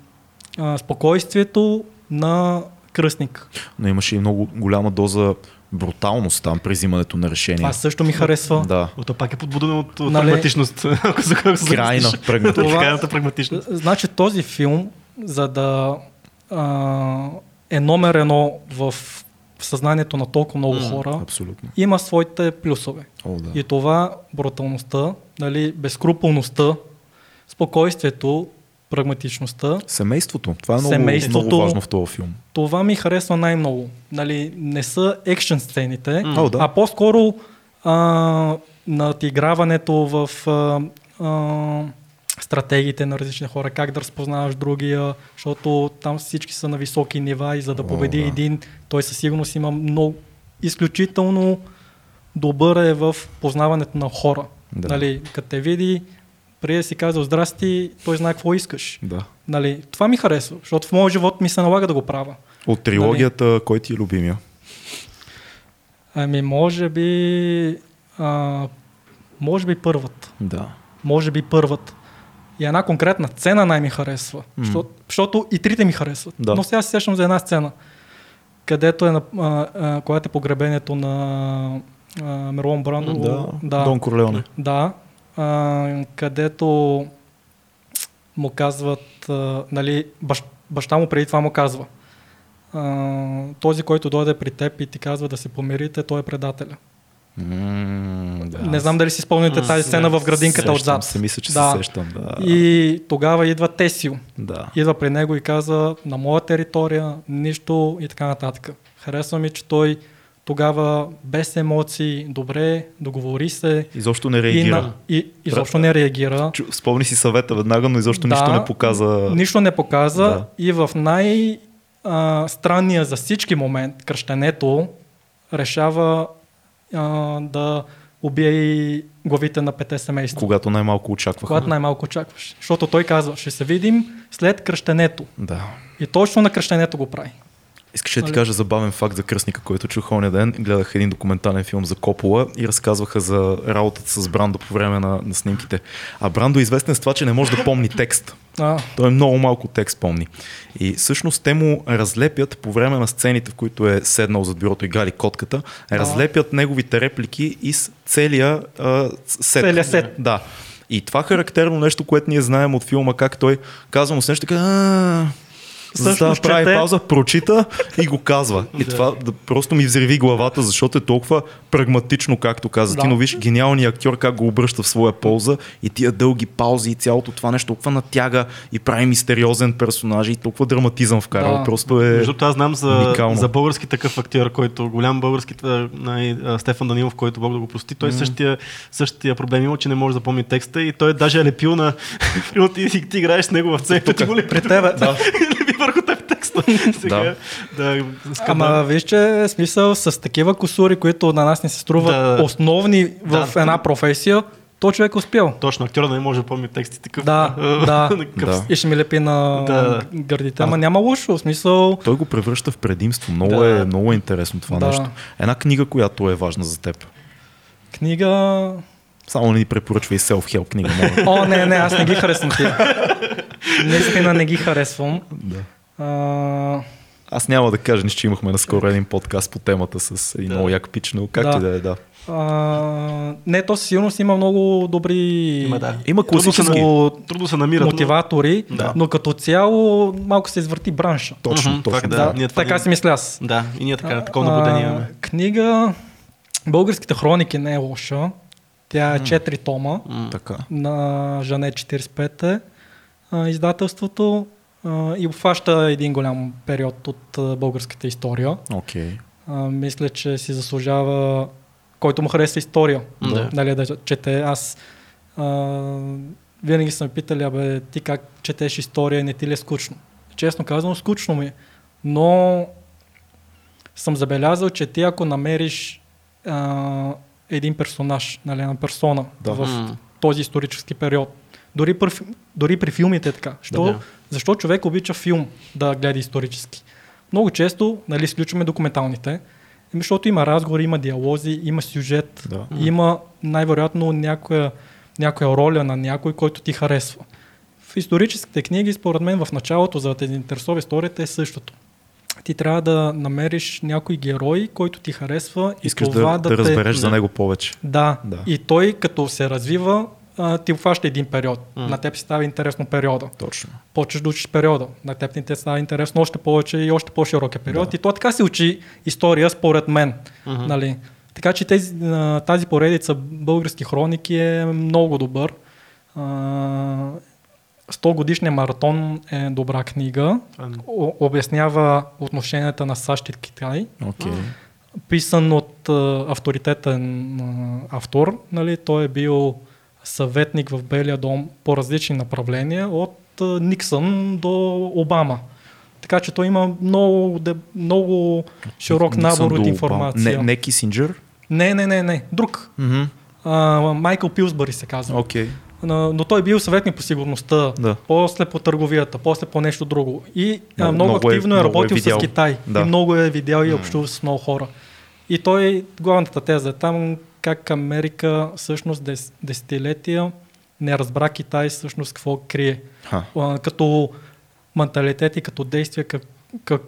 а, спокойствието на кръстник. Но имаше и много голяма доза бруталност там при взимането на решения. Това също ми харесва. Да. Ото пак е подбудено от, Нали? прагматичност. Крайна замислиш. прагматичност. Това- Крайната прагматичност. Значи този филм, за да а, е номер едно в съзнанието на толкова много хора, Абсолютно. има своите плюсове. О, да. И това, бруталността, нали, безкруполността, спокойствието, прагматичността, Семейството. Това е много, Семейството. много важно в този филм. това ми харесва най-много. Нали, не са екшен сцените, М. О, да. а по-скоро а, надиграването в а, а, стратегиите на различни хора, как да разпознаваш другия, защото там всички са на високи нива и за да О, победи да. един, той със сигурност има много изключително добър е в познаването на хора. Да. Нали, като те види, преди да си казал здрасти, той знае какво искаш. Да. Нали, това ми харесва, защото в моя живот ми се налага да го правя. От трилогията, кой ти е любимия? Ами, може би. А, може би първата. Да. Може би първата. И една конкретна сцена най-ми харесва. Защото, защото и трите ми харесват. Да. Но сега се сещам за една сцена, където е, на, а, а, когато е погребението на а, Мерлон Брандо. Да. да, Дон Корлеоне. да а, където му казват, а, нали, бащ, баща му преди това му казва, а, този, който дойде при теб и ти казва да се помирите, той е предателя. Да. Не знам дали си спомняте тази сцена в градинката Сещам отзад. се, мисля, че Да. се сещам. Да. И тогава идва Тесио. да. Идва при него и казва на моя територия, нищо и така нататък. Харесва ми, че той тогава без емоции, добре, договори се Изобщо не и, реагира. на, и изобщо не реагира. Чу- Спомни си съвета веднага, но изобщо Да. нищо не показа. Нищо не показа Да. и в най-странния за всички момент, кръщенето, решава а, да убие и главите на пете семейства. Когато най-малко очакваха. Когато най-малко очакваш. Защото той казва, ще се видим след кръщенето. Да. И точно на кръщенето го прави. Искаш да ти Нали? кажа забавен факт за кръстника, който чух оня ден. Гледах един документален филм за Копола и разказваха за работата с Брандо по време на, на снимките. А Брандо е известен с това, че не може да помни текст. А, Той много малко текст помни. И всъщност те му разлепят по време на сцените, в които е седнал зад бюрото и гали котката, разлепят неговите реплики и с целия а, сет. Целия сет. Да. И това характерно нещо, което ние знаем от филма, как той казва му с нещо така, «А, Застава, прави чете. пауза, прочита и го казва. И Да. това да, просто ми взриви главата, защото е толкова прагматично, както каза. Да. Ти, но виж гениалният актьор как го обръща в своя полза и тия дълги паузи и цялото това нещо толкова натяга и прави мистериозен персонаж и толкова драматизъм вкарва. Да. Просто е... Между аз знам за, уникално. за български такъв актьор, който голям български, най, Стефан Данилов, който Бог да го прости. Той същия, същия проблем има, че не може да запомни текста и той даже е лепил на... Ти, ти, играеш с него в цепа, ти го лепи, при тебе. Да. Върху теб текста. Сега, да. Ама виж, че е смисъл с такива косури, които на нас не се струват Да. основни в Да. една професия, то човек е успял. Точно, актьора не може да помни тексти такъв. Да, да. Да. И ще ми лепи на Да. гърдите. Ама няма лошо, в смисъл... Той го превръща в предимство. Много, Да. е, много е интересно това Да. нещо. Една книга, която е важна за теб. Книга... Само не ни препоръчва и self-help книга. Моля. О, не, не, аз не ги харесвам тия. Наистина не ги харесвам. да. А, Аз няма да кажа нищо, че имахме наскоро един подкаст по темата с един Да. много як пич, но както Да. и да е, да. а, не, то със сигурност има много добри Има, да. Има Трудно се класически. Трудно се намират. но- мотиватори, Да. но като цяло малко се извърти бранша. Точно, Мгм, точно. Да. да. Ние така не- си мисля аз. Да, и ние така, такова наблюдение имаме. Книга Българските хроники не е лоша. Тя е 4 тома. Така. на Жане 45 е а, издателството а, и обхваща един голям период от а, българската история. А, мисля, че си заслужава който му хареса история. Да. Нали, да чете. Аз а, винаги са ме питали, абе, ти как четеш история, не ти ли е скучно? Честно казано, скучно ми е. Но съм забелязал, че ти ако намериш а, един персонаж, нали, една персона Да. в този исторически период, дори, при, дори при филмите е така. Що, Да. Защо човек обича филм да гледа исторически? Много често, нали, изключваме документалните, ами, защото има разговори, има диалози, има сюжет, Да. има най-вероятно някоя, някоя роля на някой, който ти харесва. В историческите книги, според мен, в началото, за да те интересува историята, е същото. Ти трябва да намериш някой герой, който ти харесва и Искаш това да, да, да, те... разбереш за Да. него повече. Да. Да. и той като се развива, а, ти обхваща един период. М. На теб си става интересно периода. Точно. Почваш да учиш периода. На теб ни те става интересно още повече и още по-широк е период. Да. И то така се учи история, според мен. Мгм. Нали? Така че тези, тази поредица български хроники е много добър. А, 100 годишния маратон е добра книга. Не- О, обяснява отношенията на САЩ и Китай. Окей. Писан от авторитетен автор. Нали? Той е бил съветник в Белия дом по различни направления, от Никсън до Обама. Така че той има много, много широк Никсън набор от информация. Не, не Кисинджер? не, не, не, не. Друг. Мгм. А, Майкъл Пилсбъри се казва. Окей. Но, но той е бил съветник по сигурността, Да. после по търговията, после по нещо друго. И Много- много, много е- активно е, е работил видял. с Китай. Да. И много е видял и общувал с много хора. И той, главната теза е там как Америка всъщност дес, десетилетия не разбра Китай всъщност какво крие. Ха. А, като менталитет и като действие, как, как,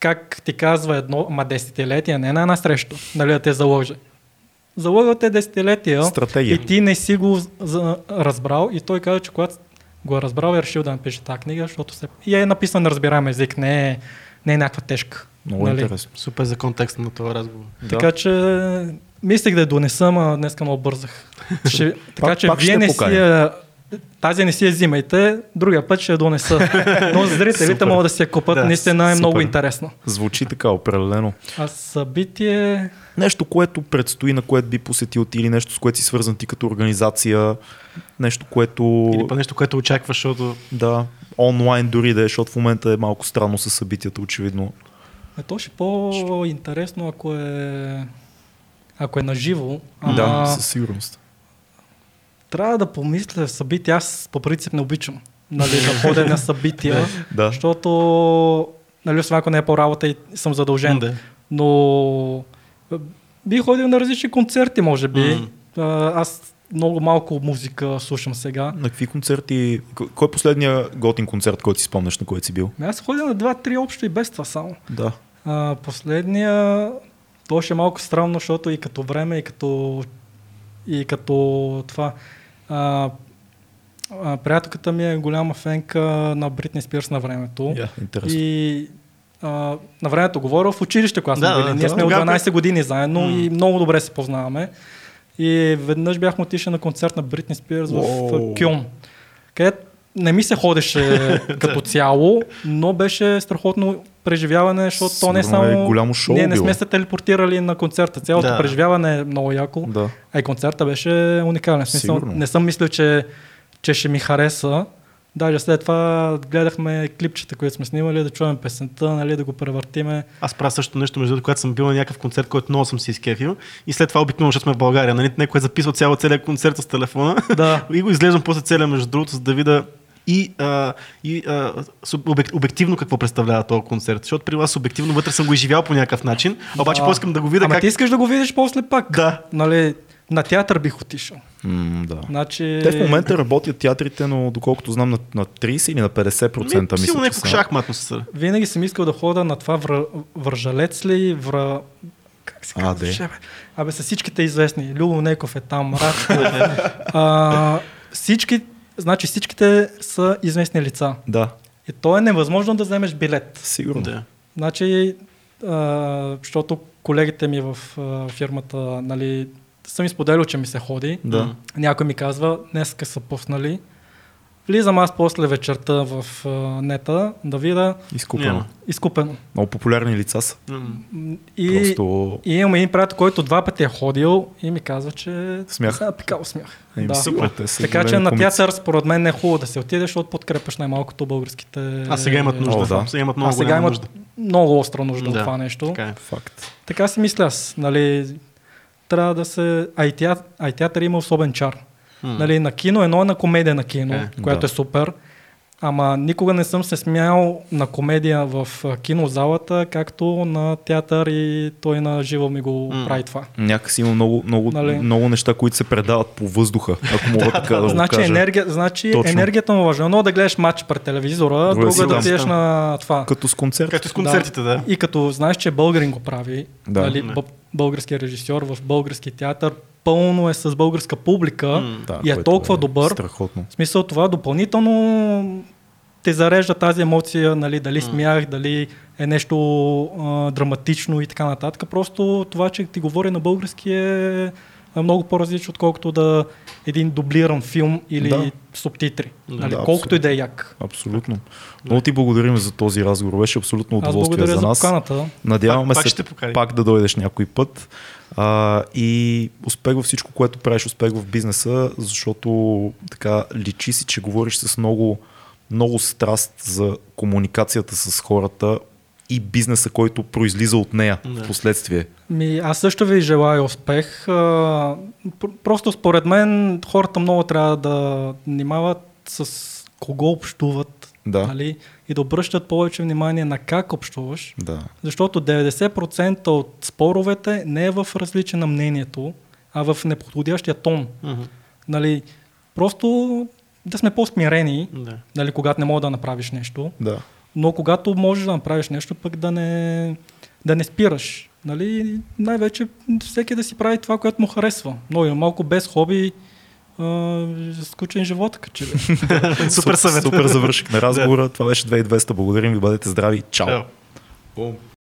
как ти казва едно, ма десетилетия, не на една среща, нали да те заложи. Заложил те десетилетия Стратегия. и ти не си го за, разбрал и той каза, че когато го е разбрал е решил да напише тази книга, защото се... и е написан на разбираем език, не е, не е някаква тежка. Много Нали? интересно. Супер за контекста на този разговор. Да. Така че мислех да я донеса, а днес много бързах. Ще, така Пак- че пак вие не си я, тази не си я взимайте, другия път ще я донеса. Но зрителите могат да си я купат, Да, наистина е много супер. интересно. Звучи така, определено. А събитие... Нещо, което предстои, на което би посетил ти или нещо, с което си свързан ти като организация, нещо, което... Или па нещо, което очакваш, защото Да, онлайн дори да е, защото в момента е малко странно с събитията, очевидно. Е, то ще е по-интересно, ако е, ако е наживо. Да, със сигурност. трябва да помисля събития. Аз по принцип не обичам нали, да ходя на събития, Да. защото нали, освен ако не е по работа и съм задължен. Да. Но бих ходил на различни концерти, може би. А, Аз много малко музика слушам сега. На какви концерти... Кой е последния готин концерт, който си спомняш, на който си бил? Ами Аз ходя на два-три общо и без това само. Да. А, последния, то ще е малко странно, защото и като време, и като, и като това. А, а, приятелката ми е голяма фенка на Бритни Спирс на времето. Yeah, интересно. И а, на времето говоря в училище, когато сме Да, били. да, Ние да. сме от Тогава- 12 години заедно М. и много добре се познаваме. И веднъж бяхме отишли на концерт на Бритни Спирс в Уоу. а, Кьон. Където не ми се ходеше като цяло, но беше страхотно преживяване, защото то не е Сигурно е само... голямо шоу Ние не било. сме се телепортирали на концерта. Цялото Да. преживяване е много яко. Да. А и концерта беше уникален. Смисъл, Сигурно. не съм мислил, че, че ще ми хареса. Даже след това гледахме клипчета, които сме снимали, да чуем песента, нали, да го превъртиме. Аз правя също нещо, между другото, когато съм бил на някакъв концерт, който много съм си изкефил. И след това обикновено, защото сме в България, нали, някой е записал цял целият концерт с телефона. Да. и го изглеждам после целия, между другото, за да видя и, а, и а, суб- обек- обективно какво представлява този концерт. Защото при вас обективно вътре съм го изживял по някакъв начин, обаче Да. по-искам да го видя Ама как... ти искаш да го видиш после пак. Да. Нали, на театър бих отишъл. М, да. Значи... Те в момента работят театрите, но доколкото знам на, на 30 или на 50% Ми, мисля, някакво са. шахматно са. Винаги съм искал да хода на това вър... вържалец ли, вра... Как се А, казва? де. Ще, бе? Абе, са всичките известни. Любо Неков е там, Радко е. а, всички, значи всичките са известни лица. Да, И то е невъзможно да вземеш билет. сигурно. Да. Значи, а, защото колегите ми в а, фирмата, нали, съм изподелил, че ми се ходи. Да. Някой ми казва, днеска са пуснали. Влизам аз после вечерта в а, нета да видя Изкупено. Няма. изкупено. Много популярни лица са. М. И, Просто и имам един приятел, който два пъти е ходил и ми казва, че Смях. Сега пикал смях. Еми, да. супер, те са Така че на театър според мен не е хубаво да се отиде, защото подкрепяш най-малкото българските... А сега имат нужда. О, да. Сега имат А много сега голяма имат нужда. много остра нужда Да, от това нещо. Така е. Факт. Така си мисля аз. Нали, трябва да се... А театър, а и театър има особен чар. М. Нали, на кино едно е на комедия на кино, Е, което да. е супер. Ама никога не съм се смял на комедия в кинозалата, както на театър и той на живо ми го М. прави това. Някакси има много, много, Нали? много неща, които се предават по въздуха, ако мога така да, го значи, кажа. енергия, значи Точно. енергията му важна. Едно да гледаш матч пред телевизора, Друго е да отидеш на това. Като с концерт. Както с концертите, да. И като знаеш, че българин го прави, Да. нали, български режисьор в български театър, пълно е с българска публика. Да, и е толкова добър. Страхотно. В смисъл това допълнително те зарежда тази емоция, нали, дали смях, дали е нещо а, драматично и така нататък. Просто това, че ти говори на български е много по-различно, отколкото да един дублиран филм или Да. субтитри. Да, нали, да, колкото и да е як. Абсолютно. Много ти благодарим за този разговор. Беше абсолютно удоволствие за за нас. поканата. Надяваме Пак- пак се ще поканим. пак да дойдеш някой път. А, и успех във всичко, което правиш, успех в бизнеса, защото така личи си, че говориш с много, много страст за комуникацията с хората и бизнеса, който произлиза от нея Да. в последствие. Ми, аз също ви желая успех. А, просто според мен хората много трябва да внимават с кого общуват Да. нали? и да обръщат повече внимание на как общуваш. Да. Защото 90% от споровете не е в различие на мнението, а в неподходящия тон. Мгм. Нали, просто да сме по-смирени, Да. нали, когато не мога да направиш нещо, Да. Но когато можеш да направиш нещо, пък да не, да не спираш. Нали, най-вече всеки да си прави това, което му харесва. Много или малко без хоби, а, скучен живот, като. Супер съвет. Супер завършихме разговора. Това беше 2200. Благодарим ви, бъдете здрави. Чао.